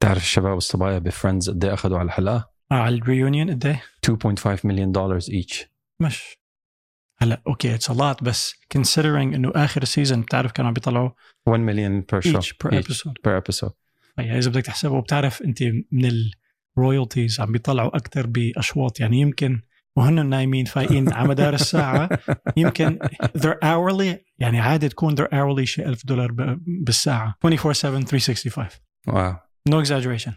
تعرف الشباب الصبايا ب Friends قد إيه أخذوا على الحلقة؟ آه على ال reunion قد إيه؟ 2.5 مليون دولار each مش. هلا okay it's a lot بس considering إنه آخر سيزون بتعرف كانوا عم بيطلعوا 1 مليون بير شو per episode. بير ابيسود يعني إذا بدك تحسبه بتعرف أنت من ال royalties عم بيطلعوا أكثر بأشواط. يعني يمكن وهن نايمين فايقين على مدار الساعة. يمكن their hourly يعني عادي تكون their hourly شيء 1000 دولار بالساعة. 24 7 365 Wow. No exaggeration.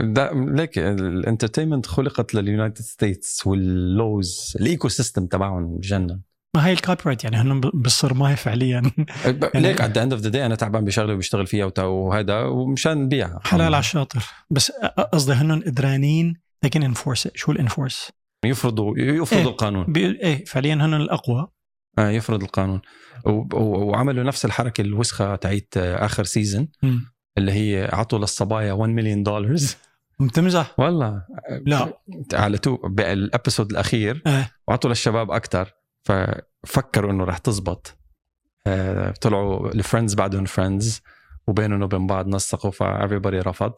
ده ليك ال entertainment خلقت لل United States وال laws ال ecosystem تبعهم جنن ما هي ال copyright يعني هن بالصرمايه فعليا. ليك at the end of the day أنا تعبان بشغله وبشتغل فيها وهذا ومشان نبيعها حلال على الشاطر. بس قصدي هن قدرانين enforce it. شو ال enforce؟ يفرضوا يفرضوا إيه. القانون. إيه فعليا هن الأقوى. آه يفرض القانون. وعملوا نفس الحركة الوسخة تاعت آخر سيزون. اللي هي عطوا للصبايا 1 مليون دولار بتمزح والله. لا. على two بال episode الأخير إيه. وعطوا للشباب أكثر ففكروا إنه رح تزبط. آه، طلعوا ال Friends بعدهم friends وبينهم وبين بعض نسقوا ف every رفض.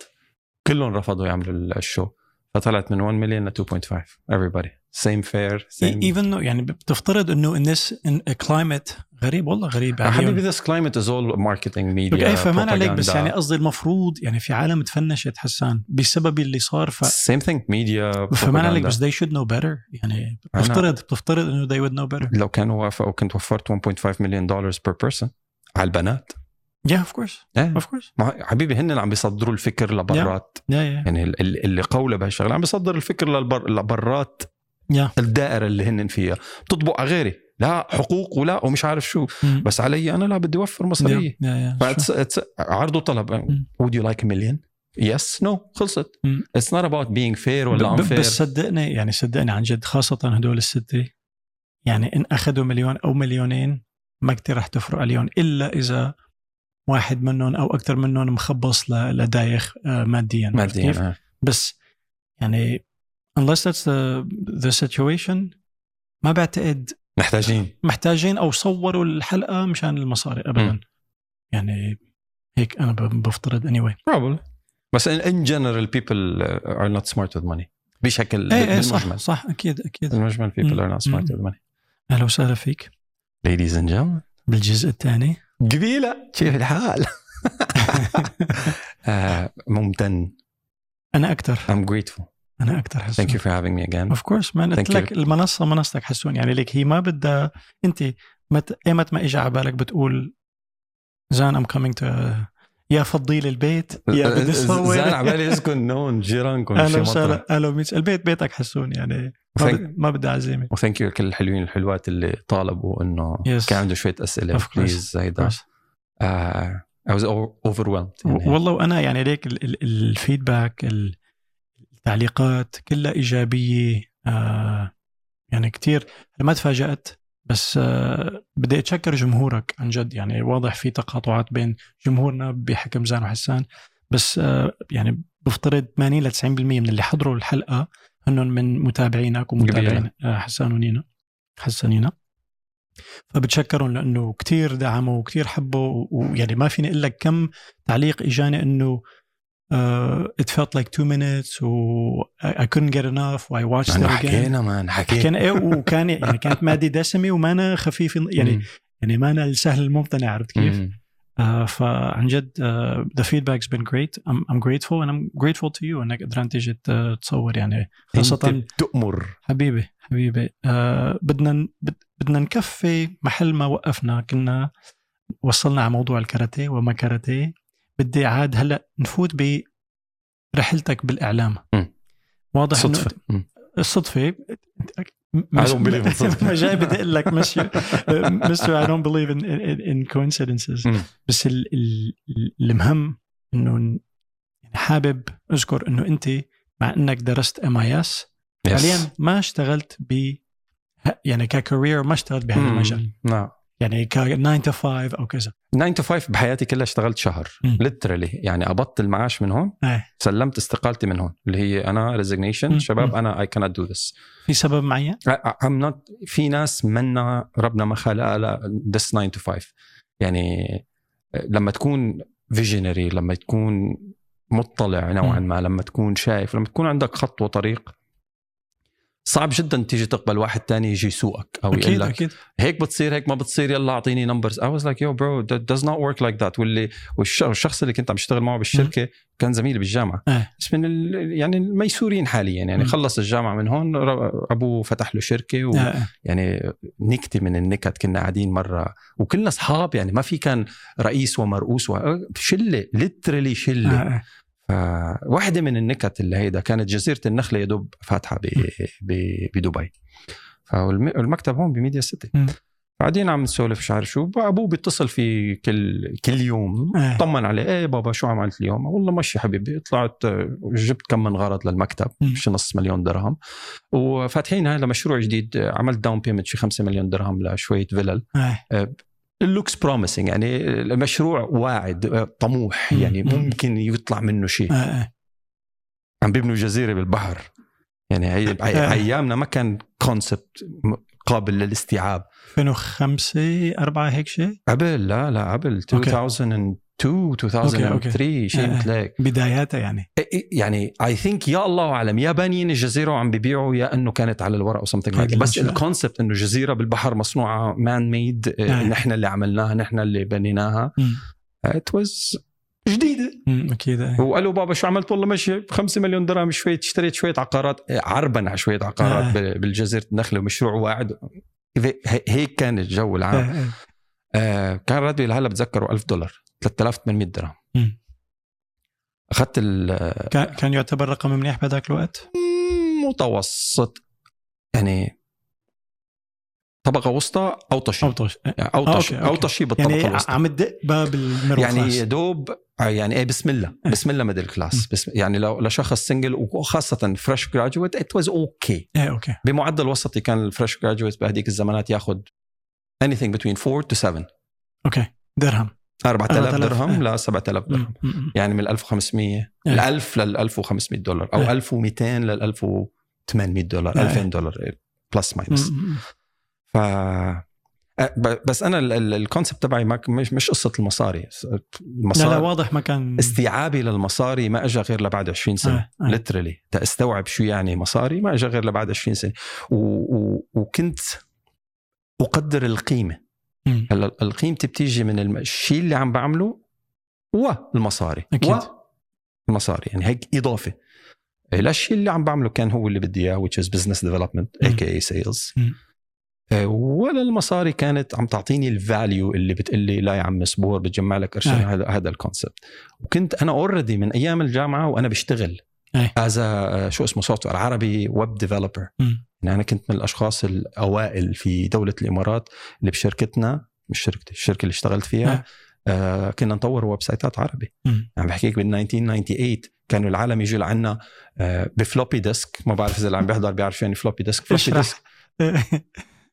كلهم رفضوا يعملوا ال show. فطلعت من 1 مليون ل 2.5 everybody. Same fair same. Even يعني بتفترض إنه in this in a climate غريب والله غريب يا حبيبي this climate is all marketing media إيه فمان عليك بس. يعني قصدي المفروض يعني في عالم تفنشت حسان بسبب اللي صار ف same thing media فمان عليك. بس they should know better. يعني بتفترض بتفترض إنه they would know better. لو كانوا وافقوا كنت وفرت 1.5 مليون دولار per person على البنات. Yeah of course. إيه of course. ما حبيبي هن عم بيصدروا الفكر لبرات. Yeah. Yeah يعني ال- ال- اللي قولة بهالشغله عم بيصدر الفكر لبرات. Yeah الدائرة اللي هن فيها. بتطبق على غيري. لا حقوق ولا ومش عارف شو. مم. بس علي أنا لا بدي أوفر مصاريه yeah yeah, yeah. اتس عرض وطلب. would you like a million? Yes no خلصت. مم. it's not about being fair ولا ب- unfair. بس صدقني يعني صدقني عن جد خاصة هدول الستة يعني إن أخذوا مليون أو مليونين ما كتير رح تفرق عليهم إلا إذا واحد منهم أو أكثر منهم مخبص لدايخ آه، ماديا. ماديا؟ آه. بس يعني unless that's the, the situation ما بعتقد محتاجين. محتاجين أو صوروا الحلقة مشان المصاري أبدا. مم. يعني هيك أنا ب- بفترض anyway. Probably. بس general people uh, are not smart with money. بشكل إيه إيه صح صح بالمجمل people مم. are not smart مم. with money. أهلا وسهلا فيك. Ladies and gentlemen. بالجزء الثاني. قبيلة. كيف الحال؟ آه، ممتن. أنا أكثر I'm grateful. أنا أكثر حسون thank you for having me again. of course ما قلت لك. المنصة منصتك حسون. يعني ليك هي ما بدها أنت مت... ايمت ما اجى على بالك بتقول زين I'm coming to يا فضي لي البيت يا بدي صور زين على بالي اسكن نون جيرانكم أهلا وسهلا. أهلا وميت البيت بيتك حسون يعني ما, Thank- ب... ما بدي عزيمه و thank you كل الحلوين الحلوات اللي طالبوا إنه Yes. كان عنده شوية أسئلة. Please هيدا over- overwhelmed. يعني. والله وأنا يعني ليك ال- ال- التعليقات كلها إيجابية آه يعني كتير. أنا ما تفاجأت بس آه بدي أتشكر جمهورك عن جد. يعني واضح في تقاطعات بين جمهورنا بحكم زان وحسان بس آه يعني بفترض 80 ل 90% من اللي حضروا الحلقة هن من متابعينك ومتابعين آه حسان ونينا. حسانينا فبتشكرهم لأنه كتير دعموا وكتير حبوا ويعني ما فيني أقول لك كم تعليق إجاني إنه uh, it felt like two minutes و I I couldn't get enough. و I watched it again. حكينا مان حكينا حكينا إيه وكان يعني كانت مادة دسمة ومانا خفيفه يعني مم. يعني مانا السهل الممتنع عرفت كيف؟ آه فعن جد uh, the feedback's been great. I'm, I'm grateful and I'm grateful to you. انك قدران تيجي ت- تصور يعني أنت خاصة بتأمر حبيبي حبيبي. آه بدنا بد- بدنا نكفي محل ما وقفنا. كنا وصلنا على موضوع الكاراتيه وما كاراتيه. بدي عاد هلا نفوت برحلتك بالإعلام مم. واضح صدفة انه مم. الصدفة صدفة. ما جاي بدي أقول لك don't believe in, in, in coincidences مم. بس ال ال المهم إنه يعني حابب اذكر إنه أنت مع إنك درست MIS. حاليا ما اشتغلت ب يعني ك career ما اشتغلت بهذا. المجال نعم يعني ك 9 to 5 أو كذا 9 to 5 بحياتي كلها اشتغلت شهر. Literally يعني قبضت المعاش من هون إيه سلمت استقالتي من هون اللي هي أنا resignation. شباب مم. أنا اي كانت دو ذس في سبب معين؟ I'm not في ناس منا ربنا ما خلقها لا this 9 to 5 يعني لما تكون visionary لما تكون مطلع نوعا. ما لما تكون شايف لما تكون عندك خط وطريق صعب جدا تيجي تقبل واحد تاني يجي يسوقك أو يقول لك أكيد. هيك بتصير هيك ما بتصير يلا أعطيني numbers I was like yo bro that does not work like that. واللي والش- والشخص اللي كنت عم بشتغل معه بالشركة كان زميلي بالجامعة. إيه. بس من ال... يعني الميسورين حاليا. يعني. خلص الجامعة من هون أبوه فتح له شركة و... آه، يعني نكتة من النكت كنا قاعدين مرة. وكلنا أصحاب يعني ما في كان رئيس ومرؤوس و... شلة literally شلة. آه، آه. فواحدة من النكت اللي هيدا كانت جزيرة النخلة يا دوب فاتحة. بدبي فالمكتب هون ب media city. قاعدين عم نسولف مش عارف شو أبوه بيتصل في كل كل يوم آه. طمن عليه إيه بابا شو عملت اليوم والله ماشي حبيبي طلعت آه، جبت كم من غرض للمكتب مم. شي نص مليون درهم وفاتحين هذا مشروع جديد آه، عملت down payment شي 5 مليون درهم لشوية فيلل آه. looks promising يعني المشروع واعد آه، طموح. يعني مم. ممكن يطلع منه شيء آه، آه. عم بيبنوا جزيرة بالبحر يعني هي. أيامنا ما كان concept قابل للاستيعاب 2005 4 هيك شيء قبل لا لا قبل أوكي. 2002 2003 شيء. مثل هيك بداياتها يعني يعني I think يا الله أعلم يا بانيين الجزيرة وعم بيبيعوا يا إنه كانت على الورق أو something like هيك that. بس. ال concept إنه جزيرة بالبحر مصنوعة man made آه. نحن اللي عملناها نحن اللي بنيناها. ات واز جديدة أكيد. وقالوا بابا شو عملت والله ماشي 5 مليون درهم شوية اشتريت شوية عقارات عربا على شوية عقارات آه. ب- بالجزيرة النخلة ومشروع واعد هي- هيك كان الجو العام. آه كان راتبي لهلأ بتذكره 1000 دولار 3800 درهم. أخذت ال- كان كان يعتبر رقم منيح بهذاك الوقت؟ متوسط. يعني طبقة وسطى أوطى شيء اوطش يعني آه، أوطى okay، شيء okay. أوطى شيء بالطبقة يعني الوسطى. عم تدق باب الميرو يعني class. يا دوب يعني إيه بسم الله. بسم الله middle class. بس يعني لو لشخص single وخاصة fresh graduate it was okay إيه okay. بمعدل وسطي كان ال fresh graduate بهذيك الزمانات ياخذ anything between 4 to 7 okay. درهم. 4000 4000 درهم إيه. ل 7000 درهم مم، مم، يعني من 1500 إيه. من 1000 لل 1500 دولار أو إيه. 1200 لل 1800 دولار إيه. 2000 دولار plus minus مم، مم. ف أه، بس أنا ال- ال- ال concept تبعي ما مش مش قصة المصاري لا لا المصاري واضح ما كان استيعابي للمصاري ما اجى غير لبعد 20 سنة آه، آه. literally تستوعب شو يعني مصاري ما اجى غير لبعد 20 سنة و... و... وكنت أقدر القيمة. هلا القيمة بتيجي من الشيء اللي عم بعمله والمصاري أكيد. المصاري يعني هيك إضافة الشيء اللي عم بعمله كان هو اللي بدي إياه which is business development aka sales. آه، ولا المصاري كانت عم تعطيني ال value اللي بتقلي لا يا عم سبور بتجمع لك قرشين آه. هذا هذا ال concept وكنت أنا already من أيام الجامعة وأنا بشتغل. as شو اسمه software عربي web developer. يعني أنا كنت من الأشخاص الأوائل في دولة الإمارات اللي بشركتنا مش شركتي الشركة اللي اشتغلت فيها آه كنا نطور ويب سايتات عربي. عم بحكيك بال 1998 كانوا العالم يجوا لعنا آه ب floppy disk. ما بعرف إذا اللي عم بيحضر بيعرف شو يعني floppy disk. floppy disk.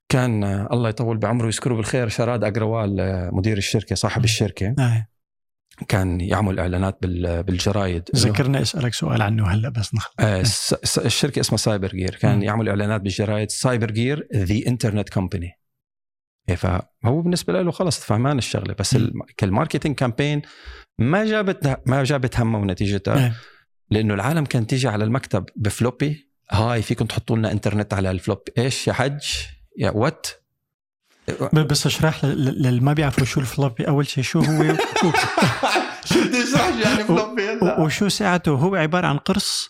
كان آه، الله يطول بعمره ويذكره بالخير شراد أجروال آه، مدير الشركة صاحب. الشركة. آه. كان يعمل إعلانات بال- بالجرايد. ذكرني أسألك سؤال عنه هلأ بس نخلص. آه، الشركة اسمها Cyber Gear كان. يعمل إعلانات بالجرايد. Cyber Gear the internet company فهو بالنسبة له خلص فهمان الشغلة بس كال marketing campaign ما جابت ما جابت همه ونتيجتها آه. لأنه العالم كان تيجي على المكتب ب floppy. هاي فيكم تحطوا لنا انترنت على ال floppy إيش يا حج؟ يا what بس اشرح ل- ل- للي ما بيعرفوا شو ال floppy أول شيء شو هو؟ شو بدي اشرح يعني floppy و- وشو ساعته؟ هو عبارة عن قرص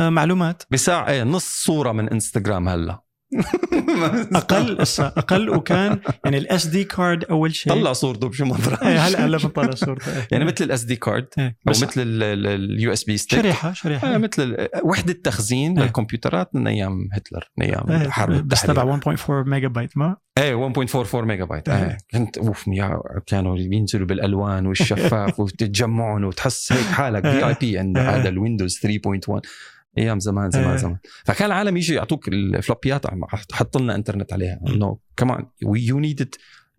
آه، معلومات. بساعة إيه نص صورة من إنستغرام هلا. أقل أقل وكان يعني ال SD card أول شيء طلع صورته بشو منظر إيه، هلا هلا بنطلع صورته إيه. يعني مثل الاس دي كارد إيه. أو بس مثل اليو اس بي ستيك شريحه شريحة آه مثل وحدة تخزين إيه. للكمبيوترات من أيام هتلر من أيام إيه، الحرب بس التحرير. تبع 1.4 ميجا بايت ما إيه 1.44 ميجا بايت إيه. إيه كنت أوف يا كانوا بينزلوا بالألوان والشفاف وتتجمعون وتحس هيك حالك في اي بي عند إيه. هذا الويندوز 3.1 أيام زمان زمان إيه. زمان. فكان العالم يجي يعطوك الفلوبيات حط لنا إنترنت عليها. إنه كمان يو نيد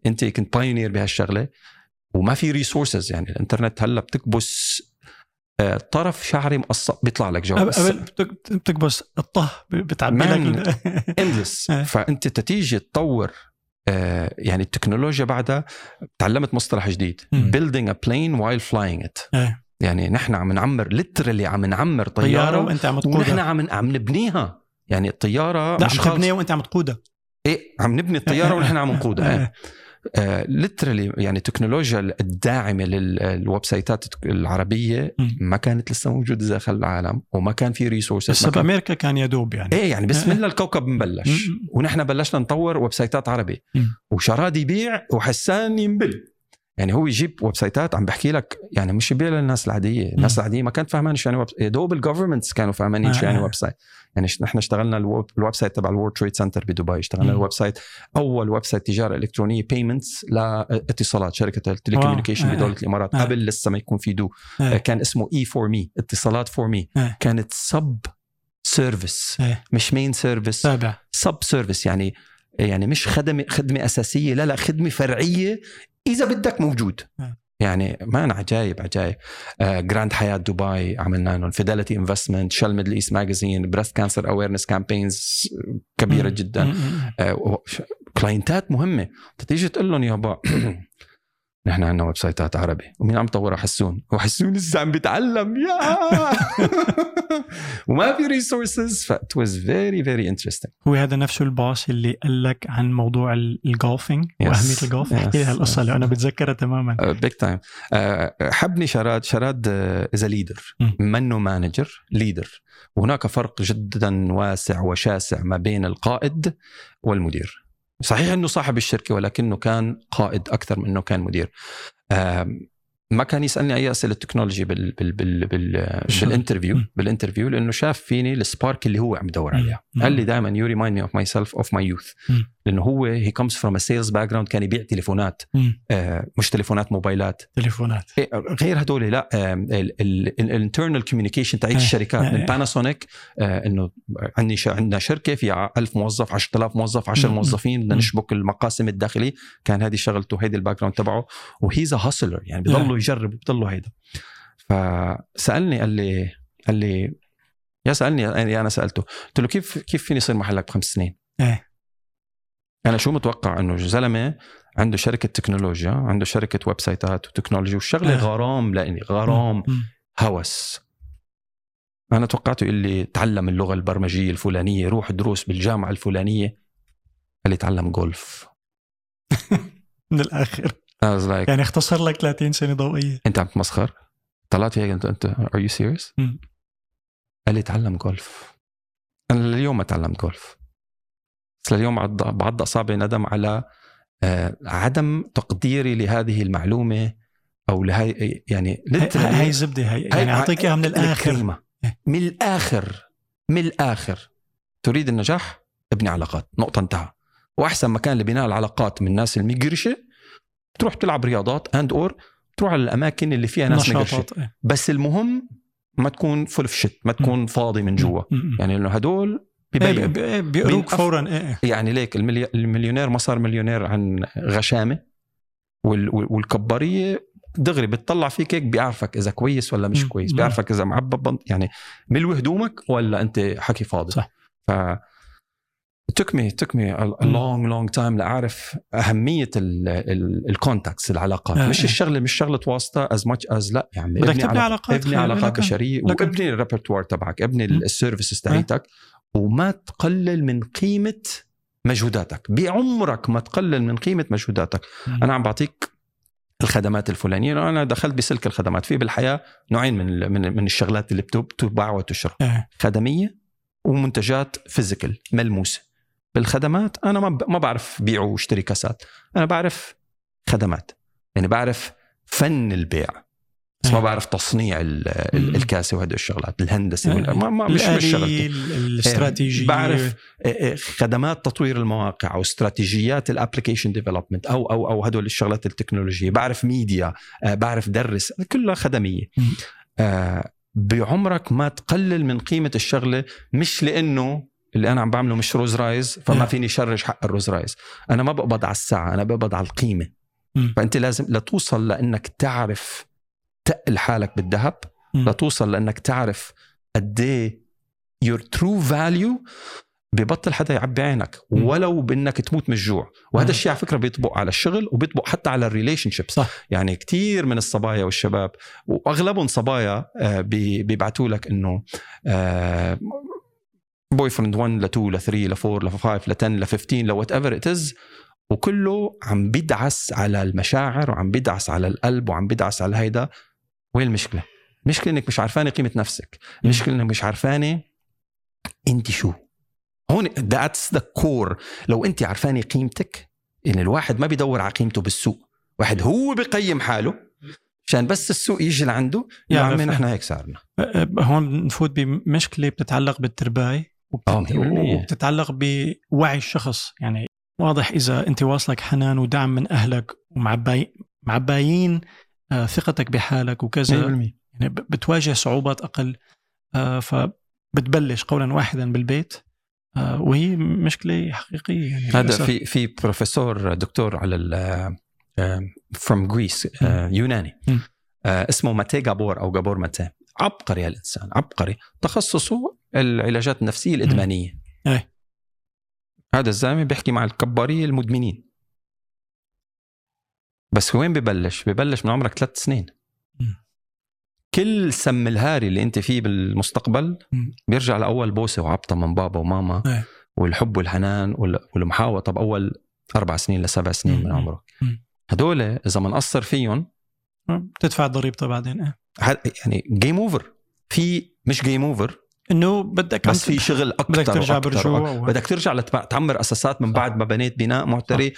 أنت كنت بايونير بهالشغلة وما في ريسورسز يعني الإنترنت هلأ بتكبس آه، طرف شعري مقص بيطلع لك جواب قبل بتك- بتكبس الطه بتعبي. لك اندلس إيه. فأنت تتيجي تطور آه، يعني التكنولوجيا بعدها تعلمت مصطلح جديد. a plane while flying it. إيه. يعني نحن عم نعمر ليترلي عم نعمر طيارة, طيارة وأنت عم ونحن تقودها عم عم نبنيها يعني الطيارة لا مش عم تبنيها وأنت عم تقودها إيه عم نبني الطيارة ونحن عم نقودها إيه. إيه. literally يعني التكنولوجيا الداعمة للويب سايتات العربية. ما كانت لسه موجودة داخل العالم وما كان في resources بس بامريكا كان يدوب يعني إيه يعني بسم إيه. الله الكوكب مبلش. ونحن بلشنا نطور ويب سايتات عربي. وشراد يبيع وحسان ينبل يعني هو يجيب ويب سايتات عم بحكي لك يعني مش يبيع للناس العادية، الناس العادية ما كانت فاهمانه شو يعني ويب يا دوب ال governments كانوا فاهمانين شو يعني آه. website، يعني نحن اشتغلنا ال web, site تبع ال World Trade Center بدبي، اشتغلنا. ال website أول website تجارة إلكترونية payments لاتصالات شركة ال telecommunication. آه. بدولة الإمارات آه. قبل لسه ما يكون في دو. كان اسمه اي for me اتصالات فور مي آه. كانت sub service. مش main service sub service يعني يعني مش خدمة خدمة أساسية لا لا خدمة فرعية إذا بدك موجود. يعني man عجايب عجايب آه Grand Hyatt دبي عملنا لهم Fidelity Investment Shell Middle East magazine breast cancer awareness campaigns كبيرة مم. جدا. مم. آه client ات مهمة تيجي تقول لهم يابا نحن عندنا website ات عربي. ومين عم طورها حسون. وحسون لسه عم بيتعلم. يا! وما في resources ف it was very very interesting. هو هذا نفسه الباص اللي قال لك عن موضوع ال- ال golfing Yes. وأهمية الجولف احكي لي Yes. هالقصة اللي أنا بتذكرها تماما. big time حبني شراد. شراد is leader مم. منه manager leader وهناك فرق جدا واسع وشاسع ما بين القائد والمدير. صحيح إنه صاحب الشركة ولكنه كان قائد أكثر من إنه كان مدير ما كان يسألني أي أسئلة تكنولوجي بال بال بال بال. بال interview. بال interview لأنه شاف فيني ال spark اللي هو عم يدور عليها. قال لي دائما you remind me of myself of my youth. لأنه هو he comes from sales background كان يبيع تليفونات. آه، مش تليفونات موبايلات. تليفونات. إيه، غير هدول لا ال internal communication تاعت إيه، الشركات. إيه، من إيه. باناسونيك آه، إنه عندي عندنا شركة فيها 1000 موظف 10000 موظف 10 مم، موظفين. بدنا. نشبك المقاسم الداخلية. كان هذه شغلته هيدي ال background تبعه و he's hustler يعني بضله يجرب بضله هيدا. فسالني قال لي قال لي يا سألني يعني أنا سألته قلت له كيف كيف فيني يصير محلك بخمس سنين؟ إيه. أنا شو متوقع؟ إنه زلمة عنده شركة تكنولوجيا عنده شركة website ات وتكنولوجي والشغله آه. غرام لإني غرام. هوس. أنا توقعته يقول لي تعلم اللغة البرمجية الفلانية روح دروس بالجامعة الفلانية. قال لي تعلم جولف من الآخر. Like يعني اختصر لك 30 سنة ضوئية. أنت عم تمسخر؟ طلعت هيك أنت أنت are you serious. قال لي تعلم جولف أنا لليوم ما تعلمت جولف بس لليوم بعض اصابعي ندم على آه، عدم تقديري لهذه المعلومة أو لهي يعني هاي- زبدة هاي يعني أعطيك إياها من الآخر. الكلمة. إيه. من الآخر من الآخر تريد النجاح؟ ابني علاقات. نقطة انتهى. وأحسن مكان لبناء العلاقات من الناس المقرشه تروح تلعب رياضات and or تروح على الأماكن اللي فيها ناس مقرشه إيه. بس المهم ما تكون full of shit ما تكون فاضي من جوا. يعني إنه هدول ببين بي- بي- بيقروك أف- فورا إيه، إيه. يعني ليك الملي... المليونير ما صار مليونير عن غشامة وال... وال- والكبارية دغري بتطلع فيك هيك بيعرفك إذا كويس ولا مش. كويس. بيعرفك إذا معبى بنط يعني ملوي هدومك ولا أنت حكي فاضي صح. ف took me took me a, long long time لأعرف أهمية ال contacts العلاقات آه، مش آه. الشغلة مش شغلة واسطة as much as لأ يا عمي بدك تبني علاقات ابني علاقات. بشرية. وابني ال repertoire تبعك ابني. ال services تاعيتك وما تقلل من قيمة مجهوداتك. بعمرك ما تقلل من قيمة مجهوداتك. مم. أنا عم بعطيك الخدمات الفلانية. أنا دخلت بسلك الخدمات. في بالحياة نوعين من من من الشغلات اللي بتب- بتباع وتشرى إيه. خدمية ومنتجات physical ملموسة. بالخدمات أنا ما ما بعرف بيع واشتري كاسات. أنا بعرف خدمات. يعني بعرف فن البيع. بس ما إيه. بعرف تصنيع. الكاسه وهدول الشغلات الهندسه إيه. ما ما مش مش شغلتي ال- الاستراتيجيه بعرف خدمات تطوير المواقع أو استراتيجيات ال application development أو أو أو هدول الشغلات التكنولوجية بعرف ميديا آه، بعرف درس كلها خدمية. آه، بعمرك ما تقلل من قيمة الشغلة مش لأنه اللي أنا عم بعمله مش Rolls Royce فما. فيني charge حق ال Rolls Royce أنا ما بقبض على الساعة أنا بقبض على القيمة. فأنت لازم لتوصل لأنك تعرف تقل حالك بالذهب. لتوصل لأنك تعرف قد إيه your true value ببطل حدا يعبي عينك. ولو بإنك تموت من الجوع وهذا. الشيء على فكرة بيطبق على الشغل وبيطبق حتى على ال relationships صح. يعني كتير من الصبايا والشباب وأغلبهم صبايا آه، بي- بيبعتوا لك إنه boyfriend 1 ل 2 ل 3 ل 4 ل 5 ل 10 ل 15 ل whatever it is وكله عم بيدعس على المشاعر وعم بيدعس على القلب وعم بيدعس على هيدا وين المشكلة؟ المشكلة إنك مش عارفانة قيمة نفسك المشكلة إنك مش عارفانة أنت شو هون that's the core لو أنت عارفانة قيمتك إن الواحد ما بيدور على قيمته بالسوق واحد هو بقيم حاله عشان بس السوق يجي لعنده يا. عمي نحن هيك صارنا أه، هون نفوت بمشكلة بتتعلق بالترباية. وبتتعلق بوعي الشخص يعني واضح إذا أنت واصلك حنان ودعم من أهلك ومعباي معبايين ثقتك بحالك وكذا. يعني بتواجه صعوبات أقل. آه، فبتبلش قولا واحدا بالبيت. آه، وهي مشكلة حقيقية يعني هذا. في في بروفيسور دكتور على ال from Greece يوناني. آه، اسمه ماتي جابور أو جابور ماتي عبقري هالانسان عبقري. تخصصه العلاجات النفسية الإدمانية. إيه. هذا الزلمة بيحكي مع الكبارية المدمنين. بس وين ببلش؟ ببلش من عمرك ثلاث سنين. كل سم الهاري اللي انت فيه بالمستقبل. بيرجع لأول بوسة وعبطة من بابا وماما إيه. والحب والحنان وال- والمحاوطة بأول أربع سنين لسبع سنين من. عمرك. هدول إذا ما نقصر فيهم بتدفع ضريبته بعدين إيه. يعني game over في مش game over إنه بدك بس في شغل أكثر بدك ترجع وأكتر برجوع. و- بدك ترجع لتبع- تعمر أساسات من بعد ما بنيت بناء معتري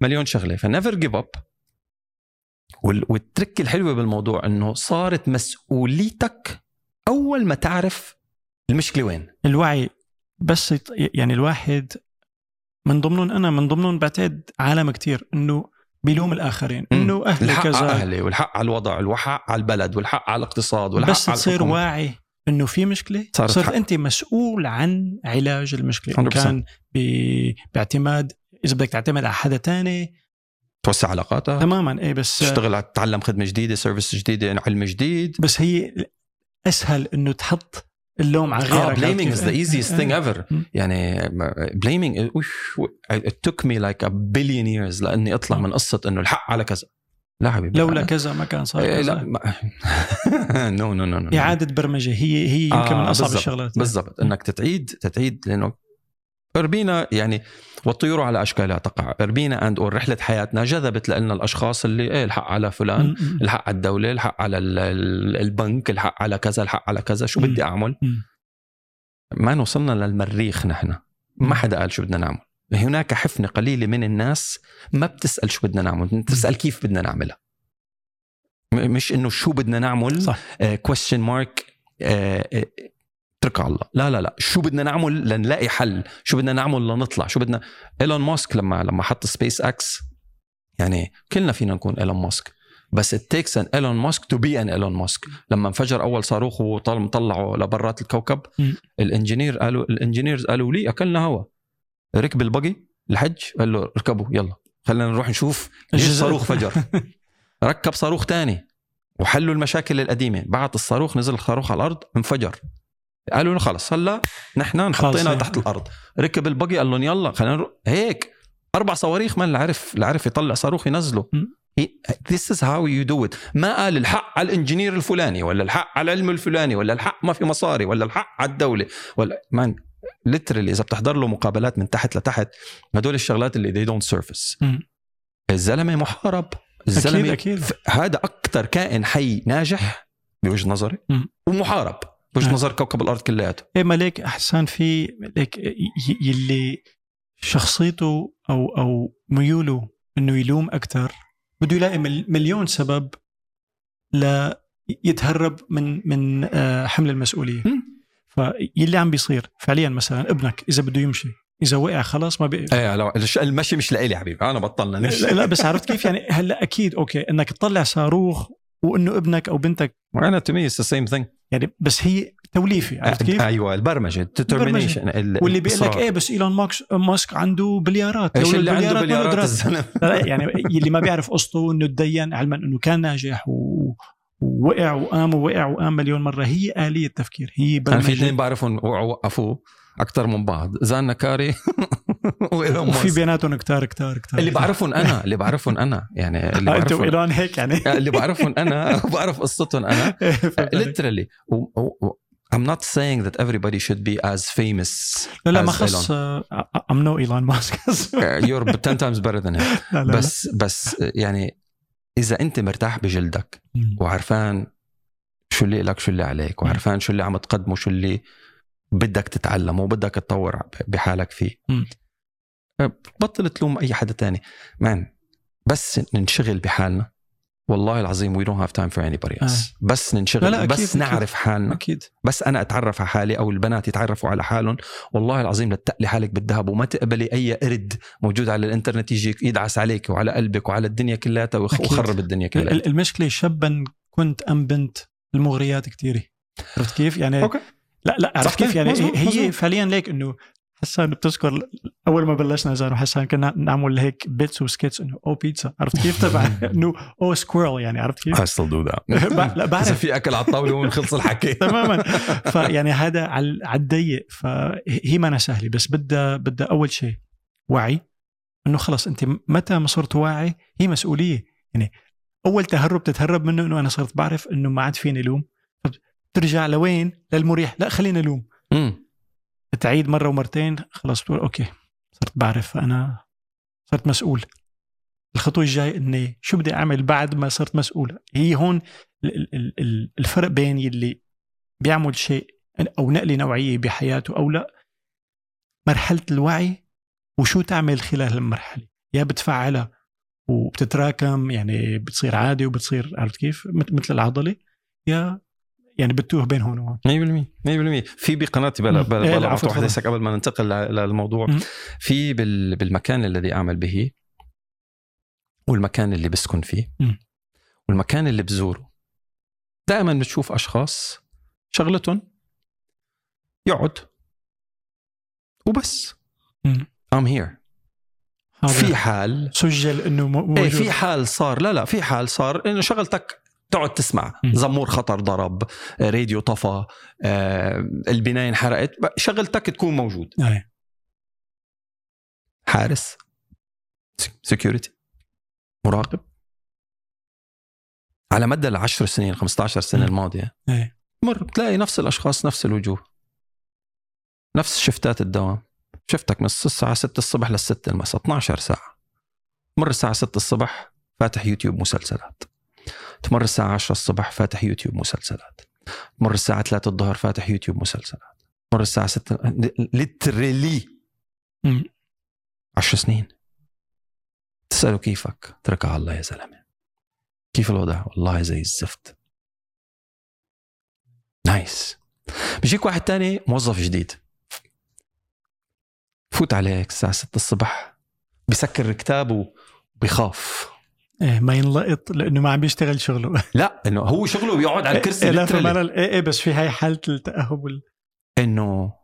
مليون شغلة ف never give up وال trick الحلوه بالموضوع إنه صارت مسؤوليتك أول ما تعرف المشكلة وين الوعي بس يط- يعني الواحد من ضمنهم أنا من ضمنهم بعتقد عالم كتير إنه بيلوم الآخرين. إنه أهلي الحق على كذا أهلي والحق على الوضع والحق على البلد والحق على الاقتصاد والحق بس على تصير الحكومة. واعي إنه في مشكلة صارت صرت حق. أنت مسؤول عن علاج المشكلة إن 100%. كان ب- باعتماد إذا بدك تعتمد على حدا تاني توسع علاقاتها تماما إيه بس تشتغل على تتعلم خدمة جديدة سيرفيس جديدة علم جديد. بس هي أسهل إنه تحط اللوم على آه غيرك the إيه، easiest إيه، thing ever. مم. يعني وش- it took me like a billion years لأني أطلع. من قصة إنه الحق على كذا. لا حبيبي لولا كذا ما كان صار إيه، لا no no no إعادة برمجة هي هي يمكن آه، من اصعب الشغلات. بالضبط. إنك تتعيد تتعيد لأنه اربينا يعني والطيور على أشكالها تقع. اربينا and our رحلة حياتنا جذبت لنا الأشخاص اللي إيه الحق على فلان الحق على الدولة الحق على ال- ال- البنك الحق على كذا الحق على كذا. شو. بدي أعمل. ما وصلنا للمريخ نحن. ما حدا قال شو بدنا نعمل. هناك حفنة قليلة من الناس ما بتسأل شو بدنا نعمل. بتسأل كيف بدنا نعملها. مش إنه شو بدنا نعمل صح. question mark اترك على الله. لا لا لا. شو بدنا نعمل لنلاقي حل؟ شو بدنا نعمل لنطلع؟ شو بدنا؟ إيلون ماسك لما لما حط سبيس إكس يعني كلنا فينا نكون إيلون ماسك. بس it takes an إيلون ماسك to be an إيلون ماسك. لما انفجر أول صاروخ وطل مطلعه لبرات الكوكب. ال engineer قالوا ال engineers قالوا لي أكلنا هوا. ركب البقي الحج؟ قال له اركبوا يلا. خلينا نروح نشوف ليش الجزء- صاروخ فجر. ركب صاروخ تاني وحلوا المشاكل القديمة. بعت الصاروخ نزل الصاروخ على الأرض انفجر. قالوا له خلص هلأ نحن خلص، حطينا إيه. تحت الأرض. ركب البقي قال لهم يلا خلينا نروح. هيك أربع صواريخ ما اللي عرف اللي عرف يطلع صاروخ ينزله. This is how you do it. ما قال الحق على الإنجينير الفلاني ولا الحق على العلم الفلاني ولا الحق ما في مصاري ولا الحق على الدولة. ولا مان ليترلي إذا بتحضر له مقابلات من تحت لتحت هدول الشغلات اللي they don't surface. الزلمة محارب. الزلمة أكيد ف- هذا أكثر كائن حي ناجح بوجهه نظري. ومحارب. بوجهه آه. نظر كوكب الأرض كلياته. إيه ما ليك احسان في ليك يلي شخصيته أو أو ميوله إنه يلوم أكثر بده يلاقي مل- مليون سبب ل يتهرب من من آه، حمل المسؤولية. فيلي عم بيصير فعليا مثلا ابنك إذا بده يمشي إذا وقع خلاص ما بي... إيه المشي مش لإلي حبيبي أنا بطلنا. نمشي لا, لا بس عرفت كيف؟ يعني هلأ أكيد أوكي إنك تطلع صاروخ وإنه ابنك أو بنتك. وأنا to me the same thing يعني بس هي توليفة عرفت كيف؟ أيوه البرمجة ال determination واللي بيقول لك إيه بس إيلون ماكس ماسك عنده بليارات إيش اللي عنده بليارات يعني اللي ما بيعرف قصته إنه تدين علما إنه كان ناجح و... ووقع وقام ووقع وقام مليون مرة. هي آلية تفكير هي أنا في اثنين بعرفهم وقعوا وقفوه أكثر من بعض. زان كاري وايلون وفي ماسك بيناتهم كتار كتار كتار. اللي بعرفهم أنا اللي بعرفهم أنا. يعني اللي آه، أنتوا بعرفهم ايلون هيك يعني. اللي بعرفهم أنا بعرف قصتهم أنا. و- I'm not saying that everybody should be as famous لا لا ما خص no ايلون ماسك Elon. You're 10 times better than him. لا لا بس بس يعني إذا أنت مرتاح بجلدك لا. وعرفان شو اللي لك شو اللي عليك وعرفان شو اللي عم تقدمه شو اللي بدك تتعلمه وبدك تطور بحالك فيه. مم. بطل تلوم أي حدا تاني. مان بس ننشغل بحالنا. والله العظيم we don't have time for anybody else. بس ننشغل لا لا، أكيد، بس أكيد. نعرف حالنا. أكيد. بس أنا أتعرف على حالي أو البنات يتعرفوا على حالهم. والله العظيم لتقلي حالك بالذهب وما تقبلي أي قرد موجود على الإنترنت يجيك يدعس عليك وعلى قلبك وعلى الدنيا كلها. ويخرب الدنيا ال- كلها ال- المشكلة شابا كنت أم بنت المغريات كثيره عرفت كيف؟ يعني أوكي. لا لا عرفت كيف يعني؟ مزبوط، هي مزبوط. فعليا ليك إنه حسان بتذكر أول ما بلشنا زانو حسان كنا نعمل هيك bits و skits إنه أو بيتزا عرفت كيف؟ تبع إنه أو squirrel يعني عرفت كيف؟ I still do that. ب- لا إذا بعرف في أكل على الطاولة وين خلص الحكي. تماما. فيعني هذا على على الضيق. فهي ما أنا سهلة بس بدها بدها أول شيء وعي. إنه خلص أنت متى ما صرت واعي هي مسؤولية. يعني أول تهرب تتهرب منه إنه أنا صرت بعرف إنه ما عاد فيني لوم. ترجع لوين؟ للمريح. لا خلينا نلوم. تعيد مرة ومرتين. خلاص بتقول أوكي. صرت بعرف أنا. صرت مسؤول. الخطوة الجاي إني شو بدي أعمل بعد ما صرت مسؤول؟ هي هون ال- ال- ال- الفرق بين يلي بيعمل شيء أو نقلة نوعية بحياته أو لا. مرحلة الوعي وشو تعمل خلال المرحلة. يا بتفعلها وبتتراكم يعني بتصير عادي وبتصير عرفت كيف؟ مثل مثل العضلة. يا يعني بتوه بين هون وهون 100% 100% في بقناتي بلا. بلا إيه، بلا لا، عفوا،. هسه قبل ما ننتقل للموضوع مم. في بال- بالمكان الذي أعمل به والمكان اللي بسكن فيه مم. والمكان اللي بزوره دائما بتشوف أشخاص شغلتهم يقعد وبس here هذا في حال سجل إنه مو- موجود إيه في حال صار لا لا في حال صار إنه شغلتك تقعد تسمع. زمور خطر ضرب راديو طفى آه، البناية انحرقت. شغلتك تكون موجود. أي. حارس. سكيورتي مراقب. على مدى العشر سنين 15 سنة. الماضية أي. مر بتلاقي نفس الأشخاص نفس الوجوه. نفس شفتات الدوام. شفتك من الساعة 6 الصبح للست المساء 12 ساعة. مر الساعة 6 الصبح فاتح يوتيوب مسلسلات. تمر الساعة 10 الصبح فاتح يوتيوب مسلسلات. تمر الساعة 3 الظهر فاتح يوتيوب مسلسلات. مر الساعة 6 literally مم. 10 سنين. تسأله كيفك؟ ترك على الله يا زلمة. كيف الوضع؟ والله زي الزفت. nice بيجيك واحد تاني موظف جديد. فوت عليك الساعة 6 الصبح. بسكر كتابه بخاف إيه ما ينلقط لأنه ما عم بيشتغل شغله. لا إنه هو شغله بيقعد على الكرسي إيه لا إيه إيه بس في هاي حالة التأهب وال... إنه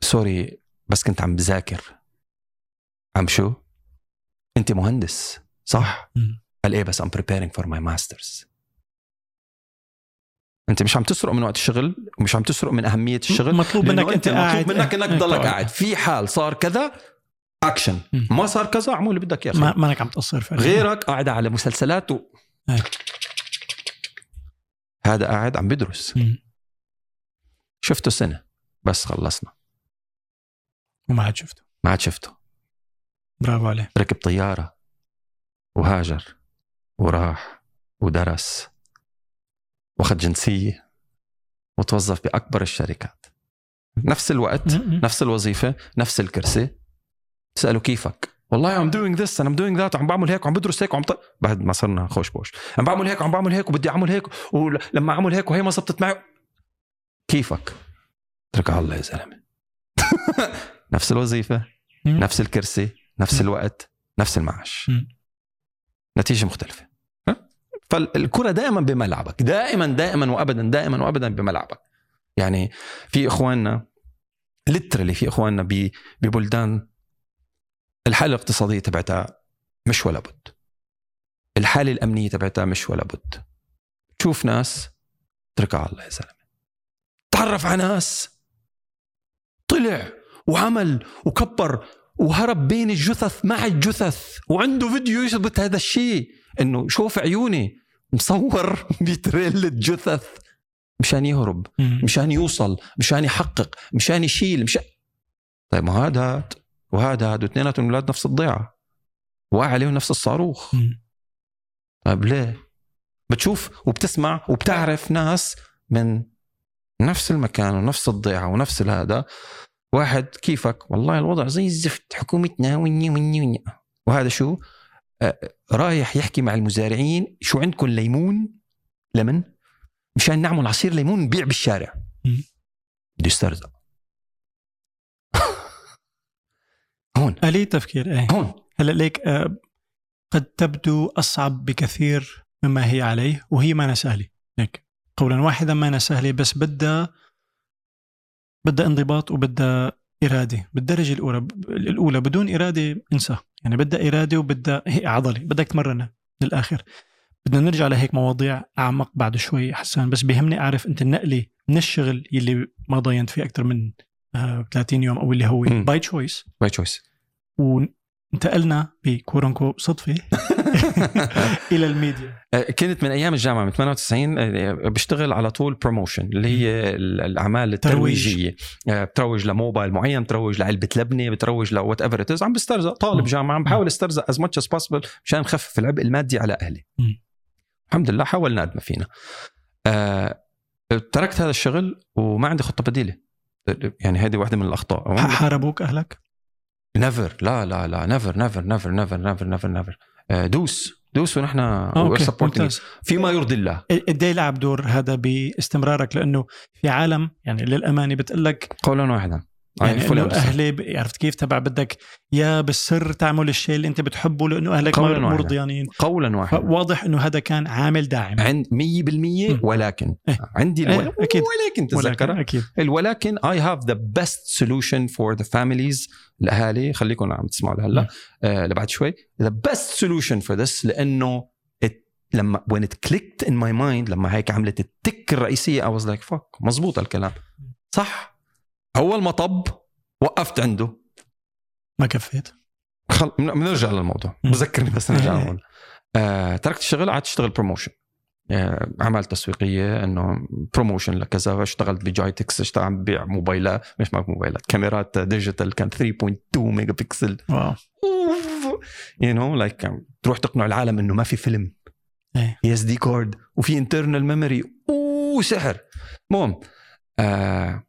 sorry بس كنت عم بذاكر. عم شو؟ أنت مهندس صح؟ قال إيه بس I'm preparing for my masters. أنت مش عم تسرق من وقت الشغل ومش عم تسرق من أهمية الشغل مطلوب منك أنت قاعد مطلوب منك إنك إيه، تضلك. قاعد. في حال صار كذا اكشن. ما صار كذا اعمل اللي بدك اياه ما أخي. ما انك عم تقصر فعلا غيرك قاعد على مسلسلات و... إيه. هذا قاعد عم بدرس. شفته سنة بس خلصنا وما عاد شفته ما عاد شفته برافو عليه ركب طيارة وهاجر وراح ودرس واخذ جنسية وتوظف بأكبر الشركات نفس الوقت. نفس الوظيفة نفس الكرسي تساله كيفك. والله I'm doing this and I'm doing that. وعم بعمل هيك وعم بدرس هيك وعم ط... بعد ما صرنا خوش بوش. عم بعمل هيك وعم بعمل هيك وبدي أعمل هيك ولما أعمل هيك وهي ما زبطت معي. كيفك؟ اترك على الله يا زلمة. نفس الوظيفة. نفس الكرسي نفس. الوقت نفس المعاش. نتيجة مختلفة؟ فالكرة دائما بملعبك دائما دائما وابدا دائما وابدا بملعبك. يعني في إخواننا ليترلي في إخواننا ببلدان الحالة الاقتصادية تبعتها مش ولا بد. الحالة الأمنية تبعتها مش ولا بد. تشوف ناس اتركها على الله يا زلمة. تعرف على ناس. طل طلع وعمل وكبر وهرب بين الجثث مع الجثث وعنده فيديو يثبت هذا الشيء. إنه شوف عيوني مصور بتريل جثث مشان يهرب. مشان يوصل. مشان يحقق. مشان يشيل. مشان طيب ما هذا وهذا هاد واثنيناتهم أولاد نفس الضيعة. وقع عليهم نفس الصاروخ. طيب ليه؟ بتشوف وبتسمع وبتعرف ناس من نفس المكان ونفس الضيعة ونفس هذا. واحد كيفك؟ والله الوضع زي الزفت حكومتنا وني وني وني. وهذا شو؟ آه، رايح يحكي مع المزارعين شو عندكم ليمون؟ لمن؟ مشان نعمل عصير ليمون نبيع بالشارع. بده يسترزق هون. آلية تفكير إيه. هون. هلأ ليك آه، قد تبدو أصعب بكثير مما هي عليه وهي ما سهله ليك قولا واحدا ما سهله بس بدها بدها انضباط وبدها إرادة. بالدرجة الأولى الأولى بدون إرادة انسى. يعني بدها إرادة وبدها هي عضلة بدك تمرنها للآخر. بدنا نرجع لهيك مواضيع أعمق بعد شوي حسان بس بيهمني أعرف أنت النقلة من الشغل يلي ما ضينت فيه أكثر من 30 يوم أو اللي هو. by choice by choice وانتقلنا بكورنكو صدفة إلى الميديا. كنت من أيام الجامعة من 98 آه، بشتغل على طول promotion اللي هي ال- الأعمال ترويج. الترويجية. آه، بتروج لموبايل معين بتروج لعلبة لبنه بتروج ل whatever عم بسترزق طالب. جامعة عم بحاول استرزق as much as possible مشان نخفف العبء المادي على أهلي. الحمد لله حاولنا قد ما فينا. آه، تركت هذا الشغل وما عندي خطة بديلة. يعني هذه واحدة من الأخطاء. حاربوك أهلك؟ never لا لا لا. never never never never never never never دوس. دوس ونحن فيما يرضي الله. قد إيه يلعب دور هذا باستمرارك لأنه في عالم يعني للأمانة بتقول لك قولا واحدا. يعني fully إنه. أهلي عرفت كيف تبع بدك يا بالسر تعمل الشيء اللي أنت بتحبه لأنه أهلك قولاً ما. مرضيانين قولا واحدا فواضح إنه هذا كان عامل داعم عند 100% مم. ولكن إيه. عندي إيه، الول... أكيد. ولكن ولكن تذكر أكيد الولكن I have the best solution for the families الاهالي خليكم عم تسمعوا. لهلا آه لبعد شوي the best solution for this لأنه it, لما when it clicked in my mind لما هيك عملت التك الرئيسية I was like fuck مزبوط الكلام صح اول ما طب وقفت عنده. ما كفيت. خل... بنرجع للموضوع. بذكرني بس نرجع إيه. للموضوع. آه، تركت الشغل قعدت أشتغل promotion آه، عملت تسويقية إنه promotion لكذا. اشتغلت ب GITEX اشتغل عم ببيع موبايلات. مش معك موبايلات كاميرات digital كان 3.2 mega pixel wow. you know like تروح تقنع العالم إنه ما في فيلم. SD card وفي internal memory أوه سحر. المهم آه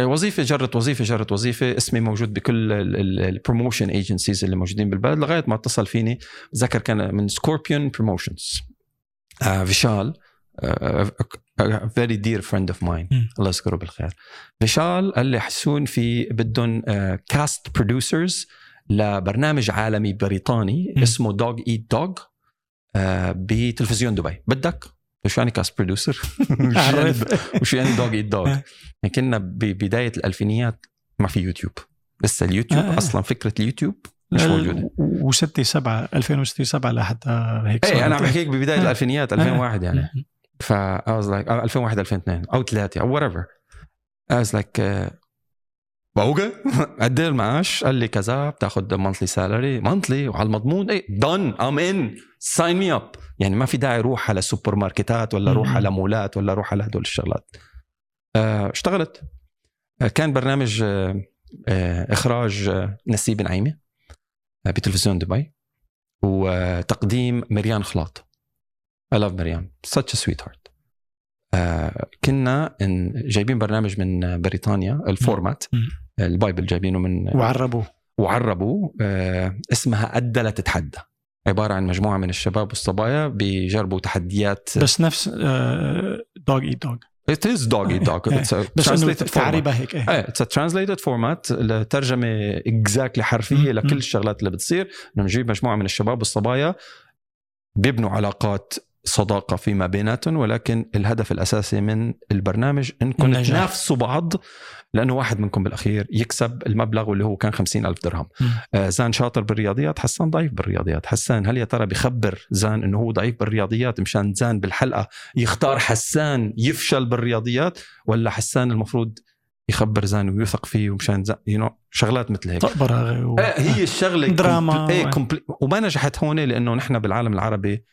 وظيفة جرت وظيفة جرت وظيفة اسمي موجود بكل ال promotion agencies اللي موجودين بالبلد لغاية ما اتصل فيني ذكر كان من Scorpion Promotions آه فيشال very dear friend of mine. الله يذكره بالخير. فيشال قال لي حسون في بدهم cast producers لبرنامج عالمي بريطاني. اسمه Dog Eat Dog بتلفزيون دبي. بدك؟ شو يعني cast producer عرف وشو يعني Dog Eat Dog آه. يعني كنا ببدايه الألفينيات ما في يوتيوب لسه اليوتيوب آه. أصلا فكرة اليوتيوب مش موجودة و6 7 2006 7 لحتى هيك إيه أنا. عم بحكيك ببداية آه. الألفينيات 2001 يعني مم. ف I was like uh, 2001 2002 أو 3 أو whatever I was like uh, بوقع قد إيه المعاش؟ قال لي كذا بتاخذ monthly salary monthly وعلى المضمون إيه done I'm in sign me up يعني ما في داعي أروح على سوبر ماركتات ولا أروح مم. على مولات ولا أروح على هدول الشغلات. آه، اشتغلت. آه، كان برنامج آه، إخراج نسيب نعيمة بتلفزيون دبي وتقديم مريان خلاط. I love مريان. Such a sweetheart. كنا جايبين برنامج من بريطانيا ال format. ال bible جايبينه من وعربوه. وعربوا اسمها أدى لا عبارة عن مجموعة من الشباب والصبايا بيجربوا تحديات بس نفس Dog Eat Dog It is dog eat dog إيه. It's a بس translated format. هيك إيه إيه it's translated format لترجمه exactly حرفية مم. لكل. الشغلات اللي بتصير إنه نجيب مجموعة من الشباب والصبايا بيبنوا علاقات صداقة فيما بيناتهم ولكن الهدف الأساسي من البرنامج انكم. تنافسوا بعض لأنه واحد منكم بالأخير يكسب المبلغ واللي هو كان خمسين ألف درهم. آه زان شاطر بالرياضيات حسان ضعيف بالرياضيات حسان هل يا ترى بخبر زان إنه هو ضعيف بالرياضيات مشان زان بالحلقة يختار حسان يفشل بالرياضيات ولا حسان المفروض يخبر زاني ويوثق فيه ومشان you know شغلات مثل هيك و... آه، هي الشغلة دراما. كومبل- إيه كومبل... وما نجحت هون لأنه نحن بالعالم العربي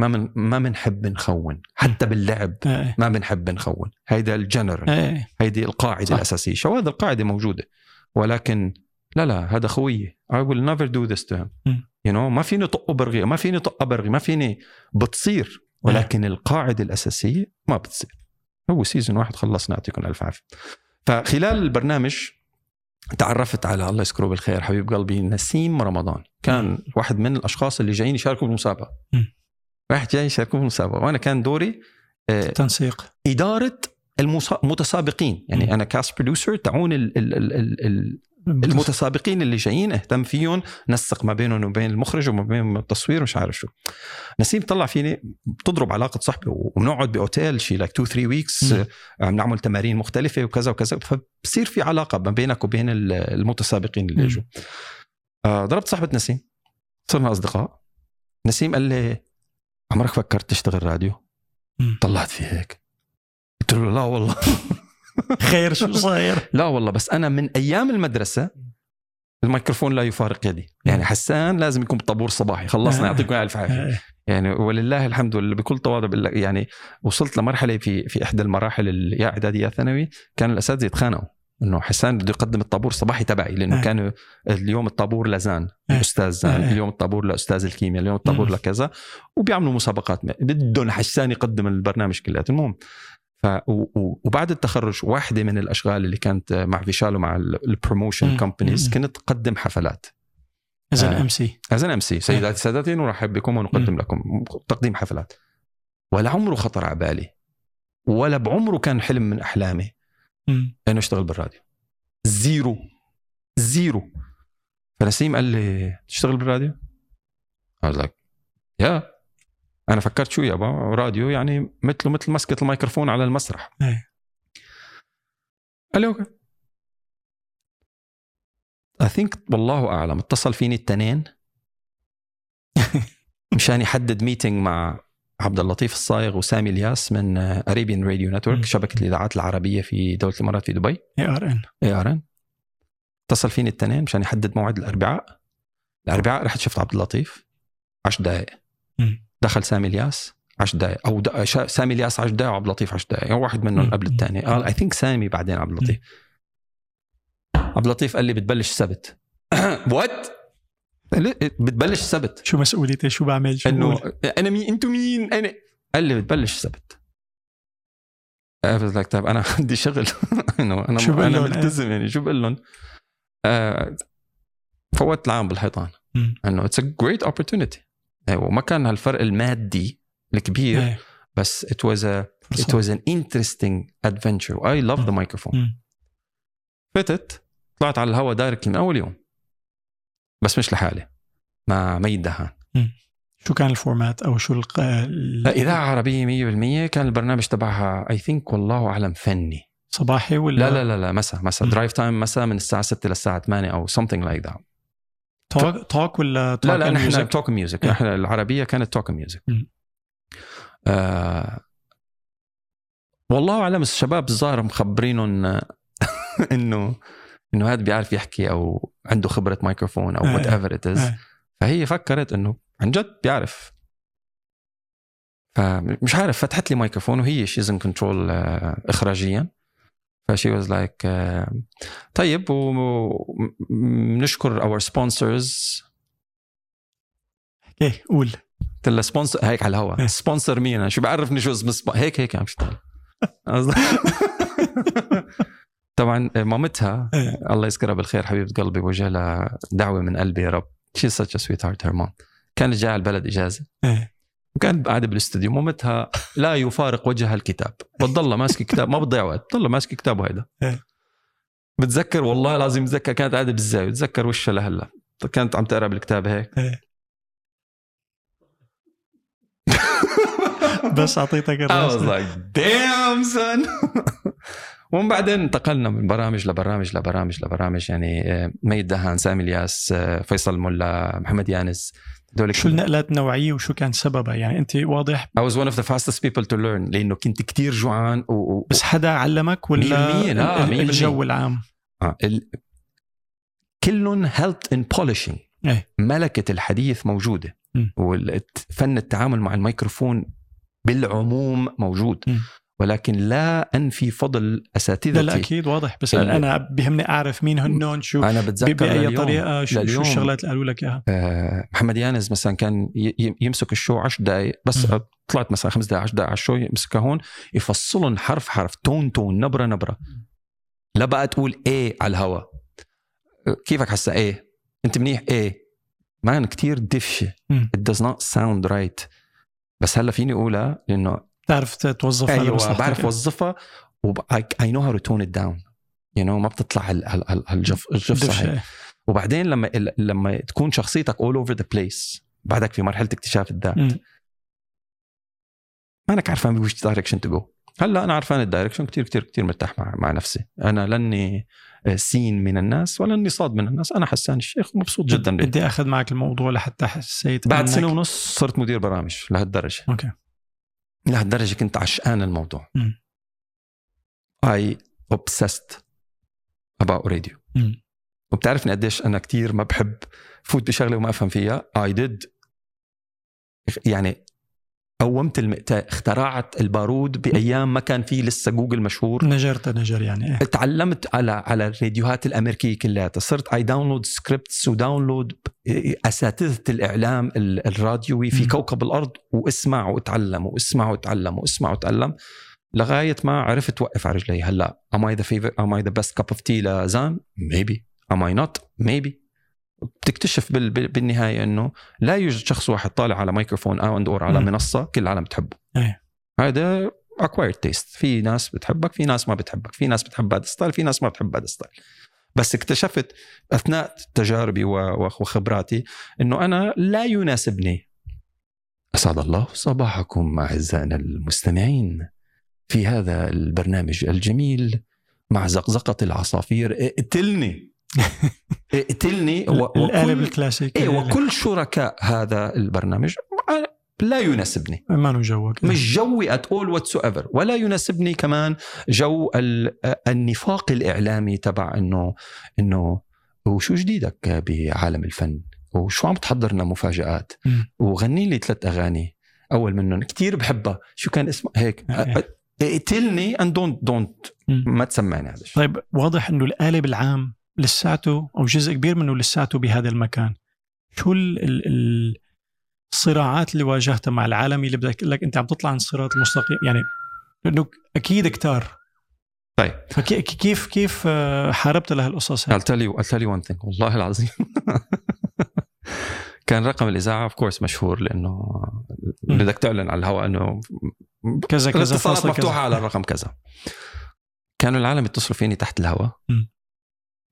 ما من ما بنحب نخون حتى باللعب إيه. ما بنحب نخون. هيدا الجنرال إيه. هيدي القاعدة صح. الأساسية. شواذ القاعدة موجودة؟ ولكن لا لا هذا خويي. I will never do this to him. you know ما فيني طقه برغي ما فيني طقه برغي ما فيني بتصير. ولكن القاعدة الأساسية ما بتصير. هو سيزون واحد خلصنا يعطيكم الف عافية. فخلال البرنامج تعرفت على الله يذكره بالخير حبيب قلبي نسيم رمضان. كان واحد من الأشخاص اللي جايين يشاركوا بالمسابقة. واحد جاي يشاركوا بالمسابقه وأنا كان دوري آه، تنسيق. إدارة المتسابقين يعني. أنا cast producer تعون ال- ال- ال- ال- ال- المتسابقين اللي جايين أهتم فيهم. نسق ما بينهم وبين المخرج وما بين التصوير مش عارف شو. نسيم طلع فيني بتضرب علاقة صحبه وبنقعد بأوتيل شي like 2 3 weeks. عم نعمل تمارين مختلفة وكذا وكذا. فبصير في علاقة ما بينك وبين ال- المتسابقين اللي. اجوا آه، ضربت صاحبة نسيم. صرنا أصدقاء. نسيم قال لي عمرك فكرت تشتغل راديو؟ مم. طلعت فيه هيك قلت له لا والله خير شو صاير لا والله بس أنا من أيام المدرسة الميكروفون لا يفارق يدي يعني حسان لازم يكون بالطابور الصباحي خلصنا آه. يعطيكم الف عافية إيه. يعني ولله الحمد لله بكل تواضع بالله يعني وصلت لمرحلة في في إحدى المراحل يا إعدادي يا ثانوي كان الأساتذة يتخانقوا إنه حسان بده يقدم الطابور الصباحي تبعي لأنه آه. كانوا اليوم الطابور لزان آه. الأستاذ زان آه. اليوم الطابور لأستاذ الكيمياء اليوم الطابور مم. لكذا وبيعملوا مسابقات بدهم حسان يقدم البرنامج كلياته المهم ف وبعد التخرج واحدة من الأشغال اللي كانت مع فيشال ومع ال promotion. companies. كنت تقدم حفلات آه. MC as MC سيداتي سادتي نرحب بكم ونقدم لكم تقديم حفلات ولا عمره خطر على بالي ولا بعمره كان حلم من أحلامي انه اشتغل بالراديو. zero. zero. فنسيم قال لي تشتغل بالراديو؟ I was like yeah. أنا فكرت شو يابا راديو يعني مثله مثل مسكة الميكروفون على المسرح. إيه. قال لي okay. I think والله أعلم اتصل فيني التنين مشان يحدد meeting مع عبد اللطيف الصايغ وسامي الياس من Arabian Radio. Network شبكة الإذاعات العربية في دولة الإمارات في دبي. اي ار ان اي ار ان اتصل فيني التنين مشان يحدد موعد الأربعاء. الأربعاء رحت شفت عبد اللطيف. 10 دقائق. دخل سامي الياس. 10 دقائق أو د... سامي الياس 10 دقائق وعبد اللطيف 10 دقائق يعني واحد منهم. قبل الثاني. قال I think سامي بعدين عبد اللطيف. عبد اللطيف قال لي بتبلش السبت. what بتبلش السبت شو مسؤوليتي؟ شو بعمل؟ شو إنه؟ أنا مين؟ أنتوا مين؟ أنا. قال لي بتبلش السبت قلت لك طيب أنا عندي شغل. إنه أنا شو أنا؟ ملتزم يعني. شو بقول لهم؟ آه فوت العام بالحيطان. إنه it's a great opportunity. وما كان هالفرق المادي الكبير إيه. بس it was a it فرصة. was an interesting adventure. I love the microphone. مم. فتت طلعت على الهواء direct من أول يوم. بس مش لحالي مع ميت دهان شو كان ال format أو شو الق... ال- إذاعة عربية 100% كان البرنامج تبعها I think والله أعلم فني صباحي ولا لا لا لا لا مساء مساء. drive time مساء من الساعة 6 للساعه 8 أو something like that talk talk ولا talk لا لا نحن؟ talk music. نحن العربية كانت talk music. آه والله أعلم الشباب الظاهر مخبرينهم إنه إنه هذا بيعرف يحكي أو عنده خبرة ميكروفون أو. whatever it is. فهي فكرت إنه عن جد بيعرف. فمش عارف فتحت لي ميكروفون وهي she's in control اخراجيا. ف she was like طيب ونشكر our sponsors إيه قول. قلت لها sponsor هيك على الهواء. sponsor مين شو بعرفني شو اسم هيك هيك عم قصدي- طبعا مامتها إيه. الله يذكرها بالخير حبيبة قلبي بوجه لها دعوة من قلبي يا رب. شي such a sweetheart her mom. كانت جاية على البلد إجازة. إيه. وكانت قاعدة بالاستوديو. مامتها لا يفارق وجهها الكتاب. بتضلها ماسكة كتاب. ما بتضيع وقت. بتضلها ماسكة كتابه هيدا إيه. بتذكر والله لازم بتذكر كانت قاعدة بالزاوية. بتذكر وشها لهلأ. كانت عم تقرأ بالكتاب هيك. إيه. بس أعطيتك I was like damn son. ومن بعدين انتقلنا من برامج لبرامج لبرامج لبرامج يعني آه، ميت دهان سامي إلياس آه، فيصل ملا محمد يانس هدول شو النقلات النوعية وشو كان سببها يعني أنت واضح I was one of the fastest people to learn لأنه كنت كتير جوعان و... و... بس حدا علمك ولا 100% لا، ال- 100%. الجو العام آه. ال... كلهم helped in polishing إيه. ملكة الحديث موجودة م. وفن التعامل مع الميكروفون بالعموم موجود م. ولكن لا أنفي فضل لا أساتذتي. لا أكيد واضح. بس ال- أنا بيهمني أعرف مين هنون شو أنا ب- بتذكر بأي لليوم طريقة شو, شو. الشغلات اللي قالوا لك إياها؟ آه، محمد يانز مثلا كان يمسك ال show 10 دقائق بس مم. طلعت مثلا خمس دقائق 10 دقائق على ال show يمسكها هون يفصلهم حرف حرف tone tone نبرة نبرة. لا بقى تقول إيه على الهواء كيفك هسا إيه أنت منيح إيه man كتير دفشة. it does not sound right. بس هلا فيني أقولها لأنه بتعرف توظفها أيوه. بعرف أوظفها وب... I, I know how to tone it down you know ما بتطلع هال- هال- هال- هالجف الجف دفشة. صحيح وبعدين لما لما تكون شخصيتك all over the place بعدك في مرحلة اكتشاف الذات. ما انك عارفان بwhich direction to go هلأ أنا عارفان ال direction كتير كتير كتير مرتاح مع مع نفسي أنا لاني سين من الناس ولا إني صاد من الناس أنا حسان الشيخ ومبسوط جدا. بدي أخذ معك الموضوع لحتى حسيت بعد سنة ونص صرت مدير برامج لهالدرجة أوكي لهالدرجه كنت عشقان الموضوع. I obsessed about radio مم. وبتعرفني قديش أنا كتير ما بحب فوت بشغلة وما أفهم فيها I did يعني قومت المئتاء اخترعت البارود بأيام ما كان في لسه جوجل مشهور. نجرت نجر يعني إيه. تعلمت على على الراديوهات الأمريكية كلها. صرت I download scripts و download أساتذة الإعلام ال- الراديوي في. كوكب الأرض واسمع واتعلم واسمع واتعلم واسمع واتعلم لغاية ما عرفت وقف على رجلي. هلأ am I the favorite am I the best cup of tea للزان؟ Maybe. Am I not? Maybe. بتكتشف بال- بال- بالنهاية إنه لا يوجد شخص واحد طالع على مايكروفون أو and over على مم. منصة كل العالم بتحبه. إيه. هذا acquired taste في ناس بتحبك في ناس ما بتحبك في ناس بتحب هذا الستايل في ناس ما بتحب هذا الستايل. بس اكتشفت أثناء تجاربي وخبراتي إنه أنا لا يناسبني. أسعد الله صباحكم أعزائنا المستمعين. في هذا البرنامج الجميل مع زقزقة العصافير. اقتلني. اقتلني القالب وكل الكلاسيكي إيه وكل شركاء هذا البرنامج لا يناسبني. ما جوك مش جوي at all whatsoever ولا يناسبني كمان جو ال- النفاق الإعلامي تبع انه إنه وشو جديدك بعالم الفن؟ وشو عم تحضر لنا مفاجات. وغني لي ثلاث أغاني. أول منهم كتير بحبها. شو كان اسمها هيك. اقتلني and don't don't. ما تسمعني هذا طيب واضح إنه القالب العام لساته أو جزء كبير منه لساته بهذا المكان. شو ال ال ال الصراعات اللي واجهتها مع العالمي اللي بدك لك أنت عم تطلع عن الصراط المستقيم يعني لأنه أكيد كتار طيب. فكيف كيف آه، حاربت لهالقصص هاي؟ I'll tell you I'll tell you one thing والله العظيم. كان رقم الإذاعة اوف كورس مشهور لأنه بدك تعلن على الهواء إنه كذا كذا الاتصالات مفتوحة كذا. على الرقم كذا. كانوا العالم يتصلوا فيني تحت الهواء.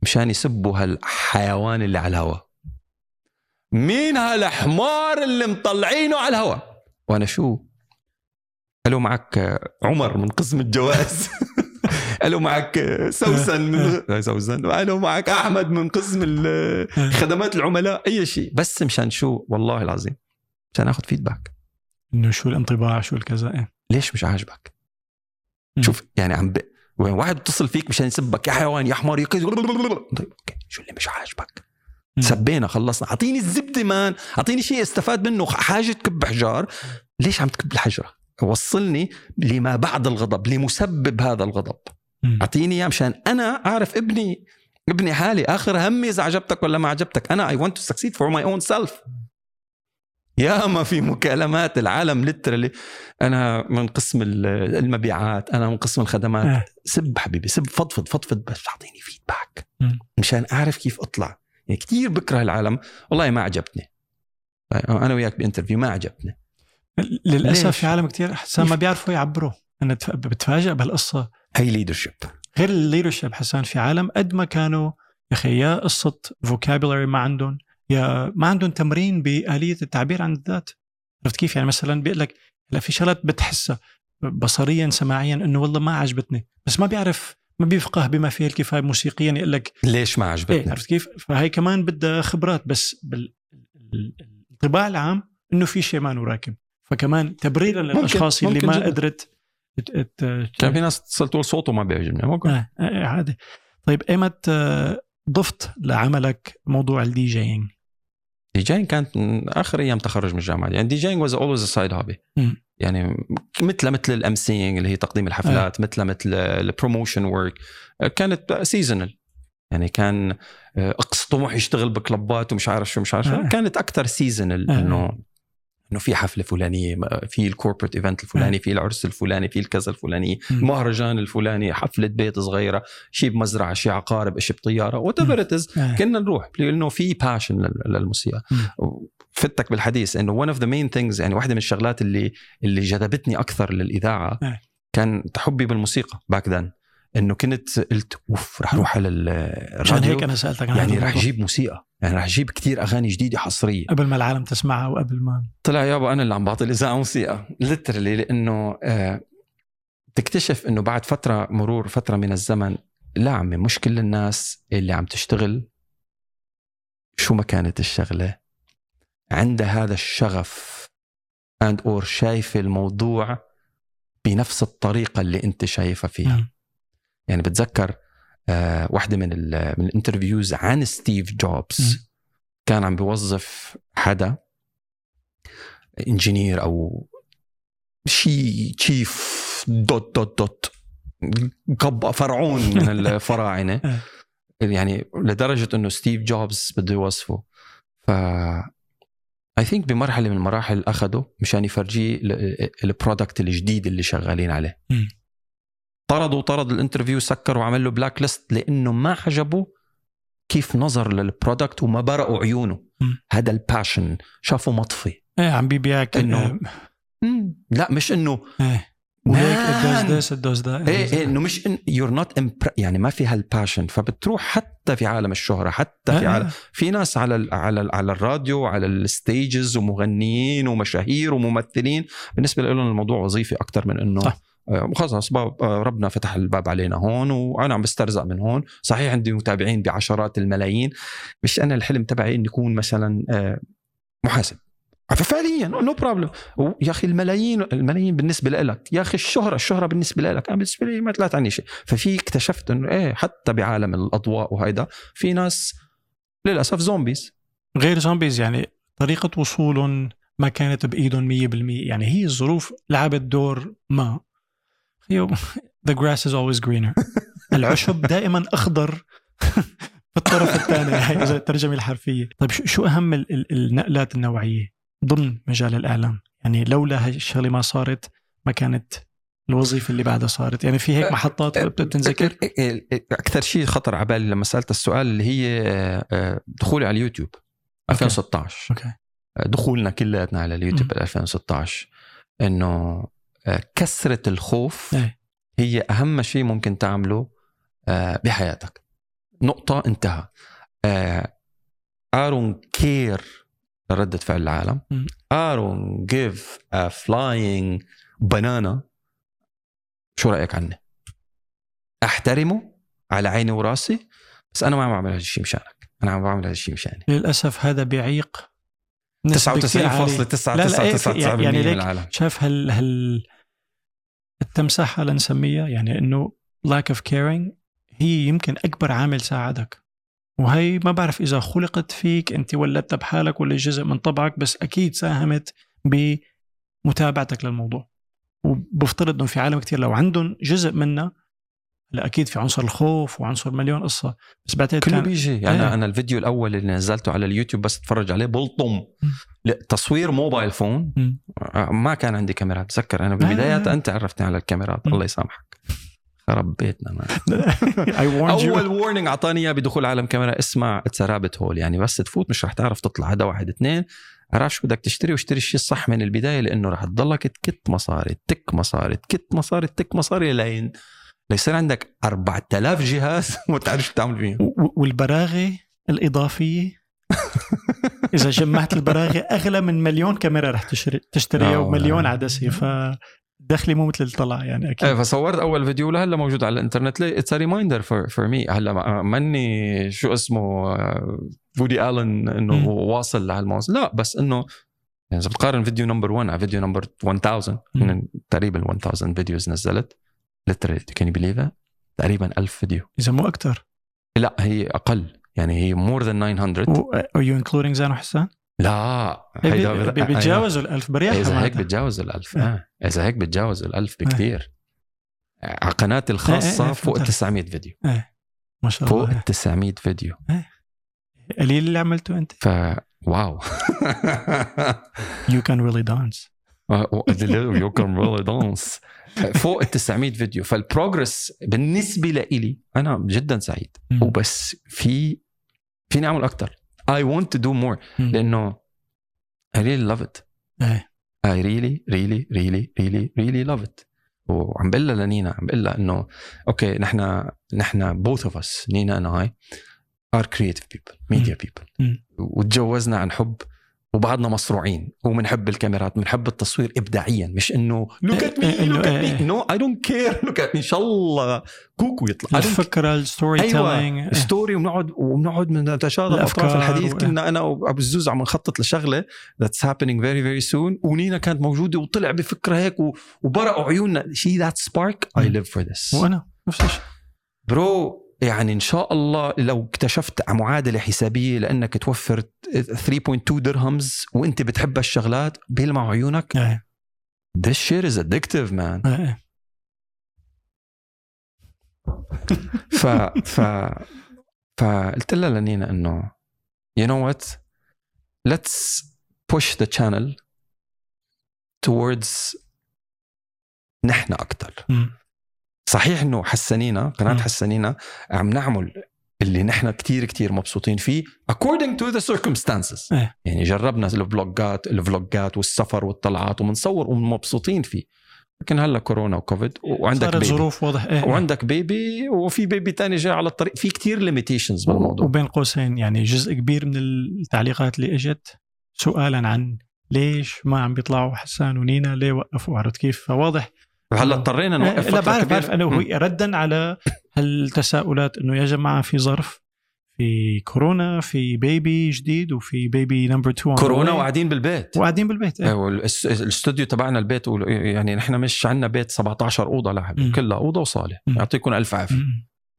مشان يسبوا هالحيوان اللي على الهواء. مين هالحمار اللي مطلعينه على الهواء؟ وأنا شو؟ قالوا معك عمر من قسم الجواز قالوا معك سوسن. من سوسن. قالوا معك أحمد من قسم ال- خدمات العملاء. أي شيء. بس مشان شو؟ والله العظيم. مشان آخذ feedback إنه شو الانطباع شو الكذا إيه. ليش مش عاجبك. شوف يعني عم ب... واحد بتصل فيك مشان يسبك يا حيوان يا حمار يا كذا طيب أوكي. شو اللي مش عاجبك. سبينا خلصنا. أعطيني الزبدة مان. أعطيني شيء استفاد منه. حاجة تكب حجار. ليش عم تكب الحجرة؟ وصلني لما بعد الغضب لمسبب هذا الغضب. أعطيني إياه مشان أنا أعرف ابني ابني حالي. آخر همي إذا عجبتك ولا ما عجبتك. أنا I want to succeed for my own self يا ما في مكالمات العالم literally أنا من قسم ال- المبيعات أنا من قسم الخدمات. آه. سب حبيبي سب فضفض فضفض بس أعطيني feedback. مشان أعرف كيف أطلع. يعني كثير بكره العالم. والله ما عجبتني. أنا وياك ب interview ما عجبني للأسف ليش؟ في عالم كثير حسان ما بيعرفوا يعبروا. أنا تف- بتفاجئ بهالقصه هي leadership غير ال leadership حسان في عالم قد ما كانوا يا أخي يا قصة vocabulary ما عندهم. ما عندهم تمرين بآلية التعبير عن الذات. عرفت كيف؟ يعني مثلا بيقول لك هلا في شغلات بتحسها بصريا سماعيا إنه والله ما عجبتني بس ما بيعرف ما بيفقه بما فيه الكفاية موسيقيا. يقول لك ليش ما عجبتني؟ عرفت كيف؟ فهي كمان بدها خبرات بس بال ال- الانطباع العام إنه في شيء ما راكب. فكمان تبريرا ممكن- للأشخاص اللي ممكن ما جداً. قدرت كان في ناس تتصل تقول صوته ما بيعجبني ممكن آه آه، عادي. طيب إيمت آه، ضفت لعملك موضوع ال DJing DJing كانت آخر أيام تخرج من الجامعة يعني DJing was always side hobby مم. يعني مثل مثل ال emceeing اللي هي تقديم الحفلات مثل مثل ال promotion work كانت seasonal يعني كان آه، أقصى طموح يشتغل بكلبات ومش عارف شو مش عارف شو آه. كانت أكثر seasonal آه. إنه إنه في حفلة فلانية في ال corporate event الفلاني في العرس الفلاني في الكذا الفلاني. المهرجان الفلاني حفلة بيت صغيرة شيء بمزرعة شيء ع قارب شيء بطيارة whatever آه. كنا نروح لأنه في passion للموسيقى فبتك بالحديث إنه one of the main things يعني واحدة من الشغلات اللي اللي جذبتني أكثر للإذاعة إيه. كان حبي بالموسيقى back then إنه كنت قلت أوف رح أروح على ال- عشان هيك الراديو أنا سألتك عن يعني رح. أجيب موسيقى يعني رح أجيب كتير أغاني جديدة حصرية قبل ما العالم تسمعها وقبل ما طلع يابا أنا اللي عم بعطي الإذاعة موسيقى literally لأنه آه تكتشف إنه بعد فترة مرور فترة من الزمن لا عمي مش كل الناس اللي عم تشتغل شو ما كانت الشغلة عندها هذا الشغف and or شايفة الموضوع بنفس الطريقة اللي أنت شايفها فيها مم. يعني بتذكر آه واحدة من من ال interviews عن ستيف جوبز. كان عم بيوظف حدا engineer أو شي chief dot dot dot قب فرعون من الفراعنة يعني لدرجة إنه ستيف جوبز بده يوظفه ف I think بمرحلة من المراحل اخذه مشان يفرجيه ال- ال product الجديد اللي شغالين عليه. طردوا طرد ال interview سكر وعمل له black list لأنه ما عجبه كيف نظر لل product وما برقوا عيونه. هذا ال passion شافه مطفي. إيه عم بيبيعك إنه لا مش انه إيه. that. إيه إيه إنه مش إن you're not يعني ما في هال passion فبتروح حتى في عالم الشهرة حتى في آه، عالم في ناس على ال على ال على الراديو على ال stages ومغنيين ومشاهير وممثلين. بالنسبة لهم الموضوع وظيفي أكثر من إنه صح. آه، خلص باب آه، ربنا فتح الباب علينا هون وأنا عم بسترزق من هون. صحيح عندي متابعين بعشرات الملايين مش أنا الحلم تبعي إني أكون مثلا آه، محاسب. فعليا no problem يا أخي الملايين الملايين بالنسبة لك يا أخي الشهرة الشهرة بالنسبة لك أنا بالنسبة لي ما لا تعني شيء. ففي اكتشفت إنه إيه حتى بعالم الأضواء وهيدا في ناس للأسف zombies غير زومبيز يعني طريقة وصولهم ما كانت بإيدهم 100% يعني هي الظروف لعبت دور ما. The grass is always greener. العشب دائما أخضر في الطرف الثاني. هاي إذا الترجمة الحرفية. طيب شو- ال- النقلات النوعية ضمن مجال الإعلام؟ يعني لولا هاي الشغلة ما صارت ما كانت الوظيفة اللي بعدها صارت. يعني في هيك محطات بتنذكر؟ أكثر شيء خطر على بالي لما سألت السؤال اللي هي دخولي على اليوتيوب. 2016 okay. دخولنا كلياتنا على اليوتيوب مم. بال 2016 إنه كسرة الخوف إيه. هي أهم شيء ممكن تعمله آه، بحياتك نقطة انتهى I don't care ردة فعل العالم مم. I don't give a flying بنانا شو رأيك عني؟ أحترمه على عيني وراسي بس أنا ما عم بعمل هذا الشيء مشانك أنا عم بعمل هذا الشيء مشاني للأسف هذا بيعيق نسبة كتير عالية. لا، لا، إيه، 99.999% يعني من ليك العالم شايف هال هال التمساح لنسميها يعني إنه lack of caring هي يمكن أكبر عامل ساعدك. وهي ما بعرف إذا خلقت فيك أنت ولدتها بحالك ولا جزء من طبعك بس أكيد ساهمت بمتابعتك للموضوع. وبفترض إنه في عالم كتير لو عندهم جزء منها لا أكيد في عنصر الخوف وعنصر مليون قصة. بس بعتقد كله كان بيجي. يعني إيه. أنا الفيديو الأول اللي نزلته على اليوتيوب بس أتفرج عليه بلطم. تصوير mobile phone. آه، ما كان عندي كاميرات تذكر أنا بالبدايات. أنت عرفتني على الكاميرات. الله يسامحك. خرب بيتنا ما. أول warning أعطاني إياه بدخول عالم كاميرا. اسمع it's rabbit hole يعني بس تفوت مش رح تعرف تطلع. هذا واحد. اثنين عرف شو بدك تشتري واشتري الشيء الصح من البداية لأنه رح تضلك تكت مصاري تك مصاري تكت مصاري تك مصاري لين. ليصير عندك 4000 جهاز وما تعرف شو تعمل فيهم. و- والبراغي الإضافية. إذا جمعت البراغي أغلى من مليون كاميرا رح تشتري تشتريها آه. ومليون عدسة. فدخلي مو مثل اللي طلع يعني إيه أكيد فصورت أول فيديو لهلا موجود على الإنترنت. it's reminder for for me هلا ما- ماني شو اسمه وودي الن إنه. واصل لهالموضوع لا بس إنه يعني إذا بتقارن video number 1 على video number 1000 من تقريبا 1000 videos نزلت. Literally can you believe تقريبا 1000 فيديو. اذا مو أكثر لا هي أقل. يعني هي more than 900 are you including زين وحسان؟ لا. إيه، هيدا بي- بي- بيتجاوزوا ال1000 بريحه إذا هيك. بتجاوز الألف. إيه. آه. إذا هيك بتجاوز الألف بكثير على قناتي الخاصة إيه، إيه، فوق فهمت. 900 فيديو. ما شاء فوق الله. 900 فيديو. قليل اللي عملته أنت؟ ف واو. يو كان ريلي دانس ريلي دانس فوق ال 900 فيديو. فالبروجرس بالنسبة لإلي أنا جدا سعيد. وبس في فيني أكثر I want to do more. لأنه I really love it. إيه. I really really really really really love it. وعم بقول لنينا عم بقول إنه okay نحن نحن both of us نينا and I are creative people media people. مم. وتجوزنا عن حب. وبعدنا مصروعين وبنحب الكاميرات بنحب التصوير ابداعيا مش إنه إيه، إنه look at إيه. me. No I don't care. Look at me. إن شاء الله كوكو يطلع. الفكرة ال story أيوه. telling story وبنقعد وبنقعد نتشاغل الأفكار اطراف الحديث. و- كنا أنا وأبو الزوز عم نخطط لشغلة that's happening very very soon. ونينا كانت موجودة وطلع بفكرة هيك و- وبرقوا عيوننا. See that spark? I مم. live for this. وأنا نفس الشيء. برو يعني إن شاء الله لو اكتشفت معادلة حسابية لأنك توفر 3.2 درهمز وإنت بتحب الشغلات بيلمع عيونك. إيه. This shit is addictive man. إيه. إيه. ف ف فقلت لها لنينا إنه you know what? Let's push the channel towards نحن أكثر. صحيح إنه حسنينا قناة مم. حسنينا عم نعمل اللي نحن كتير كتير مبسوطين فيه according to the circumstances. إيه. يعني جربنا الفلوجات الفلوجات والسفر والطلعات ومنصور ومبسوطين فيه. لكن هلا كورونا وكوفيد وعندك صارت baby ظروف واضح. إيه. وعندك baby وفي baby تاني جاي على الطريق. في كتير limitations بالموضوع. وبين قوسين يعني جزء كبير من التعليقات اللي إجت سؤالا عن ليش ما عم بيطلعوا حسان ونينا ليه وقفوا؟ عرفت كيف؟ فواضح هلا اضطرينا إيه، نوقف لا بعرف. بعرف هو مم. ردا على هالتساؤلات إنه يا جماعة في ظرف في كورونا في baby جديد وفي baby number 2 كورونا وقاعدين بالبيت وقاعدين بالبيت إيه. أيوة، الاس- الاستوديو تبعنا البيت يعني نحن مش عندنا بيت 17 أوضة مم. كلها أوضة وصالة. يعطيكم ألف عافية.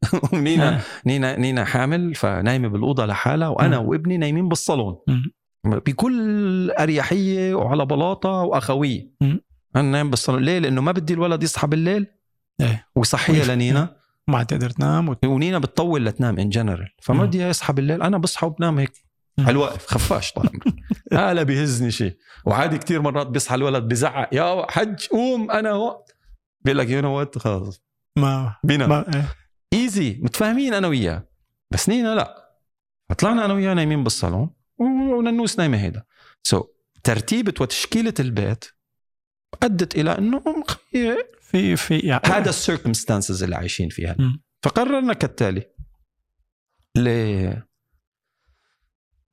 ونينا آه. نينا نينا حامل فنايمة بالأوضة لحالها وأنا مم. وابني نايمين بالصالون. بكل أريحية وعلى بلاطة وأخوية. أنا نايم بالصالون ليه؟ لأنه ما بدي الولد يصحى بالليل. إيه. ويصحيها لنينا. ما تقدر تنام وت... ونينا بتطول لتنام ان جنرال فما. بدي يصحى بالليل. أنا بصحى وبنام هيك. على الوقف خفاش طال عمرك. لا بيهزني شيء وعادي كتير مرات بيصحى الولد بزعق. يا حج قوم أنا هو بيقول لك you know what خلص ما بينام ما إيه. easy متفاهمين أنا وياه. بس نينا لا. فطلعنا أنا وياه نايمين بالصالون وننوس نايمة هيدا. so so, ترتيبة وتشكيلة البيت أدت إلى أنه في في يعني هذا ال circumstances اللي عايشين فيها. مم. فقررنا كالتالي. ليه؟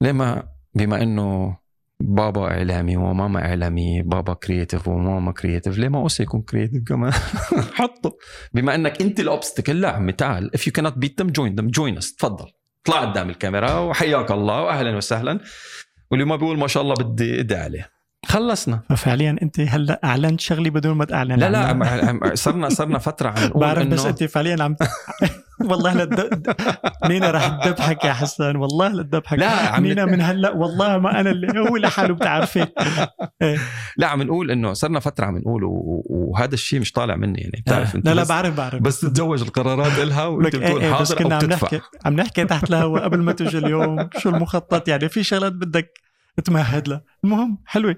ليه ما بما أنه بابا إعلامي وماما إعلامي بابا creative وماما creative ليه ما أوسي يكون creative كمان؟ حطه. بما أنك أنت الاوبستكل لا عمي تعال if you cannot beat them join them. Join us. تفضل. اطلع قدام الكاميرا. وحياك الله. واهلا وسهلا. واللي ما بيقول ما شاء الله بدي ادعي عليه. خلصنا. ففعليا أنت هلأ أعلنت شغلي بدون ما تعلن لا لا عم- صرنا صرنا فترة عم نقول بعرف بس أنت فعليا عم والله لد... نينا رح تذبحك يا حسن؟ والله لتذبحك لا عم نينا من هلأ؟ والله ما أنا اللي هو لحاله بتعرفي. إيه. لا عم نقول إنه صرنا فترة عم نقول و- وهذا الشيء مش طالع مني يعني. بتعرف أنت لا لا بس, بعرف بعرف. بس تتزوج القرارات إلها وأنت إيه بتقول إيه بس حاضر كنا أو عم نحكي عم نحكي تحت الهواء قبل ما تجي اليوم. شو المخطط؟ يعني في شغلات بدك تمهد لها المهم حلوة.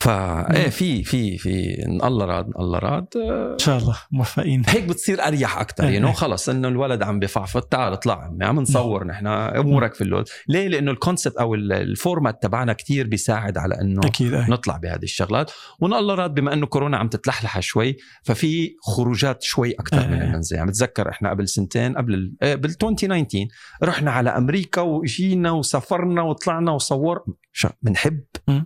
فا إيه في في في إن الله راد إن الله راد آه، إن شاء الله موفقين. هيك بتصير أريح أكثر إيه. يعني خلص إنه الولد عم بفعفط تعال اطلع عم نصور نحن أمورك في اللود. ليه؟ لأنه ال concept أو ال- ال format تبعنا كتير بيساعد على إنه أكيد إيه. نطلع بهذه الشغلات. وإن الله راد بما إنه كورونا عم تتلحلح شوي ففي خروجات شوي أكثر من. المنزل يعني بتذكر إحنا قبل سنتين قبل ال- بال 2019 رحنا على أمريكا واجينا وسافرنا وطلعنا وصور بنحب.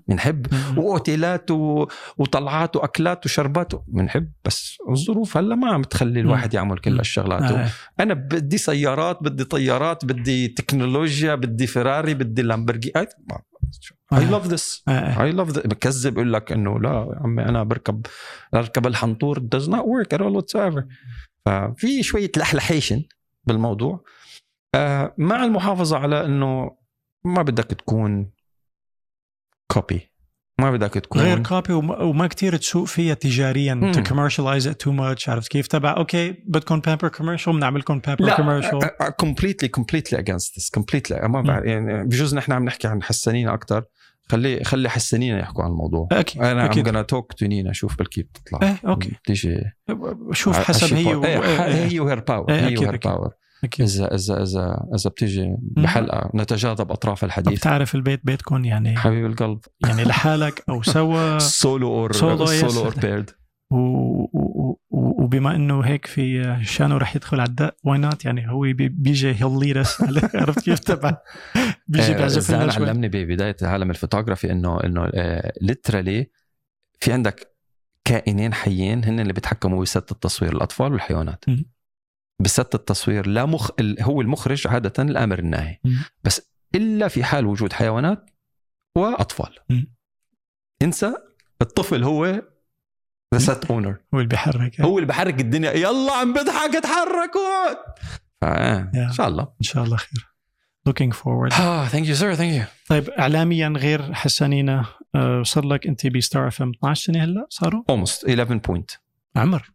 بنحب. وأوتيلات و... وطلعات وأكلات وشربات بنحب بس الظروف هلا ما عم تخلي الواحد يعمل كل. هالشغلات آه. أنا بدي سيارات بدي طيارات بدي تكنولوجيا بدي فيراري بدي لامبرجي أي. love this. I love بكذب يقول لك إنه لا يا عمي أنا بركب اركب الحنطور does not work at all whatsoever ففي شوية لحلحيشن بالموضوع آه مع المحافظة على إنه ما بدك تكون copy ما بدك تكون غير copy وما, وما كتير تسوق فيها تجاريا. to commercialize it too much عرفت كيف؟ تبع okay بدكم bumper commercial بنعمل لكم bumper commercial completely completely against this completely ما. بعرف يعني بجوز نحن عم نحكي عن حسانين أكثر خلي خلي حسانين يحكوا عن الموضوع. أكيد أنا I'm gonna talk to نينا شوف بلكي بتطلع. إيه okay. بتيجي شوف حسب هي و... إيه، إيه، هي و her power إيه، هي و her. power أكيد. إذا إذا إذا إذا بتيجي بحلقة نتجاذب أطراف الحديث. بتعرف البيت بيتكم يعني حبيب القلب. يعني لحالك أو سوا. solo or Solo, solo yes. or paired. وبما إنه هيك في شانو رح يدخل على الدق why not يعني هو بي... بيجي he'll lead عرفت كيف؟ تبع. بيجي بيعزف لنا زان شوي. علمني ببدايه عالم الفوتوغرافي إنه إنه literally في عندك كائنين حيين هن اللي بيتحكموا ب set التصوير الأطفال والحيوانات. ب set التصوير لا مخ هو المخرج عادة الأمر الناهي مم. بس إلا في حال وجود حيوانات وأطفال. مم. انسى الطفل هو the set owner هو اللي بيحرك. هو اللي بحرك الدنيا. يلا عم بضحك اتحركوا. إن شاء الله. إن شاء الله خير. Looking forward. آه thank you sir thank you طيب اعلاميا غير حسانينا آه، صار لك أنت ب Star FM 12 سنة هلأ؟ صاروا؟ almost 11 point. عمر.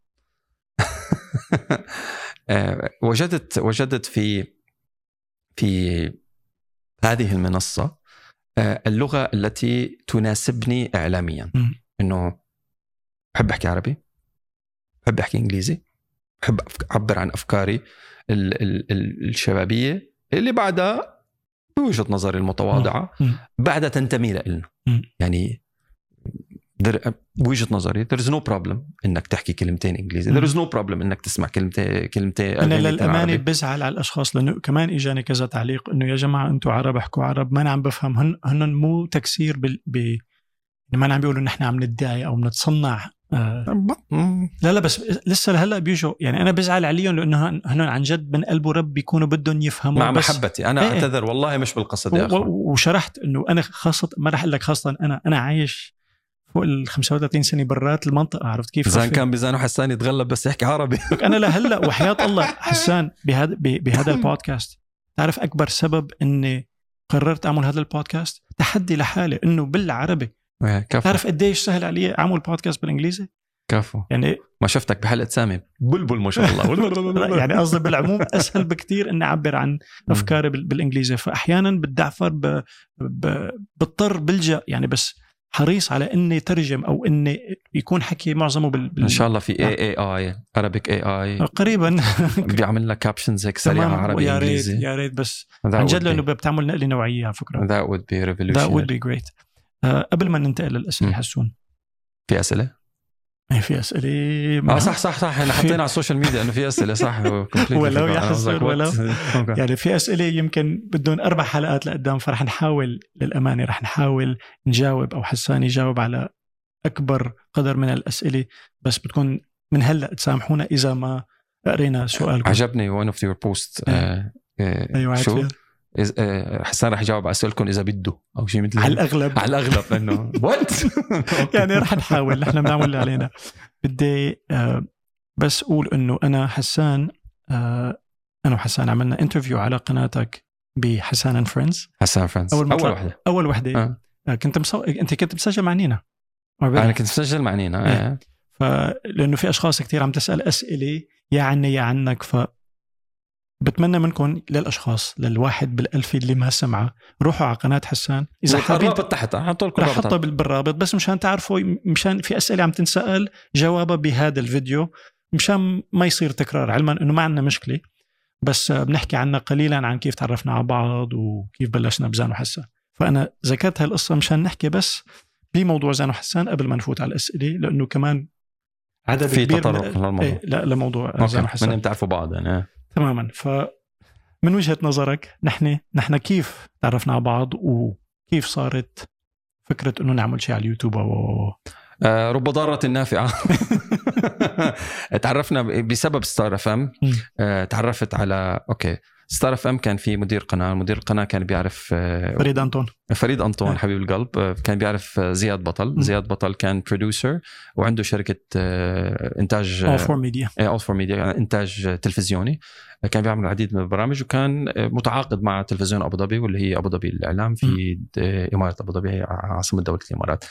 وجدت وجدت في في هذه المنصة آه، اللغة التي تناسبني إعلاميا مم. إنه بحب أحكي عربي بحب أحكي إنجليزي بحب أعبر عن أفكاري ال- ال- ال- الشبابية اللي بعدها بوجهة نظري المتواضعة مم. بعدها تنتمي لنا. يعني بوجهه نظري there is no problem إنك تحكي كلمتين إنجليزي. There is no problem إنك تسمع كلمتين كلمتين أنا للأمانة. بزعل على الأشخاص لأنه كمان إجاني كذا تعليق إنه يا جماعة أنتم عرب احكوا عرب ما أنا عم بفهم. هن هن مو تكسير بال ب يعني ما أنا عم بيقولوا نحن عم ندعي أو بنتصنع آه. لا لا بس لسه لهلأ بيجوا يعني أنا بزعل عليهم لأنه هن عن جد من قلب ورب بيكونوا بدهم يفهموا مع بس. محبتي. أنا إيه. أعتذر والله مش بالقصد يا و- وشرحت إنه أنا خاصة ما رح أقول لك خاصة أنا أنا عايش فوق ال 35 سنة برات المنطقة عرفت كيف؟ زان كان بزانه حسان يتغلب بس يحكي عربي. أنا لهلا وحياة الله حسان بهذا بهذا البودكاست. تعرف أكبر سبب إني قررت أعمل هذا البودكاست؟ تحدي لحالي إنه بالعربي. إيه، كفو. تعرف قديش سهل علي أعمل بودكاست بالإنجليزي؟ كفو. يعني ما شفتك بحلقة سامي. بلبل ما شاء الله. يعني قصدي بالعموم أسهل بكثير إني أعبر عن أفكاري بال- بالإنجليزي. فاحيانا بتدعفر ب... ب... بضطر بلجا يعني بس حريص على إني ترجم أو إني يكون حكي معظمه بال... بال... إن شاء الله في AI AI Arabic AI قريبا. بيعمل لك captions هيك سريعة عربي يا ريت يا ريت بس. عن جد لأنه بتعمل نقلة نوعية على فكرة. That would be That would revolutionary. be great. آه قبل ما ننتقل للأسئلة. حسون. في أسئلة؟ إيه، في أسئلة آه صح صح صح. إحنا حطينا على ال social media إنه في أسئلة صح. ولو. يا حسن،? ولو. يعني في أسئلة يمكن بدهم أربع حلقات لقدام فرح نحاول للأمانة رح نحاول نجاوب أو حسان يجاوب على أكبر قدر من الأسئلة. بس بتكون من هلأ تسامحونا إذا ما قرينا سؤالكم. عجبني one of your posts آه، آه، أيوه شو؟ آه، حسان رح يجاوب على اسئلتكم إذا بده أو شيء مثل على. الأغلب على الأغلب انه what يعني رح نحاول نحن بنعمل اللي علينا بدي آه، بس أقول إنه أنا حسان آه، أنا وحسان عملنا interview على قناتك بحسان and friends حسان أول اول, أول وحدة أول وحدة آه. آه. كنت مسو... أنت كنت مسجل مع نينا أنا كنت مسجل مع نينا إيه. آه. فلانه في أشخاص كثير عم تسأل أسئلة يا عني يا عنك ف بتمنى منكم للأشخاص للواحد بالالف اللي ما سمعه روحوا على قناة حسان. إذا حابين الرابط تحت حطوا لكم رح. بال- بالرابط بس مشان تعرفوا مشان في أسئلة عم تنسأل جوابها بهذا الفيديو. مشان ما يصير تكرار علما إنه ما عندنا مشكلة. بس بنحكي عنها قليلا عن كيف تعرفنا على بعض وكيف بلشنا بزان وحسان فأنا ذكرت هالقصة مشان نحكي بس بموضوع زان وحسان قبل ما نفوت على الأسئلة لأنه كمان عدد في كبير تطرق من للموضوع. إيه لا لموضوع زان وحسان من بتعرفوا بعض يعني. تماما. ف من وجهة نظرك نحن نحن كيف تعرفنا على بعض وكيف كيف صارت فكرة إنه نعمل شيء على اليوتيوب؟ أو آه، رب ضارة نافعة. تعرفنا بسبب Star FM. تعرفت على okay. Star FM كان في مدير قناة مدير القناة كان بيعرف آه، فريد أنطون. فريد. أنطون حبيب القلب آه، كان بيعرف آه، زياد بطل. زياد بطل كان producer وعنده شركة إنتاج All For Media All For Media إنتاج تلفزيوني. كان بيعمل العديد من البرامج وكان متعاقد مع تلفزيون أبو ظبي واللي هي أبو ظبي الإعلام في إمارة أبو ظبي هي عاصمة دولة الإمارات.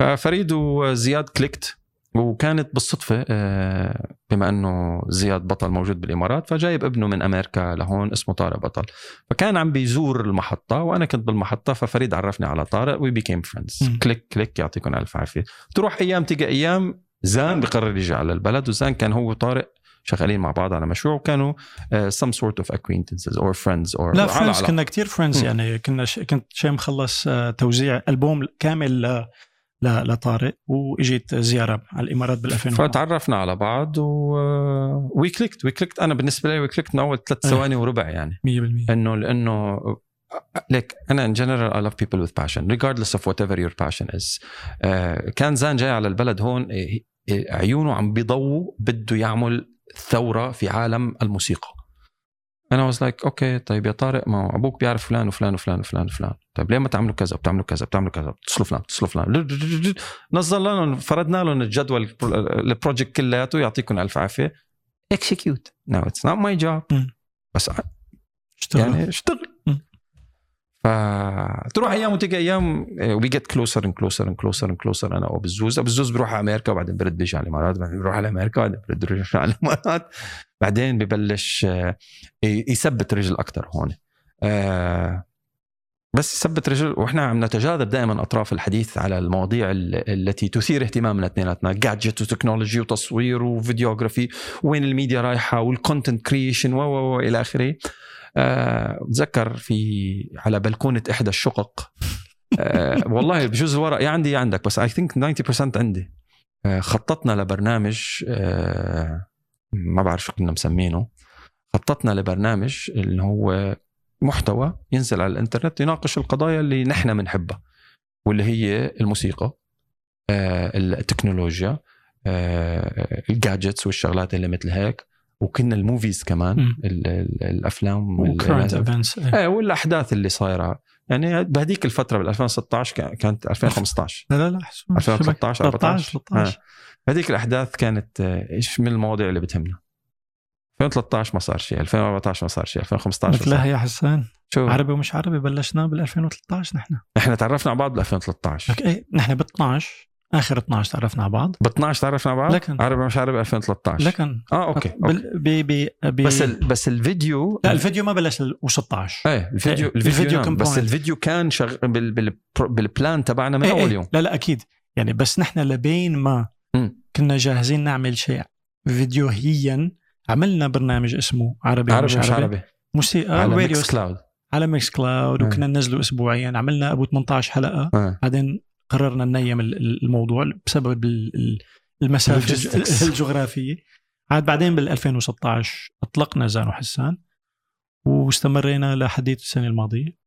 ففريد وزياد clicked وكانت بالصدفة آه، بما أنه زياد بطل موجود بالإمارات فجايب ابنه من أمريكا لهون اسمه طارق بطل فكان عم بيزور المحطة وأنا كنت بالمحطة ففريد عرفني على طارق we became friends. click click يعطيكم ألف عافية تروح أيام تيجي أيام زان بقرر يجي على البلد وزان كان هو وطارق شغالين مع بعض على مشروع وكانوا some sort of acquaintances or friends or لا friends. كنا كتير friends. يعني كنا ش... كنت شيء مخلص آه، توزيع ألبوم كامل. ل... لطارق وإجيت زيارة على الإمارات بال 2000 فتعرفنا على بعض و we clicked we clicked أنا بالنسبة لي we clicked من أول ثلاث إيه. ثواني وربع يعني. 100% إنه لأنه ليك أنا in general I love people with passion. Regardless of whatever your passion is. آه، كان زان جاي على البلد هون إيه، إيه، عيونه عم بيضووا بده يعمل ثورة في عالم الموسيقى. أنا was like okay طيب يا طارق ما هو أبوك بيعرف فلان وفلان وفلان وفلان وفلان. طيب ليه ما تعملوا كذا؟ بتعملوا كذا بتعملوا كذا. بتصلوا فلان بتصلوا فلان. نزل لهم فردنا لهم الجدول ال project كلياته يعطيكم ألف عافية. Execute. No it's not my job. مم. بس اشتغل. يعني اشتغل. فتروح أيام وتيجي أيام we get closer and closer and closer and closer أنا وبزوز بزوز بروح على أمريكا وبعدين برد بيجي على الإمارات بعدين بروح على أمريكا وبعدين برد بيرجع على الإمارات. بعدين ببلش آه، يثبت رجل أكثر هون. آه، بس يثبت رجل وإحنا عم نتجاذب دائما أطراف الحديث على المواضيع ال- التي تثير اهتمامنا اثنيناتنا gadget و technology وتصوير و videography وين الميديا رايحة وال content creation و إلى آخره. آه، بتذكر في على بلكونة إحدى الشقق. والله بجوز الورق يا عندي يا عندك بس I think 90% عندي. خططنا لبرنامج ما بعرف شو كنا مسمينه. خططنا لبرنامج اللي هو محتوى ينزل على الإنترنت يناقش القضايا اللي نحن بنحبها واللي هي الموسيقى آه، التكنولوجيا آه، ال gadgets والشغلات اللي مثل هيك وكنا ال movies كمان ال- الأفلام events إيه. والأحداث اللي صايرة. يعني بهديك الفترة بال 2016 كا- كانت 2015 لا لا لا حسون. 2013 13 14 13 هذيك الأحداث كانت آه، إيش من المواضيع اللي بتهمنا؟ 2013 ما صار شيء 2014 ما صار شيء 2015 ما مثلها يا حسان شو؟ عربي ومش عربي بلشنا بال 2013 نحن. إحنا تعرفنا على بعض بال 2013 لك إيه نحن ب 12 آخر 12 تعرفنا على بعض. ب 12 تعرفنا على بعض؟ لكن- عربي مش عربي 2013 لكن. آه أوكي, أوكي. بال- بي بي بي بس ال... بس الفيديو لا الفيديو ما بلش ال 16 إيه الفيديو إيه، الفيديو, الفيديو نعم. بس. الفيديو كان شغ... بال... بال... بالبلان تبعنا من إيه. أول. يوم. لا لا أكيد. يعني بس نحن لبين ما. كنا جاهزين نعمل شيء فيديوهيا عملنا برنامج اسمه عربي, عربي مش عربي, عربي موسيقى على ميكس كلاود على ميكس كلاود مم. وكنا ننزله اسبوعيا عملنا أبو 18 حلقة آه. بعدين قررنا ننيّم ال- ال- الموضوع بسبب ال- ال- المسافة. الجغرافية عاد بعدين بال 2016 أطلقنا زان وحسان واستمرينا لحديت السنة الماضية.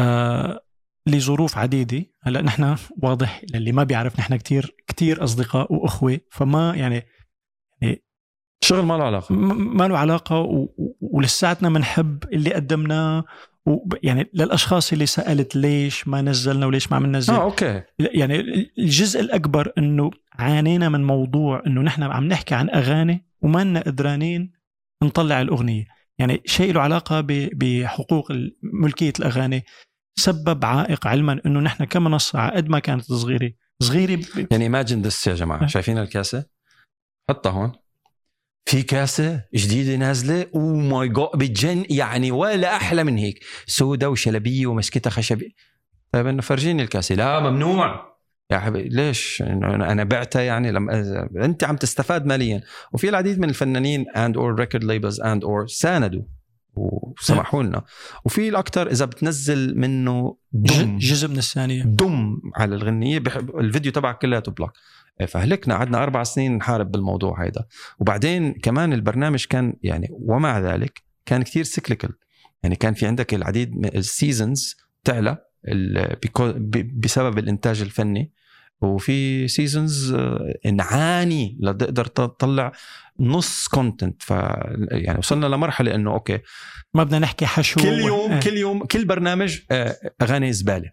آه لظروف عديدة. هلأ نحن واضح للي ما بيعرف نحن كتير كتير أصدقاء وأخوة فما يعني شغل ما له علاقة. م- ما له علاقة و- ولساتنا بنحب اللي قدمناه. و- يعني للأشخاص اللي سألت ليش ما نزلنا وليش ما عم ننزل. آه أوكي. يعني الجزء الأكبر إنه عانينا من موضوع إنه نحن عم نحكي عن أغاني وما لنا قدرانين نطلع الأغنية. يعني شيء له علاقة ب- بحقوق ملكية الأغاني. سبب عائق علما إنه نحن كمنصة قد ما كانت صغيرة. صغيرة ب- يعني imagine this يا جماعة. أه. شايفين الكاسة؟ حطها هون. في كاسة جديدة نازلة. oh my God بتجن يعني ولا أحلى من هيك. سودة وشلبية ومسكتها خشبي طيب إنه فرجيني الكاسة. لا ممنوع. يا حبيبي ليش؟ أنا بعتها يعني لما أنت عم تستفاد ماليا. وفي العديد من الفنانين اند اور ريكورد ليبلز اند اور ساندوا. وسمحوا لنا. وفي الاكثر إذا بتنزل منه دم. جزء من الثانية. دم على الغنية. بحب الفيديو تبعك كلياته بلوك فهلكنا. قعدنا أربع سنين نحارب بالموضوع هيدا. وبعدين كمان البرنامج كان يعني ومع ذلك كان كتير سيكليكال يعني كان في عندك العديد من السيزونز تعلى بسبب الإنتاج الفني. وفي seasons نعاني لتقدر تطلع نص content ف يعني وصلنا لمرحلة إنه okay ما بدنا نحكي حشو. كل يوم إيه. كل يوم كل برنامج آه، أغاني زبالة.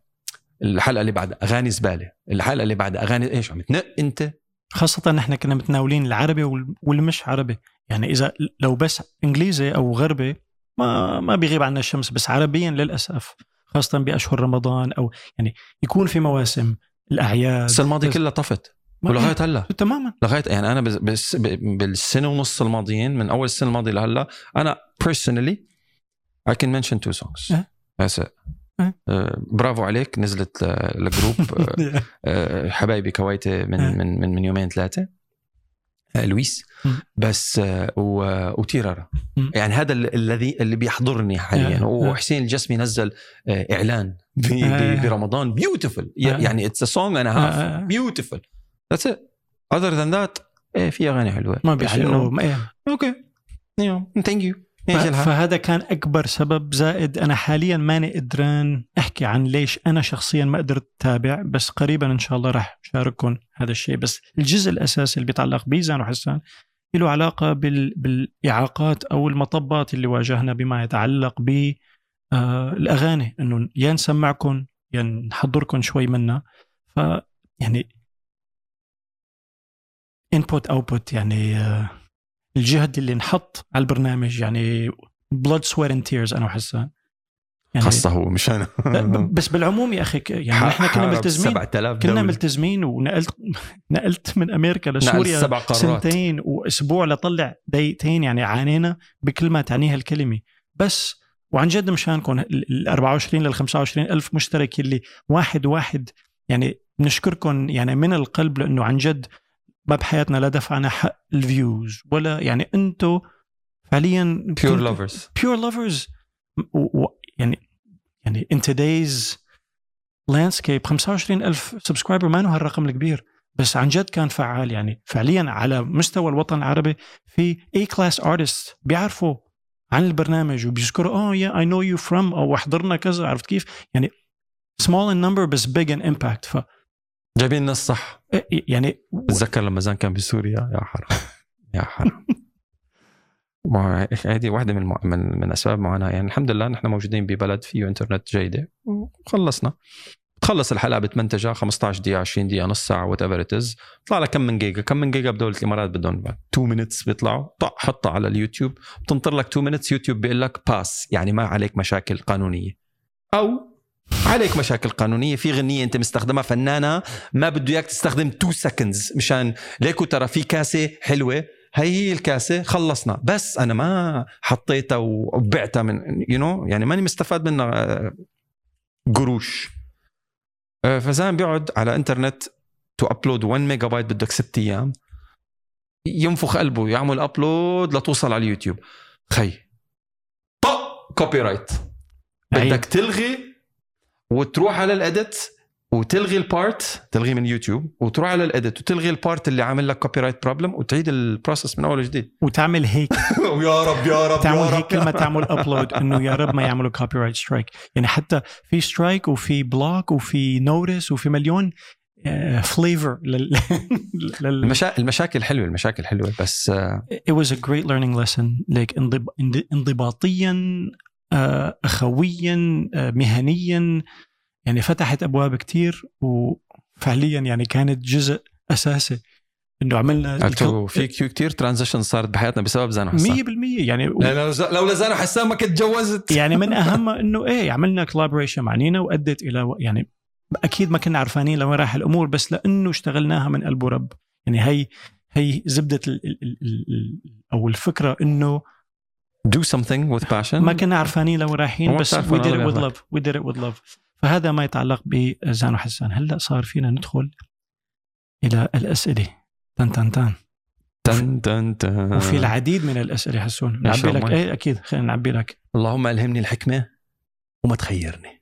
الحلقة اللي بعدها أغاني زبالة. الحلقة اللي بعدها أغاني إيش عم تنق أنت. خاصة نحن كنا متناولين العربي وال- والمش عربي. يعني إذا لو بس إنجليزي أو غربي ما ما بيغيب عنا الشمس. بس عربيا للأسف خاصة بأشهر رمضان أو يعني يكون في مواسم الأعياد السنة الماضيه بس- كلها طفت ولغاية هلأ تماما لغاية يعني أنا بس بس بالسنة ونص الماضيين من أول السنة الماضية لهلأ أنا personally I can mention two songs أه. That's it. أه. آه، برافو عليك نزلت ل- لجروب آه، آه، حبايبي كويتي من أه. من من, من يومين ثلاثة لويس مم. بس آه، وتيرارا. يعني هذا ال- الذي اللي بيحضرني حاليا أه. وحسين الجسمي نزل آه، إعلان. برمضان beautiful أه. يعني it's a song and half. beautiful that's it other than that إيه في أغاني حلوة ما بيحلو. okay thank you فهذا كان أكبر سبب زائد أنا حاليا ماني قدران أحكي عن ليش أنا شخصيا ما قدرت أتابع بس قريبا إن شاء الله راح شارككم هذا الشيء. بس الجزء الأساسي اللي بيتعلق بيزان وحسان له علاقة بال... بالإعاقات أو المطبات اللي واجهنا بما يتعلق ب آه الأغاني. إنه يا نسمعكم يا نحضركم شوي منها ف يعني input output يعني آه الجهد اللي انحط على البرنامج يعني blood sweat and tears أنا وحسان يعني خاصة هو مش أنا. بس بالعموم يا أخي يعني نحن كنا ملتزمين. 7000 كنا. ملتزمين ونقلت نقلت من أمريكا لسوريا سبع قارات. سنتين وأسبوع لطلع دقيقتين يعني عانينا بكل ما تعنيها الكلمة. بس وعن جد مشانكم ال 24 لل 25 ألف مشترك اللي واحد واحد يعني بنشكركم يعني من القلب لأنه عن جد ما بحياتنا لا دفعنا حق ال views ولا يعني أنتم فعليا pure lovers pure lovers يعني يعني in today's landscape 25 ألف subscriber ما هالرقم الكبير بس عن جد كان فعال يعني. فعليا على مستوى الوطن العربي في A class artists بيعرفوا عن البرنامج وبيذكروا آه yeah I know you from أو حضرنا كذا عرفت كيف؟ يعني small in number بس big in impact. ف جايبين الناس صح. يعني بتذكر لما زان كان بسوريا؟ يا حرام. يا حرام. ما هذه واحدة من من من أسباب معاناة. يعني الحمد لله نحن موجودين ببلد فيه إنترنت جيدة. وخلصنا. تخلص الحلقة بتمنتجها 15 دقيقة 20 دقيقة نص ساعة whatever it is طلع لك كم من جيجا كم من جيجا بدولة الإمارات بدهم؟ 2 minutes بيطلعوا. طق حطها على اليوتيوب. بتنطر لك 2 minutes يوتيوب بيقول لك بس يعني ما عليك مشاكل قانونية. أو عليك مشاكل قانونية في غنية أنت مستخدمها فنانة ما بده إياك تستخدم 2 seconds مشان ليكو ترى في كاسة حلوة. هي هي الكاسة خلصنا. بس أنا ما حطيتها وبعتها من you you know يعني ماني مستفاد منها آه، قروش. آه، فزان بيقعد على إنترنت to upload 1 ميجا بايت بدك 6 أيام. ينفخ قلبه يعمل upload لتوصل على اليوتيوب. خي. طق copyright عيب. بدك تلغي وتروح على ال edit وتلغي ال part تلغي من يوتيوب وتروح على ال edit وتلغي ال part اللي عامل لك copyright problem وتعيد ال process من أول وجديد. وتعمل هيك. ويا رب يا رب تعمل يا هيك رب. كل ما تعمل upload إنه يا رب ما يعملوا copyright strike يعني حتى في strike وفي block وفي notice وفي مليون flavor لل لل المشا... المشاكل حلوة المشاكل حلوة بس آه، it was a great learning lesson. ليك انضب... انض- انضباطيا آه، اخويا آه، مهنيا يعني فتحت أبواب كتير وفعليا يعني كانت جزء أساسي إنه عملنا في كيو كثير transition صارت بحياتنا بسبب زانو حسان 100% يعني لو لولا زانو حسان ما كنت تجوزت يعني من اهمها إنه إيه عملنا collaboration مع نينا وأدت إلى يعني أكيد ما كنا عرفانين لوين رايح الأمور بس لإنه اشتغلناها من قلب ورب. يعني هي هي زبدة ال ال ال ال أو الفكرة إنه do something with passion. ما كنا عرفانين لوين رايحين بس we did it with love. We did it with love. فهذا ما يتعلق بزان وحسان هلا صار فينا ندخل إلى الأسئلة. تن تن تن. تن تن تن. وفي العديد من الأسئلة حسون. نعبي لك. إيه أكيد. خلينا نعبي لك. اللهم ألهمني الحكمة وما تخيرني.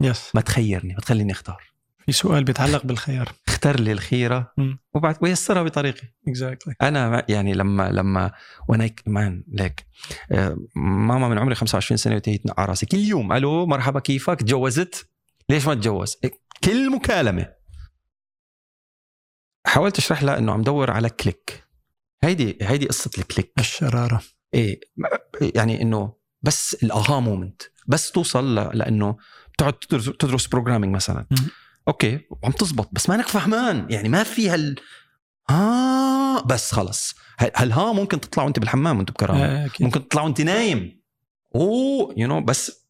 yes ما تخيرني. ما تخليني أختار. في سؤال بيتعلق بالخيار. اختار لي الخيرة. وبعد ويسرها بطريقي. exactly أنا يعني لما لما وأنا مان ليك ماما من عمري 25 سنة وتهيت على راسي. كل يوم ألو مرحبا كيفك؟ تجوزت؟ ليش ما تجوز؟ كل مكالمة. حاولت أشرح لها إنه عم دور على click هيدي هيدي قصة ال click الشرارة. إيه يعني إنه بس ال aha moment بس توصل لإنه بتقعد تدرس, تدرس programming مثلا. okay وعم تزبط بس مانك فهمان يعني ما في هال آه بس خلص. هل- هال aha ممكن تطلع وانت بالحمام وانت بكرامة؟ آه، ممكن تطلع وانت نايم. oh you you know, بس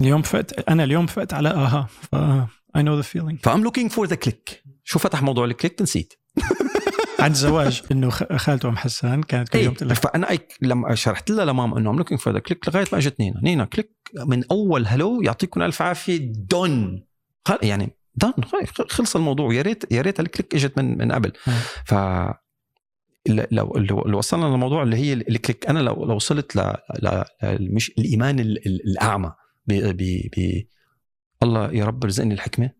اليوم فقت أنا اليوم فقت على aha ف I know the feeling ف I'm looking for the click شو فتح موضوع ال click؟ نسيت. عن الزواج إنه خالته أم حسان كانت كل إيه يوم تقول لك فانا أي- لما شرحت لها لماما إنه I'm looking for the click لغاية ما إجت نينا. نينا click من أول hello يعطيكم ألف عافية دون يعني دون خلص الموضوع. يا ريت يا ريت ال click إجت من من قبل. ف لو لو لو وصلنا للموضوع اللي هي ال click أنا لو لو وصلت ل. مش الإيمان ال... ال- الأعمى ب... ب... ب... الله يا رب رزقني الحكمة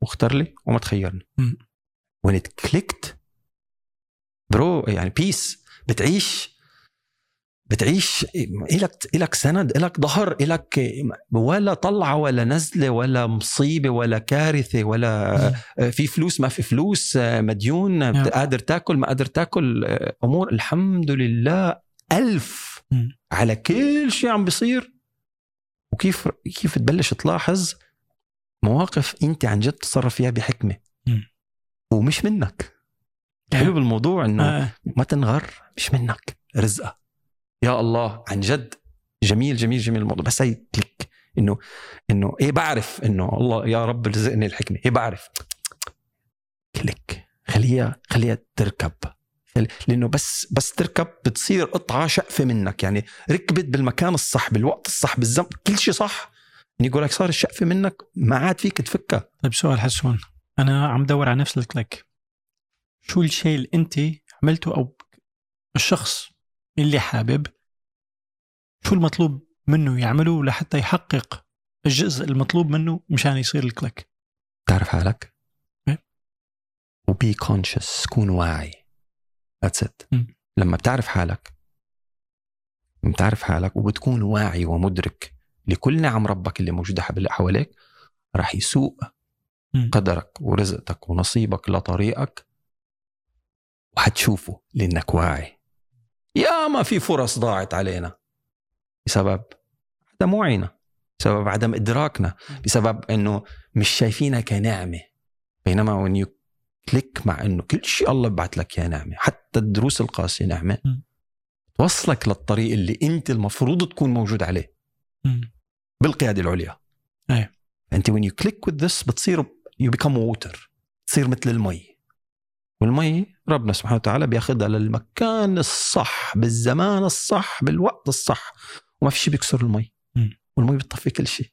واختار لي وما تخيرني. it clicked bro يعني peace بتعيش. بتعيش إلك إلك سند إلك ظهر إلك ولا طلعة ولا نزلة ولا مصيبة ولا كارثة ولا في فلوس ما في فلوس مديون نعم. قادر تاكل ما قادر تاكل أمور. الحمد لله ألف. على كل شيء عم بيصير. وكيف كيف تبلش تلاحظ مواقف أنت عن جد تتصرف فيها بحكمة. مم. ومش منك. الحلو بالموضوع إنه آه، ما تنغر مش منك. رزقه يا الله عن جد. جميل جميل جميل الموضوع. بس هي كليك إنه إنه إيه بعرف إنه الله يا رب رزقني الحكمة. إيه بعرف. كليك. خليها خليها تركب. لأنه بس بس تركب بتصير قطعة شقفة منك. يعني ركبت بالمكان الصح بالوقت الصح بالزمن كل شيء صح. يقول لك صار الشقفة منك ما عاد فيك تفكها. طيب سؤال حسون. أنا عم دور على نفس الكليك. شو الشيء اللي أنت عملته أو الشخص اللي حابب شو المطلوب منه يعمله لحتى يحقق الجزء المطلوب منه مشان يصير ال click تعرف حالك إيه. و be conscious كون واعي that's it. لما بتعرف حالك بتعرف حالك وبتكون واعي ومدرك لكل نعم ربك اللي موجودة حبل- حواليك راح يسوق. قدرك ورزقك ونصيبك لطريقك وحتشوفه لأنك واعي يا ما في فرص ضاعت علينا بسبب عدم وعينا بسبب عدم إدراكنا بسبب إنه مش شايفينها كنعمه بينما when you كليك مع إنه كل شيء الله ببعث لك يا نعمه حتى الدروس القاسية نعمه. توصلك للطريق اللي أنت المفروض تكون موجود عليه. بالقيادة العليا أي. أنت when you click with this بتصير you become water تصير مثل المي والمي ربنا سبحانه وتعالى بياخذها للمكان الصح بالزمان الصح بالوقت الصح. وما في شيء بيكسر المي. والمي بتطفي كل شيء.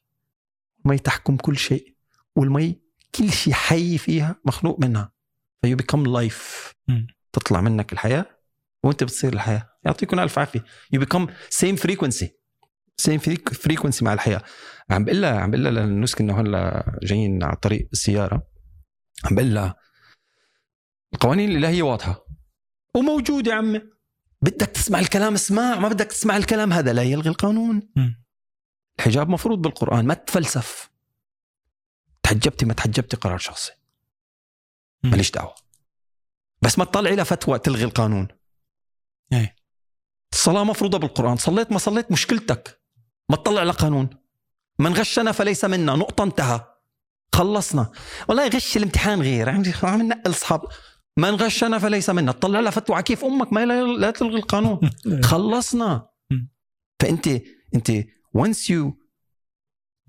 المي تحكم كل شيء. والمي كل شيء حي فيها مخلوق منها. ف you become life. تطلع منك الحياة وانت بتصير الحياة. يعطيكم الف عافية. you become same frequency same فريكونسي مع الحياة. عم بقول لها عم بقول لها لنسك انه هلا جايين على طريق السيارة. عم بقول لها القوانين الإلهية واضحة. وموجوده يا عمي. بدك تسمع الكلام اسمع ما بدك تسمع الكلام هذا لا يلغي القانون. الحجاب مفروض بالقرآن ما تفلسف. تحجبتي ما تحجبتي قرار شخصي. ماليش دعوة. بس ما تطلعي لها فتوى تلغي القانون. إيه. الصلاة مفروضة بالقرآن. صليت ما صليت مشكلتك. ما تطلع لقانون من غشنا فليس منا. نقطة انتهى. خلصنا. والله غش الامتحان غير. عم عم ننقل أصحاب. من غشنا فليس منا. تطلع لها فتوى كيف أمك ما لا, تلغي القانون. خلصنا. فأنت أنت once you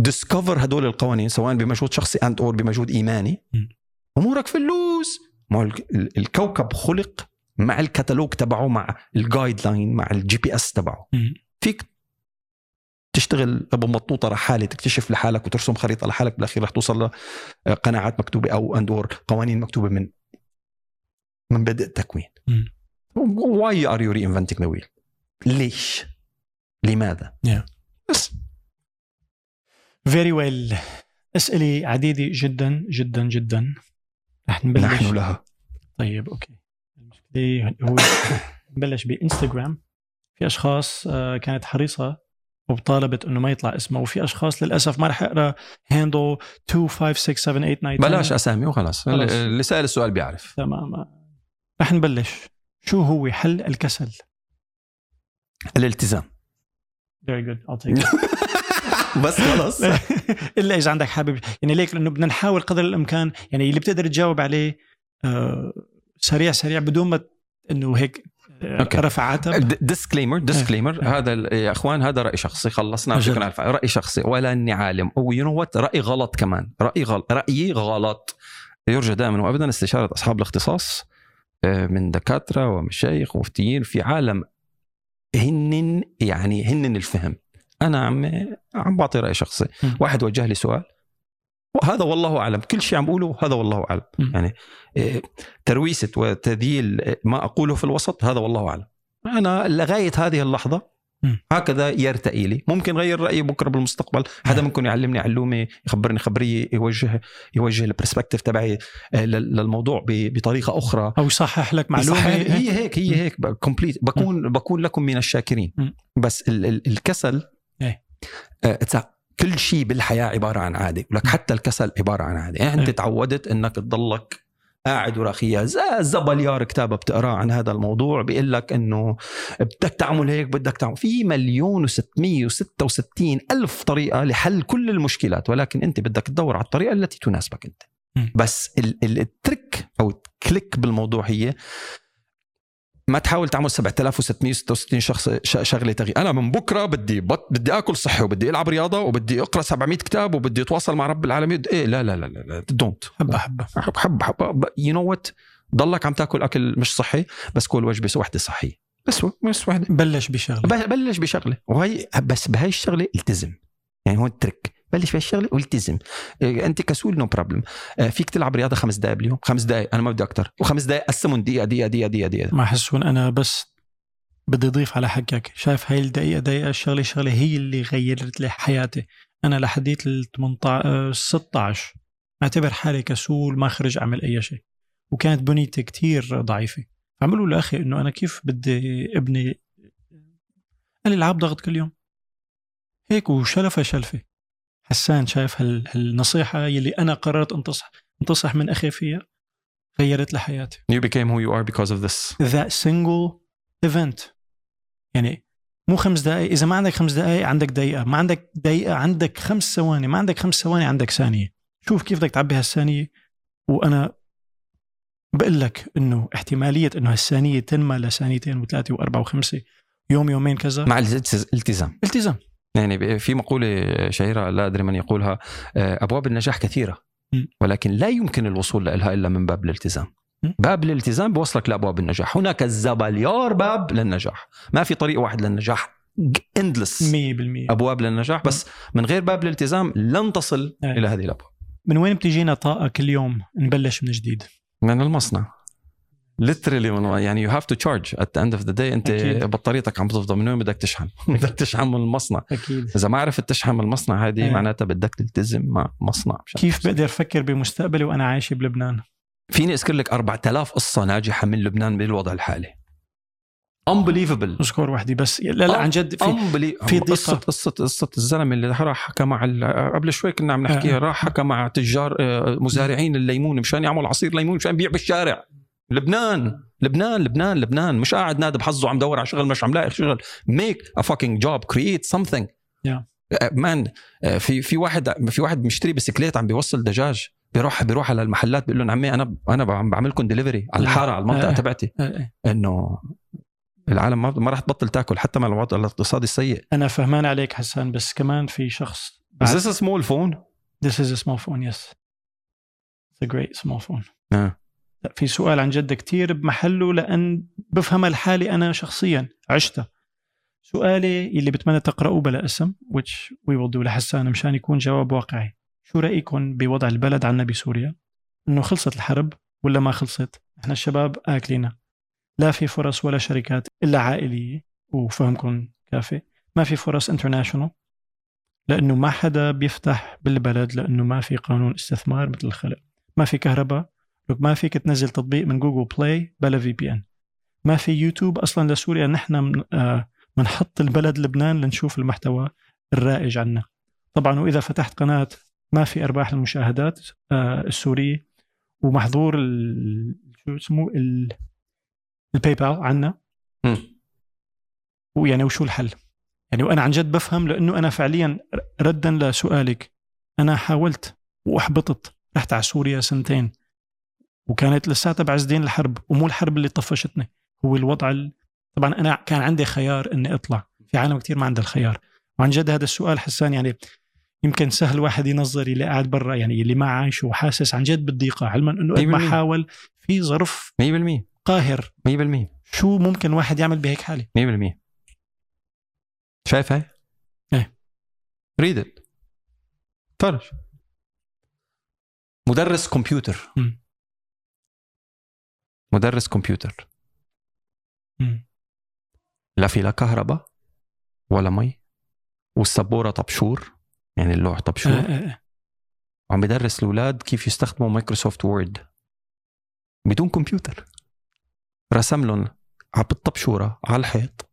discover هدول القوانين سواء بمجهود شخصي and/or بمجهود إيماني. أمورك في اللوز. ما الكوكب خلق مع الكتالوج تبعه مع ال guideline مع ال GPS تبعه. فيك تشتغل أبو مطوطة لحالة تكتشف لحالك وترسم خريطة لحالك بالأخير رح توصل لقناعات مكتوبة أو and/or قوانين مكتوبة من من بدء التكوين. why are you reinventing the wheel ليش؟ لماذا؟ Yeah. بس. very well اسئله عديده جدا جدا جدا. رح نبلش. نحن لها طيب okay. المشكلة هو نبلش بإنستغرام. في أشخاص آه، كانت حريصة وطالبت إنه ما يطلع اسمه وفي أشخاص للأسف ما رح اقرا handle 2 5 6 7 8 9 بلاش أسامي وخلاص. خلاص. اللي سأل السؤال بيعرف. تمام. رح نبلش. شو هو حل الكسل؟ الالتزام. Very good. I'll take it. بس خلص إلا إذا عندك حابب. يعني ليك لأنه بدنا نحاول قدر الإمكان يعني اللي بتقدر تجاوب عليه آه، سريع سريع بدون ما إنه هيك آه، okay. رفع عتب. disclaimer disclaimer إيه. هذا ال- يا إخوان هذا رأي شخصي. خلصنا. شكرا على. رأي شخصي. ولا إني عالم. و you know what رأي غلط كمان. رأي غلط رأيي غلط. يرجى دائما وابدا استشارة أصحاب الاختصاص. من دكاترة ومشايخ ومفتيين في عالم هن يعني هن الفهم أنا عم عم بعطي رأي شخصي. واحد وجه لي سؤال وهذا والله أعلم كل شيء عم بقوله هذا والله أعلم. يعني إيه، ترويسة وتذييل ما أقوله في الوسط هذا والله أعلم أنا لغاية هذه اللحظة. هكذا يرتئي لي ممكن غير رأيي بكرة بالمستقبل حدا. منكم يعلمني علومه يخبرني خبريه يوجه يوجه ال perspective تبعي آه، لل- للموضوع بطريقة أخرى أو يصحح لك معلومة صح، هي هيك هي. هيك complete بكون بكون لكم من الشاكرين. بس ال ال الكسل إيه. آه، كل شيء بالحياة عبارة عن عادة ولك. حتى الكسل عبارة عن عادة يعني أنت إيه. تعودت إنك تضلك قاعد وراخيها زي زبليار كتابة بتقراه عن هذا الموضوع بيقول لك إنه بدك تعمل هيك بدك تعمل. في مليون و666 ألف طريقة لحل كل المشكلات ولكن أنت بدك تدور على الطريقة التي تناسبك أنت. بس ال- ال- الترك أو الكليك بالموضوع هي ما تحاول تعمل 7666 شخص شغلة تغيير أنا من بكرة بدي بط بدي آكل صحي وبدي ألعب رياضة وبدي أقرأ 700 كتاب وبدي أتواصل مع رب العالمين. إيه لا لا لا لا don't حبة حبة. حب حب حب you know what ضلك عم تاكل أكل مش صحي بس كل وجبة وحدة صحية. بس بس وحدة. بلش بشغلة. بلش بشغلة. وهي بس بهاي الشغلة التزم. يعني هو ال trick بلش بهاي الشغله والتزم. إيه، أنت كسول no problem فيك تلعب رياضة خمس دقائق باليوم. خمس دقائق أنا ما بدي أكثر وخمس دقائق قسمهم دقيقة دقيقة دقيقة دقيقة دقيقة. ما حسون أنا بس بدي أضيف على حكيك شايف هاي الدقيقة دقيقة الشغلة شغلة هي اللي غيرت لي حياتي. أنا لحديت ال 18 16 أعتبر حالي كسول ما خرج أعمل أي شيء. وكانت بنيتي كتير ضعيفة. فعملوا له أخي إنه أنا كيف بدي ابني؟ قال لي العب ضغط كل يوم. هيك وشلفة شلفة. حسان شايف هال- هالنصيحة يلي أنا قررت انتصح انتصح من أخي فيها غيرت لي حياتي. You became who you are because of this. That single event. يعني مو خمس دقائق إذا ما عندك خمس دقائق عندك دقيقة. ما عندك دقيقة عندك خمس ثواني. ما عندك خمس ثواني عندك ثانية. شوف كيف بدك تعبي هالثانية. وأنا بقول لك إنه احتمالية إنه هالثانية تنمى لثانيتين وثلاثة وأربعة وخمسة. يوم يومين كذا. مع الالتز- الالتزام. التزام. يعني في مقولة شهيرة لا أدري من يقولها آه، أبواب النجاح كثيرة. ولكن لا يمكن الوصول لها إلا من باب الالتزام. باب الالتزام بوصلك لأبواب النجاح. هناك الزبليار باب للنجاح. ما في طريق واحد للنجاح. اندلس 100% أبواب للنجاح. بس من غير باب الالتزام لن تصل أي. إلى هذه الأبواب. من وين بتجينا طاقة كل يوم نبلش من جديد؟ من المصنع. Literally من يعني you have to charge at the end of the day. انت أكيد. بطاريتك عم تفضى من وين بدك تشحن؟ بدك تشحن من المصنع. أكيد. إذا ما عرفت تشحن من المصنع هذه أيه. معناتها بدك تلتزم مع مصنع. مشان كيف بقدر أفكر بمستقبلي وأنا عايشه بلبنان؟ فيني أذكر لك 4000 قصة ناجحة من لبنان بالوضع الحالي. Unbelievable. أذكر وحدي بس. لا لا عن جد في. في. قصه قصه قصة الزلمة اللي راح حكى مع ال- قبل شوي كنا عم نحكيها. آه. راح حكى مع تجار آه، مزارعين الليمون مشان يعمل عصير ليمون مشان يبيع بالشارع. لبنان لبنان لبنان لبنان مش قاعد نادي بحظه عم دور على شغل مش عم لاقي شغل ميك ا fucking جوب كرييت something Yeah. مان في في واحد في واحد مشتري بسكليت عم بيوصل دجاج بيروح بيروح على المحلات بيقول لهم عمي أنا أنا عم بعمل لكم ديليفري على الحارة على المنطقة. تبعتي. إنه العالم ما ما راح تبطل تاكل حتى مع الوضع الاقتصادي السيء أنا فهمان عليك حسان بس كمان في شخص Is this a small phone? This is a small phone yes It's a great small phone آه. لا في سؤال عن جد كتير بمحله لأن بفهمها لحالي أنا شخصيا. عشتها سؤالي اللي بتمنى تقرأوه بلا اسم which we will do لحسان مشان يكون جواب واقعي. شو رأيكم بوضع البلد عنا بسوريا إنه خلصت الحرب ولا ما خلصت؟ إحنا الشباب أكلناها لا في فرص ولا شركات إلا عائلية وفهمكم كافي. ما في فرص international لأنه ما حدا بيفتح بالبلد لأنه ما في قانون استثمار مثل الخلق. ما في كهرباء لك ما فيك تنزل تطبيق من جوجل بلاي بلا VPN ما في يوتيوب أصلا لسوريا. نحن من- آه، بنحط البلد لبنان لنشوف المحتوى الرائج عنا. طبعا وإذا فتحت قناة ما في أرباح المشاهدات آه، السورية ومحظور شو اسمه ال- ال PayPal عنا. ويعني وشو الحل؟ يعني وأنا عن جد بفهم لأنه أنا فعليا ردا لسؤالك. أنا حاولت وأحبطت. رحت على سوريا سنتين. وكانت لساتها بعز دين الحرب ومو الحرب اللي طفشتني هو الوضع ال... طبعا أنا كان عندي خيار إني أطلع. في عالم كتير ما عندها الخيار. وعن جد هذا السؤال حسان يعني يمكن سهل واحد ينظر اللي قاعد برا يعني اللي ما عايش وحاسس. عن جد بالضيقه علما إنه قد ما 100% حاول في ظرف 100% قاهر. 100% شو ممكن واحد يعمل بهيك حالة؟ 100% شايف هاي؟ إيه. ريد ات فرج مدرس كمبيوتر. مم. مدرس كمبيوتر. مم. لا في لا كهرباء ولا مي. والسبورة طبشور يعني اللوح طبشور آه، آه، آه. وعم بدرس الأولاد كيف يستخدموا مايكروسوفت وورد. بدون كمبيوتر. رسم لهم على بالطبشوره على الحيط.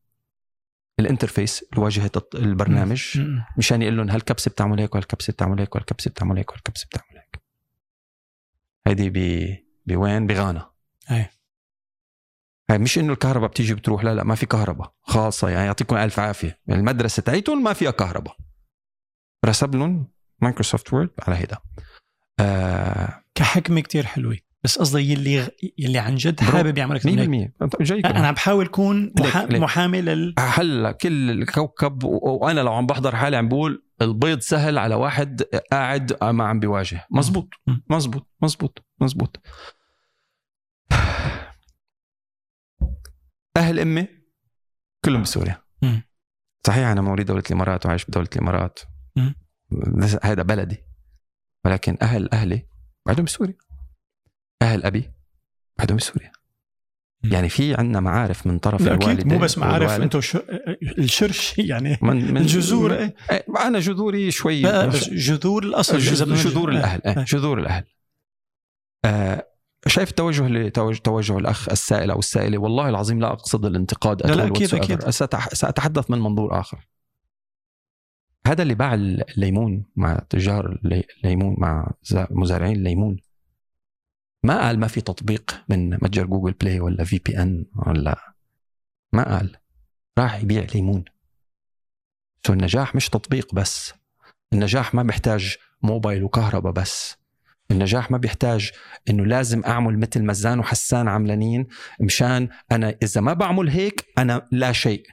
ال interface الواجهة الط- البرنامج. مم. مشان يقول لهم هالكبسة بتعمل هيك وهالكبسة بتعمل هيك وهالكبسة بتعمل هيك وهالكبسة بتعمل هيك. هيدي ب بوين بغانا. أي. هاي مش إنه الكهرباء بتيجي بتروح لا لا ما في كهرباء خاصه يعني يعطيكم ألف عافية. المدرسة تاعيتهم ما فيها كهرباء. رسم لهم مايكروسوفت وورد على هيدا. آه كحكمة كتير حلوة. بس قصدي يلي يلي عن جد حابب يعمل أكثر من هيك 100% جاي أنا عم بحاول محا... ليك- ليك. محامي لل هلا كل الكوكب و- وأنا لو عم بحضر حالي عم بقول البيض سهل على واحد قاعد ما عم بيواجه. مزبوط. مزبوط. مزبوط. مزبوط. أهل أمي كلهم بسوريا مم. صحيح أنا مواليد دولة الإمارات وعايش بدوله الإمارات هذا بلدي ولكن أهل أهلي بعدهم بسوريا أهل أبي بعدهم بسوريا. يعني في عندنا معارف من طرف الوالدين مو بس معارف. أنتم شو... الشرش يعني من من الجذور من إيه. أنا جذوري شوي جذور الأصل جذور. الأهل إيه. إيه. جذور الأهل آه شايف التوجه اللي توجه, توجه الأخ السائل أو السائلة؟ والله العظيم لا أقصد الانتقاد لا،. أكيد. سأتح- سأتحدث من منظور آخر. هذا اللي باع الليمون مع تجار اللي- الليمون مع مزارعين الليمون. ما قال ما في تطبيق من متجر جوجل بلاي ولا VPN ولا؟ ما قال. راح يبيع ليمون. so النجاح مش تطبيق بس. النجاح ما بيحتاج موبايل وكهرباء بس. النجاح ما بيحتاج إنه لازم أعمل مثل مازن وحسان عملانين مشان أنا إذا ما بعمل هيك أنا لا شيء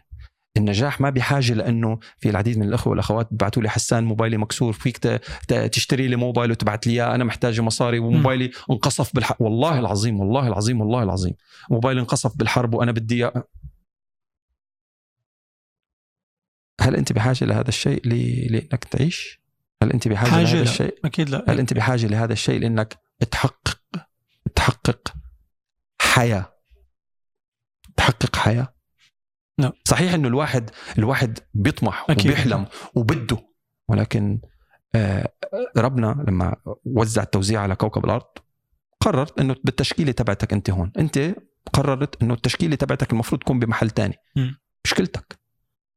النجاح ما بحاجة لإنه في العديد من الأخوة والأخوات بيبعتوا لي حسان موبايلي مكسور فيك تشتري لي موبايل وتبعت لي إياه أنا محتاج مصاري وموبايلي انقصف بالحرب والله العظيم والله العظيم والله العظيم موبايلي انقصف بالحرب وأنا بدي إياه. هل أنت بحاجة لهذا الشيء لأنك تعيش؟ هل أنت بحاجة حاجة لهذا لا. الشيء؟ أكيد لا هل أنت بحاجة لهذا الشيء لأنك تحقق تحقق حياة تحقق حياة لا. صحيح إنه الواحد الواحد بيطمح أكيد. وبيحلم وبده ولكن آه، ربنا لما وزع التوزيع على كوكب الأرض قرر إنه بالتشكيلة تبعتك أنت هون أنت قررت إنه التشكيلة تبعتك المفروض تكون بمحل تاني. مشكلتك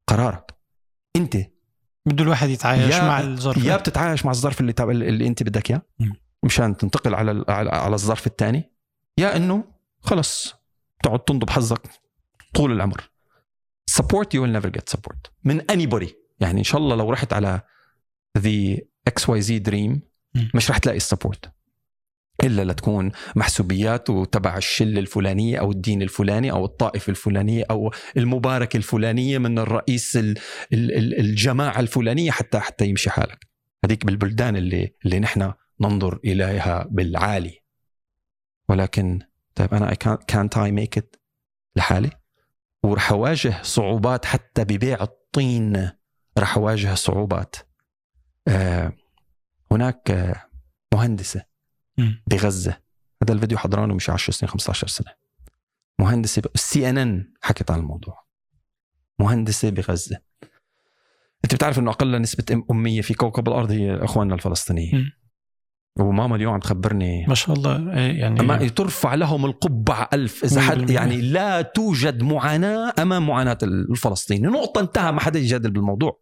قرارك أنت بده الواحد يتعايش مع الظرف يا بتتعايش مع الظرف اللي اللي انت بدك اياه. مشان تنتقل على ال- على الظرف الثاني يا انه خلص تقعد تنضب حظك طول العمر. Support you will never get support. من anybody. يعني إن شاء الله لو رحت على the XYZ dream. مش رح تلاقي السبورت إلا لتكون محسوبيات وتبع الشلة الفلانية أو الدين الفلاني أو الطائفه الفلانيه أو المباركه الفلانيه من الرئيس ال- ال- ال- الجماعة الفلانية حتى حتى يمشي حالك. هذيك بالبلدان اللي اللي نحن ننظر إليها بالعالي. ولكن طيب أنا كانت اي ميك ات لحالي؟ ورح أواجه صعوبات حتى ببيع الطين. رح أواجه صعوبات. آه هناك مهندسة. بغزة. هذا الفيديو حضرانه مش 10 سنين 15 سنة. مهندسه ال CNN حكت عن الموضوع. مهندسه بغزة. أنت بتعرف إنه أقل نسبة أمية في كوكب الأرض هي إخواننا الفلسطينيين. وماما اليوم عم تخبرني ما شاء الله إيه، يعني أما ترفع لهم القبعة ألف. إذا حد 100%. يعني لا توجد معاناة أمام معاناة الفلسطيني نقطة انتهى ما حدا يجادل بالموضوع.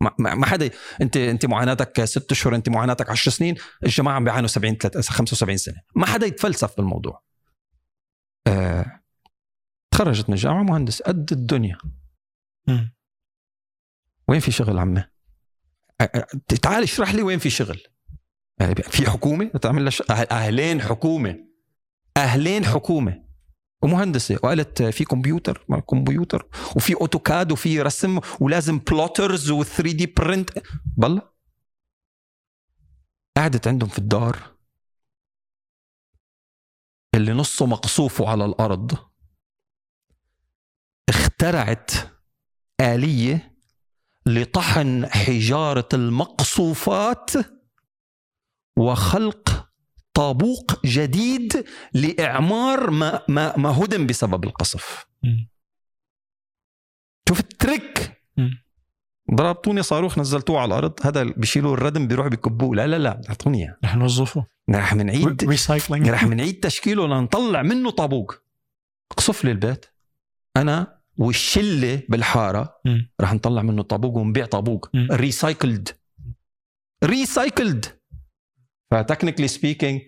ما, حدا انت انت معاناتك ست اشهر انت معاناتك 10 سنين الجماعة عم بيعانوا 70 3 75 سنة. ما حدا يتفلسف بالموضوع. آه تخرجت من الجامعة مهندس قد الدنيا. مم. وين في شغل عمي؟ آه، آه، تعال اشرح لي وين في شغل. آه، في حكومة؟ تعمل لها ش- أه- أهلين حكومة. أهلين حكومة. ومهندسة وقالت في كمبيوتر ما كمبيوتر. وفي أوتوكاد وفي رسم ولازم plotters و 3D print بالله. قعدت عندهم في الدار. اللي نصه مقصوفه على الأرض. اخترعت آلية لطحن حجارة المقصوفات وخلق طابوق جديد لإعمار ما ما ما هدم بسبب القصف. شوف ال trick. ضربتوني صاروخ نزلتوه على الأرض هذا بيشيلوا الردم بيروحوا بيكبوه. لا لا لا أعطوني إياه. رح نوظفه. رح منعيد recycling رح منعيد تشكيله لنطلع منه طابوق. اقصف لي البيت. أنا والشلة بالحارة. رح نطلع منه طابوق ونبيع طابوق. recycled recycled ف technically speaking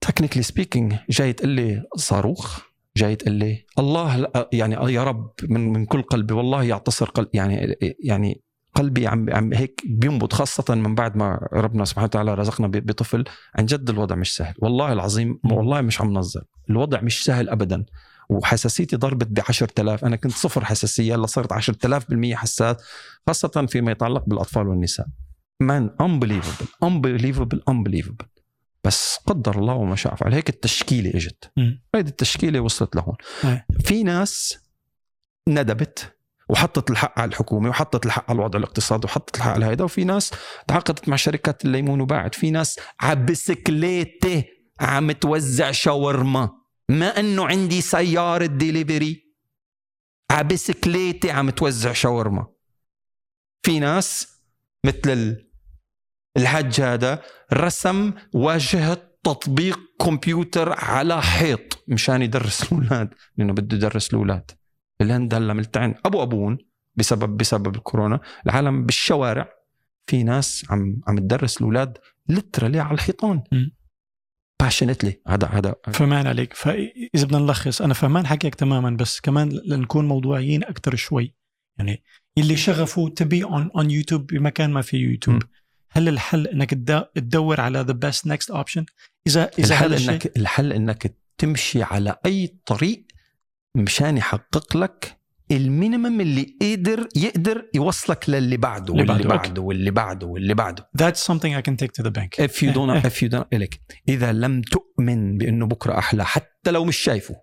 technically speaking جاي تقول لي صاروخ جاي تقول لي الله لا- يعني يا رب من من كل قلبي والله يعتصر قلب يعني يعني قلبي عم عم هيك بينبض خاصة من بعد ما ربنا سبحانه وتعالى رزقنا بطفل عن جد الوضع مش سهل. والله العظيم. والله مش عم نظر الوضع مش سهل أبدا. وحساسيتي ضربت ب 10000 أنا كنت صفر حساسية هلا صرت 10000% حساس خاصة فيما يتعلق بالأطفال والنساء. مان unbelievable. Unbelievable unbelievable. بس قدر الله وما شاء فعل. هيك التشكيلة إجت. هيدي التشكيلة وصلت لهون. في ناس ندبت وحطت الحق على الحكومة وحطت الحق على الوضع الاقتصادي وحطت الحق على هيدا وفي ناس تعاقدت مع شركات الليمون وباعت. في ناس عبسكليتة عم توزع شاورما. ما إنه عندي سيارة ديليفري عبسكليتة عم توزع شاورما. في ناس مثل ال- الحج هذا رسم واجهة تطبيق كمبيوتر على حيط مشان يدرس الأولاد لأنه بده يدرس الأولاد. الهند هلا ملتعن. أبو ابون بسبب بسبب الكورونا. العالم بالشوارع في ناس عم عم تدرس الأولاد literally على الحيطان. passionately هذا هذا فهمان عليك. فاذا بدنا نلخص أنا فهمان حكيك تماما بس كمان لنكون موضوعيين أكثر شوي. يعني اللي شغفه to be on on YouTube بمكان ما في يوتيوب م. هل الحل إنك تدور على the best next option إذا إذا الحل انك الحل إنك تمشي على أي طريق مشان يحقق لك المينيمم اللي قدر يقدر يوصلك للي بعده اللي واللي بعده،. بعده واللي بعده واللي بعده. That's something I can take to the bank. If you don't if you don't لك إذا لم تؤمن بأنه بكرة أحلى حتى لو مش شايفه.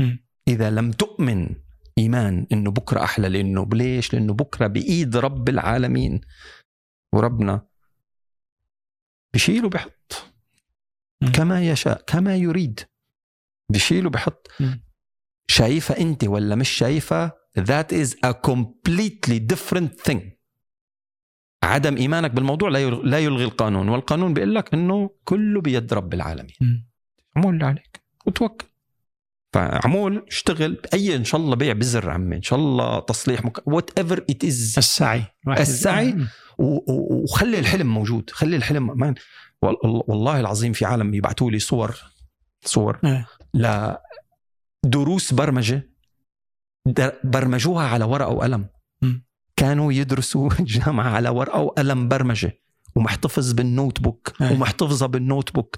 مم. إذا لم تؤمن إيمان إنه بكرة أحلى لأنه ليش؟ لأنه بكرة بإيد رب العالمين. وربنا بشيل وبحط. كما يشاء كما يريد. بشيل وبحط مم. شايفها أنت ولا مش شايفها that is a completely different thing. عدم إيمانك بالموضوع لا يلغي, لا يلغي القانون. والقانون بيقول لك إنه كله بيد رب العالمين. اعمل اللي عليك. وتوكل. فعمول اشتغل بأي إن شاء الله بيع بزر عمي. إن شاء الله تصليح مك... whatever it is السعي. السعي. وخلي الحلم موجود خلي الحلم man وال- والله العظيم في عالم يبعثوا لي صور صور إيه. لدروس برمجة برمجوها على ورقة وقلم. كانوا يدرسوا الجامعة على ورقة وقلم برمجة ومحتفظ بال notebook إيه. ومحتفظة بال notebook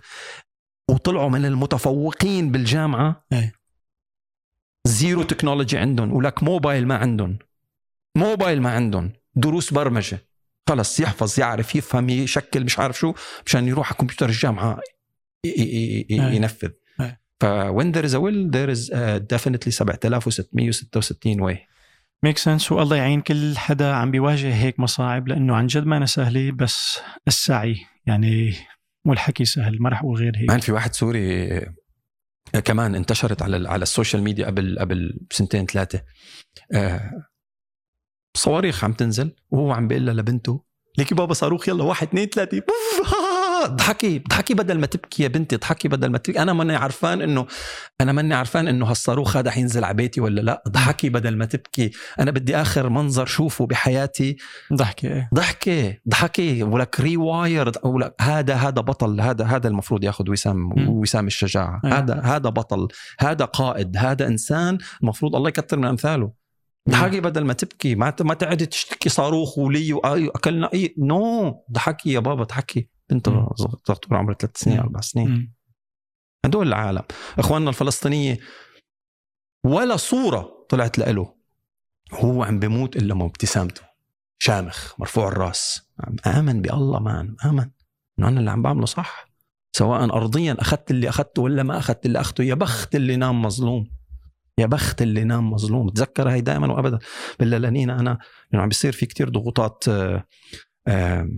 وطلعوا من المتفوقين بالجامعة إيه. zero technology عندهم ولك موبايل ما عندهم موبايل ما عندهم دروس برمجة خلص يحفظ يعرف يفهم يشكل مش عارف شو مشان يروح على كمبيوتر الجامعة. ينفذ. ف when there is a will there is uh, definitely 7666 way. make sense والله يعين كل حدا عم بيواجه هيك مصاعب لأنه عن جد مانا سهلة بس السعي يعني والحكي سهل ما رح أقول غير هيك. في واحد سوري كمان انتشرت على على ال social media قبل قبل سنتين ثلاثة. آه، صواريخ عم تنزل وهو عم بيقول لها لبنته ليكي بابا صاروخ يلا واحد اثنين آه اضحكي اضحكي بدل ما تبكي يا بنتي اضحكي بدل ما تبكي. أنا ماني عرفان إنه أنا ماني عرفان إنه هالصاروخ هذا حينزل على بيتي ولا لا. اضحكي بدل ما تبكي. أنا بدي آخر منظر شوفه بحياتي. ضحكه إيه. ضحكي ضحكي. ولك ريواير ولك هذا هذا بطل هذا هذا المفروض ياخذ وسام. وسام الشجاعة. أيوة. هذا هذا بطل هذا قائد هذا إنسان المفروض الله يكثر من أمثاله. ضحكي بدل ما تبكي ما ما تقعدي تشتكي صاروخ ولي وآي أكلنا اي نو ضحكي يا بابا ضحكي. بنته. دكتور عمرها ثلاث سنين. أربع سنين. هدول العالم. إخواننا الفلسطينية ولا صورة طلعت له هو عم بيموت إلا مو ابتسامته. شامخ مرفوع الرأس. آمن بالله مان آمن. إنه أنا اللي عم بعمله صح. سواء ارضيا أخذت اللي أخذته ولا ما أخذت اللي أخذته يا بخت اللي نام مظلوم. يا بخت اللي نام مظلوم. تذكر هاي دائما وابدا. بالله لانينا أنا يعني عم بيصير في كتير ضغوطات آه،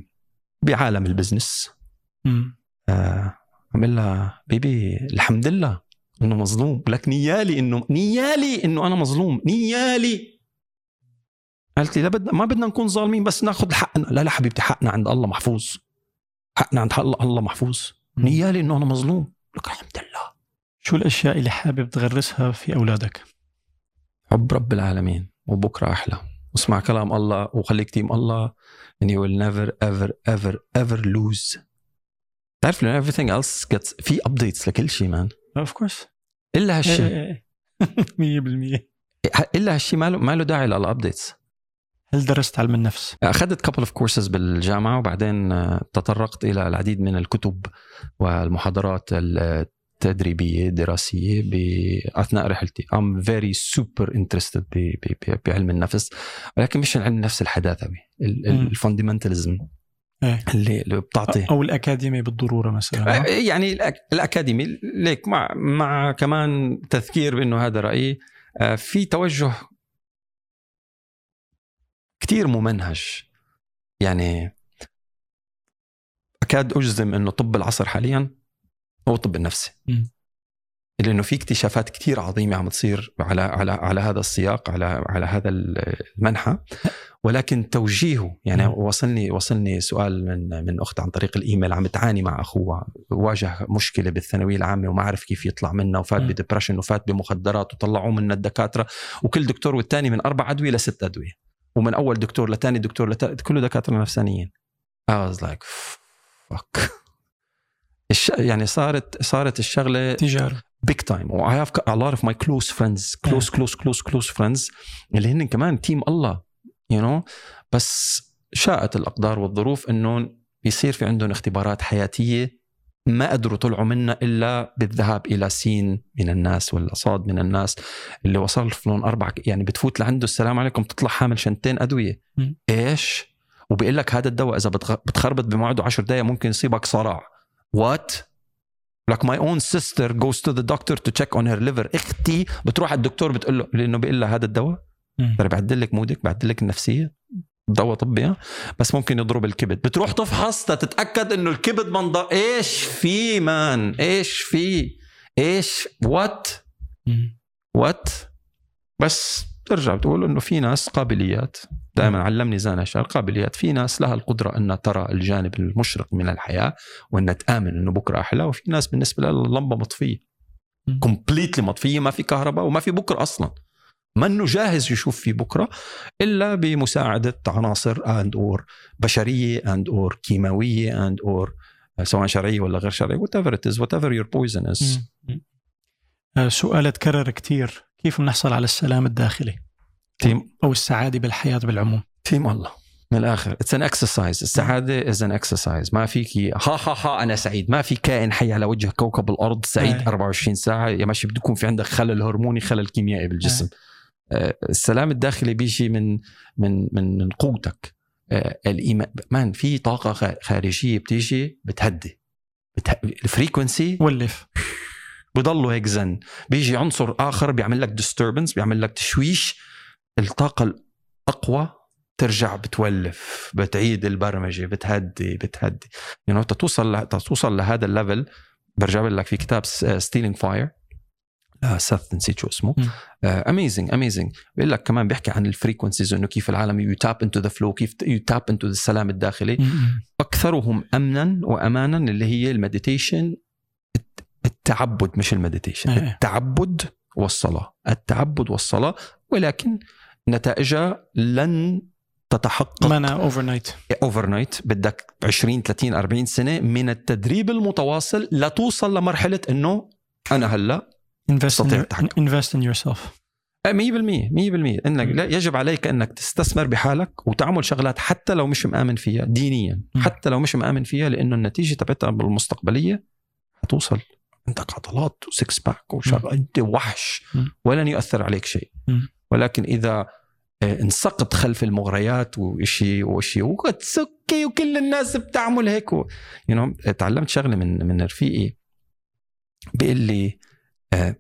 بعالم ال business. آه، عم قل لها baby الحمد لله إنه مظلوم. لك نيالي إنه نيالي إنه أنا مظلوم. نيالي. قالت لي لا بدنا ما بدنا نكون ظالمين بس ناخذ حقنا لا لا حبيبتي حقنا عند الله محفوظ. حقنا عند الله الله محفوظ. نيالي إنه أنا مظلوم. لك الحمد لله. شو الأشياء اللي حابب تغرسها في أولادك؟ حب رب العالمين وبكرة أحلى. واسمع كلام الله وخليك team الله and you will never ever ever ever lose. تعرف لأن everything else gets في updates لكل شيء man of course إلا هالشيء. إيه، 100% إلا هالشيء ما له ما له داعي لل updates هل درست علم النفس؟ أخذت couple of courses بالجامعة وبعدين آه، تطرقت إلى العديد من الكتب والمحاضرات التدريبيه الدراسيه باثناء رحلتي. I'm very super interested ب- ب- ب- بعلم النفس. ولكن مش علم النفس الحداثوي مم. ال fundamentalism إيه. اللي اللي بتعطي. أو الأكاديمي بالضرورة مثلا آه، يعني الأك- الأكاديمي. ليك مع مع كمان تذكير بأنه هذا رأيي. آه، في توجه كتير ممنهج. يعني أكاد أجزم أنه طب العصر حاليا هو الطب النفسي. لأنه في اكتشافات كتير عظيمة عم تصير على على على هذا السياق على على هذا المنحى ولكن توجيهه يعني. وصلني وصلني سؤال من من أخت عن طريق الإيميل عم تعاني مع أخوها واجه مشكلة بالثانوية العامة وما عرف كيف يطلع منها وفات مم. بديبرشن وفات بمخدرات وطلعوه من الدكاترة وكل دكتور والتاني من أربع أدوية لست أدوية ومن أول دكتور لتاني دكتور لتالت كله دكاترة نفسانيين I was like fuck الش... يعني صارت صارت الشغلة تجارة. time. و I have a lot of my close friends close close close close friends اللي هن كمان تيم الله you know. بس شاءت الأقدار والظروف أنه يصير في عندهم اختبارات حياتية ما قدروا طلعوا منها إلا بالذهاب إلى سين من الناس ولا صاد من الناس اللي وصل لهم أربع يعني بتفوت لعنده السلام عليكم تطلع حامل شنتين أدوية. م. إيش؟ وبيقول لك هذا الدواء بتغ- بتخربط بموعده 10 دقايق ممكن يصيبك صرع. وات like my own sister goes to the doctor to check on her liver. أختي بتروح على الدكتور بتقول له لأنه بيقول لها هذا الدواء. ترى بعدل لك مودك بعدل لك النفسية. دواء طبي؟ بس ممكن يضرب الكبد. بتروح تفحص تتأكد إنه الكبد منض إيش في مان إيش في؟ إيش؟ what. what بس. ترجع بتقول إنه في ناس قابليات. دائما علمني زانا شار قابليات في ناس لها القدرة إنها ترى الجانب المشرق من الحياة وإنها تآمن إنه بكرة أحلى وفي ناس بالنسبة لها اللمبة مطفية. completely مطفية ما في كهرباء وما في بكرة أصلا. ما إنه جاهز يشوف في بكرة إلا بمساعدة عناصر and or بشرية and or كيماوية and or سواء شرعية ولا غير شرعية whatever it is whatever your poison is سؤال تكرر كثير كيف بنحصل على السلام الداخلي؟ team. أو السعادة بالحياة بالعموم. team الله. من الآخر. it's an exercise السعادة is an exercise ما فيكي ها ها ها أنا سعيد. ما في كائن حي على وجه كوكب الأرض سعيد أي. 24 ساعة. يا ماشي بده يكون في عندك خلل هرموني خلل كيميائي بالجسم. آه، السلام الداخلي بيجي من من من من قوتك. آه، الإيمان. man في طاقة خارجية بتيجي بتهدي. بته... ال frequency ولف بضلوا هيك زن. بيجي عنصر آخر بيعمل لك disturbance بيعمل لك تشويش. الطاقة الأقوى ترجع بتولف بتعيد البرمجة بتهدي بتهدي. يعني توصل. توصل لهذا ال level برجع بقول لك في كتاب Stealing Fire سيث نسيت شو اسمه. amazing amazing بيقول لك كمان بيحكي عن ال frequencies إنه كيف العالم you tap into the flow كيف you tap into السلام الداخلي. أكثرهم امنا وامانا اللي هي ال meditation التعبد مش ال meditation إيه. التعبد والصلاة التعبد والصلاة ولكن نتائجها لن تتحقق ما أنا overnight overnight بدك 20 30 40 سنة من التدريب المتواصل لتوصل لمرحلة إنه أنا هلأ التحكم. invest in yourself 100% 100% إنك لا يجب عليك إنك تستثمر بحالك وتعمل شغلات حتى لو مش مآمن فيها دينيا. حتى لو مش مآمن فيها لأنه النتيجة تبعتها بالمستقبلية حتوصل عندك عضلات و six pack وشغل أنت وحش. ولن يؤثر عليك شيء. ولكن إذا آه، انسقط خلف المغريات وشيء وشيء و it's okay وكل الناس بتعمل هيك و... you know, تعلمت شغلة من من رفيقي بيقول لي آه،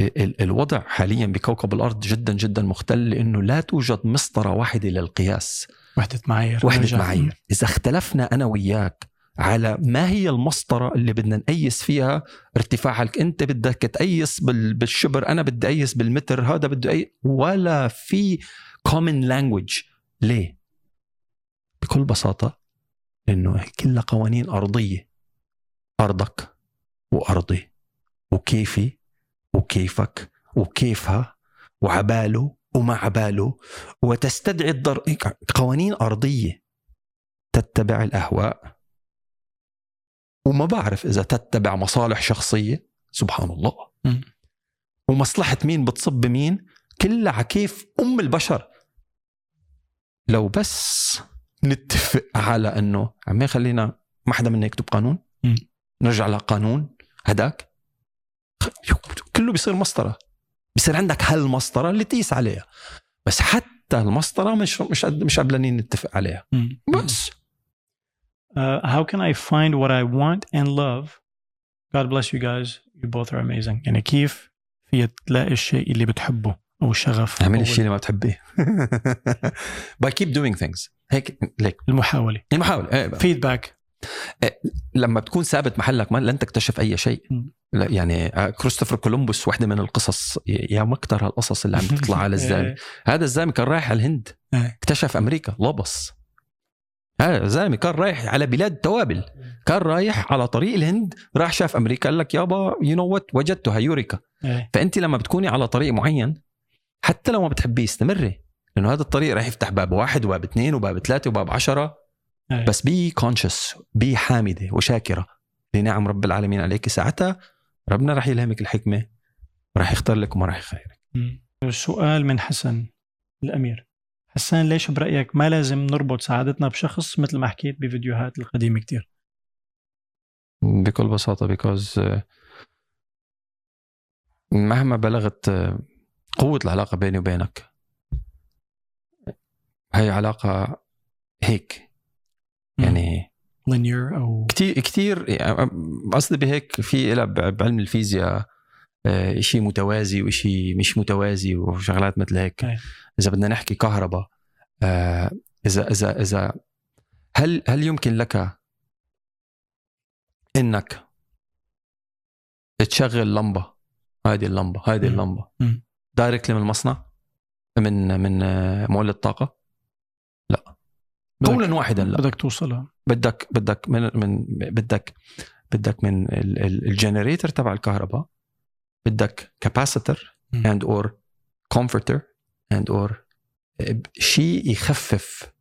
ال- الوضع حاليا بكوكب الأرض جدا جدا مختل لأنه لا توجد مسطرة واحدة للقياس وحدة معايير وحدة. معايير إذا اختلفنا أنا وياك على ما هي المسطرة اللي بدنا نقيس فيها ارتفاعك. انت بدك تقيس بال- بالشبر أنا بدي أقيس بالمتر هذا بده أي ولا في common language. ليه؟ بكل بساطة انه كلها قوانين أرضية. أرضك وأرضي وكيفي وكيفك وكيفها وعباله وما عباله وتستدعي الضر... قوانين أرضية. تتبع الأهواء. وما بعرف إذا تتبع مصالح شخصية. سبحان الله مم. ومصلحة مين بتصب بمين؟ كلها على كيف أم البشر. لو بس نتفق على أنه عمي خلينا ما حدا منا يكتب قانون. مم. نرجع لقانون هداك. كله بيصير مسطرة. بصير عندك هالمسطرة اللي تقيس عليها. بس حتى المسطرة مش مش مش قبلانين نتفق عليها. مم. بس. Uh, how can I find what I want and love? God bless you guys. You both are amazing. يعني كيف في تلاقي الشيء اللي بتحبه أو الشغف اعمل الشيء اللي ما بتحبيه by keep doing things هيك ليك المحاولة المحاولة إيه بقى. فيدباك لما تكون ثابت محلك ما لن تكتشف أي شيء. لا يعني آه، كريستوفر كولومبوس واحدة من القصص يا مكتر هالقصص اللي عم تطلع على الزلمة هذا الزلمة كان رايح على الهند إيه. اكتشف أمريكا لبص الزلمة كان رايح على بلاد التوابل كان رايح على طريق الهند راح شاف أمريكا قال لك يابا you know what وجدتها eureka إيه. فأنت لما بتكوني على طريق معين حتى لو ما بتحبيه استمري لأنه هذا الطريق راح يفتح باب واحد وباب اثنين وباب ثلاثة وباب عشرة. إيه. بس be conscious be حامدة وشاكرة. لنعم رب العالمين عليك ساعتها. ربنا راح يلهمك الحكمة راح يختار لك وما راح يخيرك. مم. سؤال من حسن الأمير. حسان ليش برأيك ما لازم نربط سعادتنا بشخص مثل ما حكيت بفيديوهات القديمة كتير؟ بكل بساطة because مهما بلغت آه، قوة العلاقة بيني وبينك هي علاقة هيك يعني linear أو كثير كثير يعني قصدي بهيك في لها بعلم الفيزياء آه، شيء متوازي وشيء مش متوازي وشغلات مثل هيك. إذا بدنا نحكي كهرباء آه، إذا إذا إذا هل هل يمكن لك إنك تشغل لمبة؟ هذه اللمبة هذه مم. directly من المصنع؟ من من آه، مولد طاقة؟ قولا واحدا لا. بدك توصلها. بدك بدك من من بدك بدك من ال- ال- ال generator تبع الكهرباء بدك capacitor. and or converter and or شيء يخفف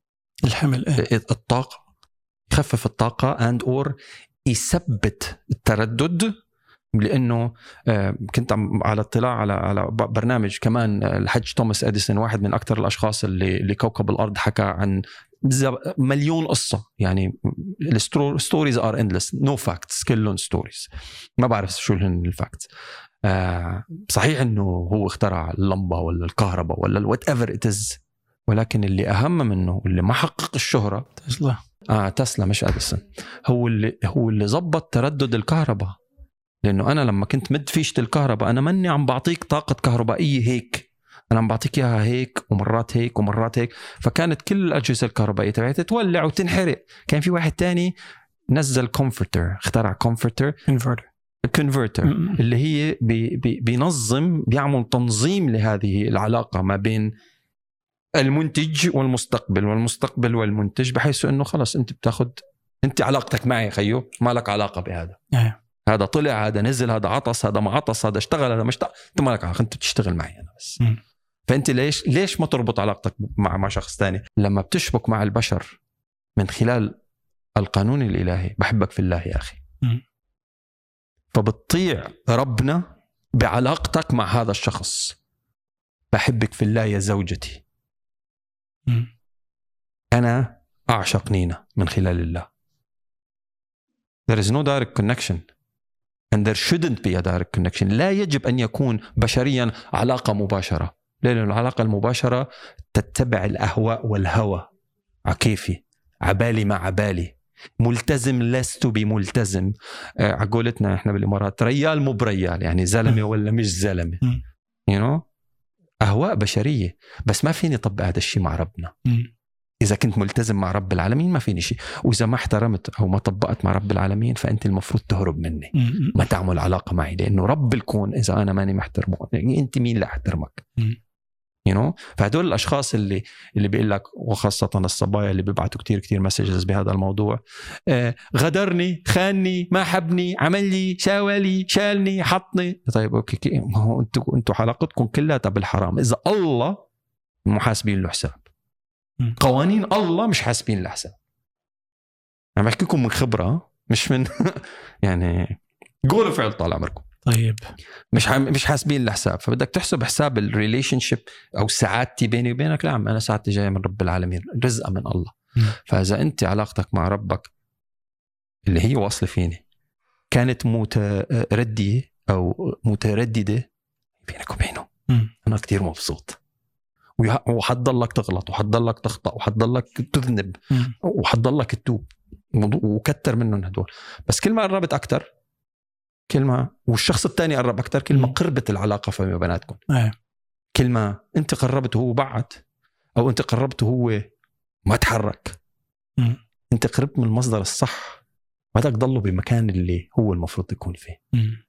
الحمل إيه. الطاقة يخفف الطاقة and or يثبت التردد لأنه آه، كنت على اطلاع على على برنامج كمان آه، الحج توماس أديسون واحد من أكثر الأشخاص اللي اللي كوكب الأرض حكى عن مليون قصة. يعني ال stories are endless no facts كلهم stories ما بعرف شو هن ال facts آه صحيح إنه هو اخترع اللمبة ولا الكهرباء ولا whatever it is ولكن اللي أهم منه واللي ما حقق الشهرة تسلا. آه تسلا مش أديسون. هو اللي هو اللي زبط تردد الكهرباء. لأنه أنا لما كنت مد فيشة الكهرباء أنا ماني عم بعطيك طاقة كهربائية هيك. أنا عم بعطيك إياها هيك ومرات هيك ومرات هيك. فكانت كل الأجهزة الكهربائية تبعتها تولع وتنحرق. كان في واحد تاني نزل converter اخترع converter inverter converter اللي هي بي بي بينظم بيعمل تنظيم لهذه العلاقة ما بين المنتج والمستقبل والمستقبل والمنتج بحيث إنه خلص أنت بتاخذ أنت علاقتك معي خيو ما لك علاقة بهذا إيه. هذا طلع هذا نزل هذا عطس هذا ما عطس هذا اشتغل هذا ما اشتغل أنت ما لك علاقة أنت بتشتغل معي أنا بس مم. فأنت ليش ليش ما تربط علاقتك مع مع شخص ثاني لما بتشبك مع البشر من خلال القانون الإلهي بحبك في الله يا أخي مم. فبتطيع ربنا بعلاقتك مع هذا الشخص. بحبك في الله يا زوجتي. أنا أعشق نينا من خلال الله. There is no direct connection. And there shouldn't be a direct connection. لا يجب أن يكون بشريا علاقة مباشرة؟ لأن العلاقة المباشرة تتبع الأهواء والهوى. عكيفي. عبالي مع عبالي. ملتزم لست بملتزم آه، عقولتنا إحنا بالإمارات ريال مو بريال يعني زلمة ولا مش زلمة. يو you know? أهواء بشرية بس ما فيني أطبق هذا الشيء مع ربنا. إذا كنت ملتزم مع رب العالمين ما فيني شيء وإذا ما احترمت أو ما طبقت مع رب العالمين فأنت المفروض تهرب مني. ما تعمل علاقة معي لأنه رب الكون إذا أنا ماني محترمه يعني أنت مين اللي أحترمك مم. you you know? فهدول الأشخاص اللي اللي بيقول لك وخاصة الصبايا اللي بيبعتوا كتير كتير messages بهذا الموضوع آه غدرني خانني ما حبني عمل لي ساوى لي شالني حطني. طيب okay كي- ما هو أنتوا أنتوا علاقتكم كلها بالحرام إذا الله محاسبين له حساب. قوانين الله مش حاسبين له حساب. أنا بحكي لكم من خبرة مش من يعني قول وفعل طال عمركم. طيب. مش مش حاسبين الحساب. فبدك تحسب حساب ال relationship أو سعادتي بيني وبينك. لا أنا سعادتي جاية من رب العالمين رزقه من الله. فإذا أنت علاقتك مع ربك اللي هي واصلة فيني كانت متردية أو مترددة بينك وبينه. أنا كتير مبسوط. وحتضلك تغلط وحتضلك تخطأ وحتضلك تذنب. وحتضلك تتوب وكتر منهم هدول. بس كل ما قربت أكثر كل ما والشخص الثاني قرب أكثر كل ما. قربت العلاقة فيما بيناتكم إيه كل ما أنت قربت وهو بعد أو أنت قربت وهو ما تحرك. أنت قربت من المصدر الصح بدك تضله بالمكان اللي هو المفروض يكون فيه مم.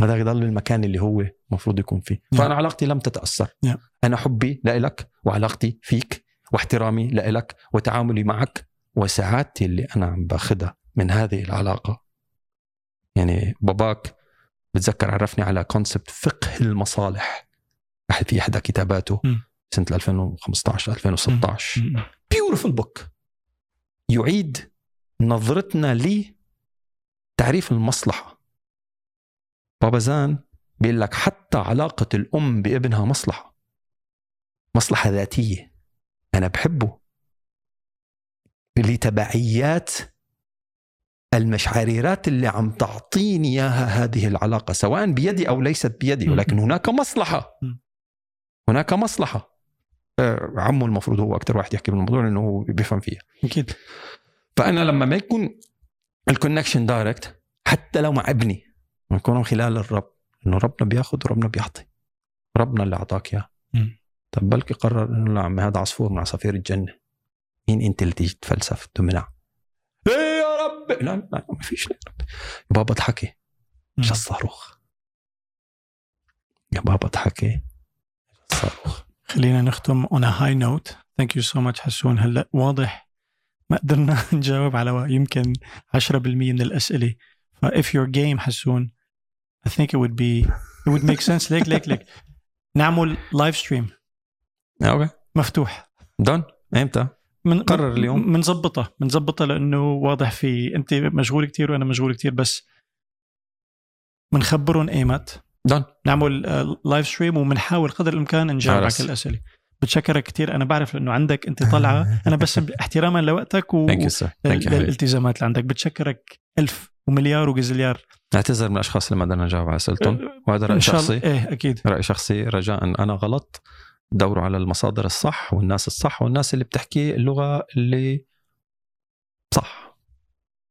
بدك تضل بالمكان اللي هو المفروض يكون فيه نعم. فأنا علاقتي لم تتأثر نعم. أنا حبي لإلك وعلاقتي فيك واحترامي لإلك وتعاملي معك وسعادتي اللي أنا عم باخذها من هذه العلاقة يعني باباك بتذكر عرفني على concept فقه المصالح. في إحدى كتاباته. سنة 2015 2016 مم. beautiful book يعيد نظرتنا لتعريف المصلحة. بابا زان بيقول لك حتى علاقة الأم بابنها مصلحة. مصلحة ذاتية. أنا بحبه. لتبعيات المشعريرات اللي عم تعطيني إياها هذه العلاقة سواء بيدي أو ليست بيدي ولكن هناك مصلحة. هناك مصلحة. آه، عمه المفروض هو أكثر واحد يحكي بالموضوع لأنه هو بيفهم فيها. أكيد. فأنا لما ما يكون ال connection direct حتى لو مع ابني يكون خلال الرب إنه ربنا بياخذ وربنا بيعطي. ربنا اللي أعطاك اياه. طب بلكي قرر إنه لا عمي هذا عصفور من عصافير الجنة. مين أنت اللي تيجي تفلسف تمنع؟ رب لا لا ما فيش. يا بابا اضحكي. مش. الصاروخ يا بابا اضحكي. الصاروخ خلينا نختم on a high note. Thank you so much حسون. هلا واضح ما قدرنا نجاوب على يمكن 10% من الأسئلة. ف if you're game حسون I think it would be it would make sense. ليك ليك ليك. نعمل live stream okay. مفتوح. دون إمتى؟ من قرر اليوم. بنظبطها بنظبطها لأنه واضح في أنت مشغول كتير وأنا مشغول كتير بس بنخبرهم ايمت دون نعمل live stream وبنحاول قدر الإمكان نجاوب على. كل الأسئلة. بتشكرك كثير أنا بعرف لأنه عندك أنت طالعه أنا بس احتراما لوقتك و thank you sir thank you للالتزامات اللي عندك. بتشكرك ألف ومليار وجزليار اعتذر من الأشخاص اللي ما قدرنا نجاوب على أسئلتهم. وهذا رأي شخصي. إيه أكيد. رأي شخصي. رجاء أنا غلط. دوروا على المصادر الصح والناس الصح والناس اللي بتحكي اللغة اللي صح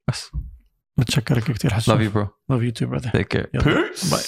بس بتشكرك كثير you bro love you too brother take care يلا. Peace. Bye.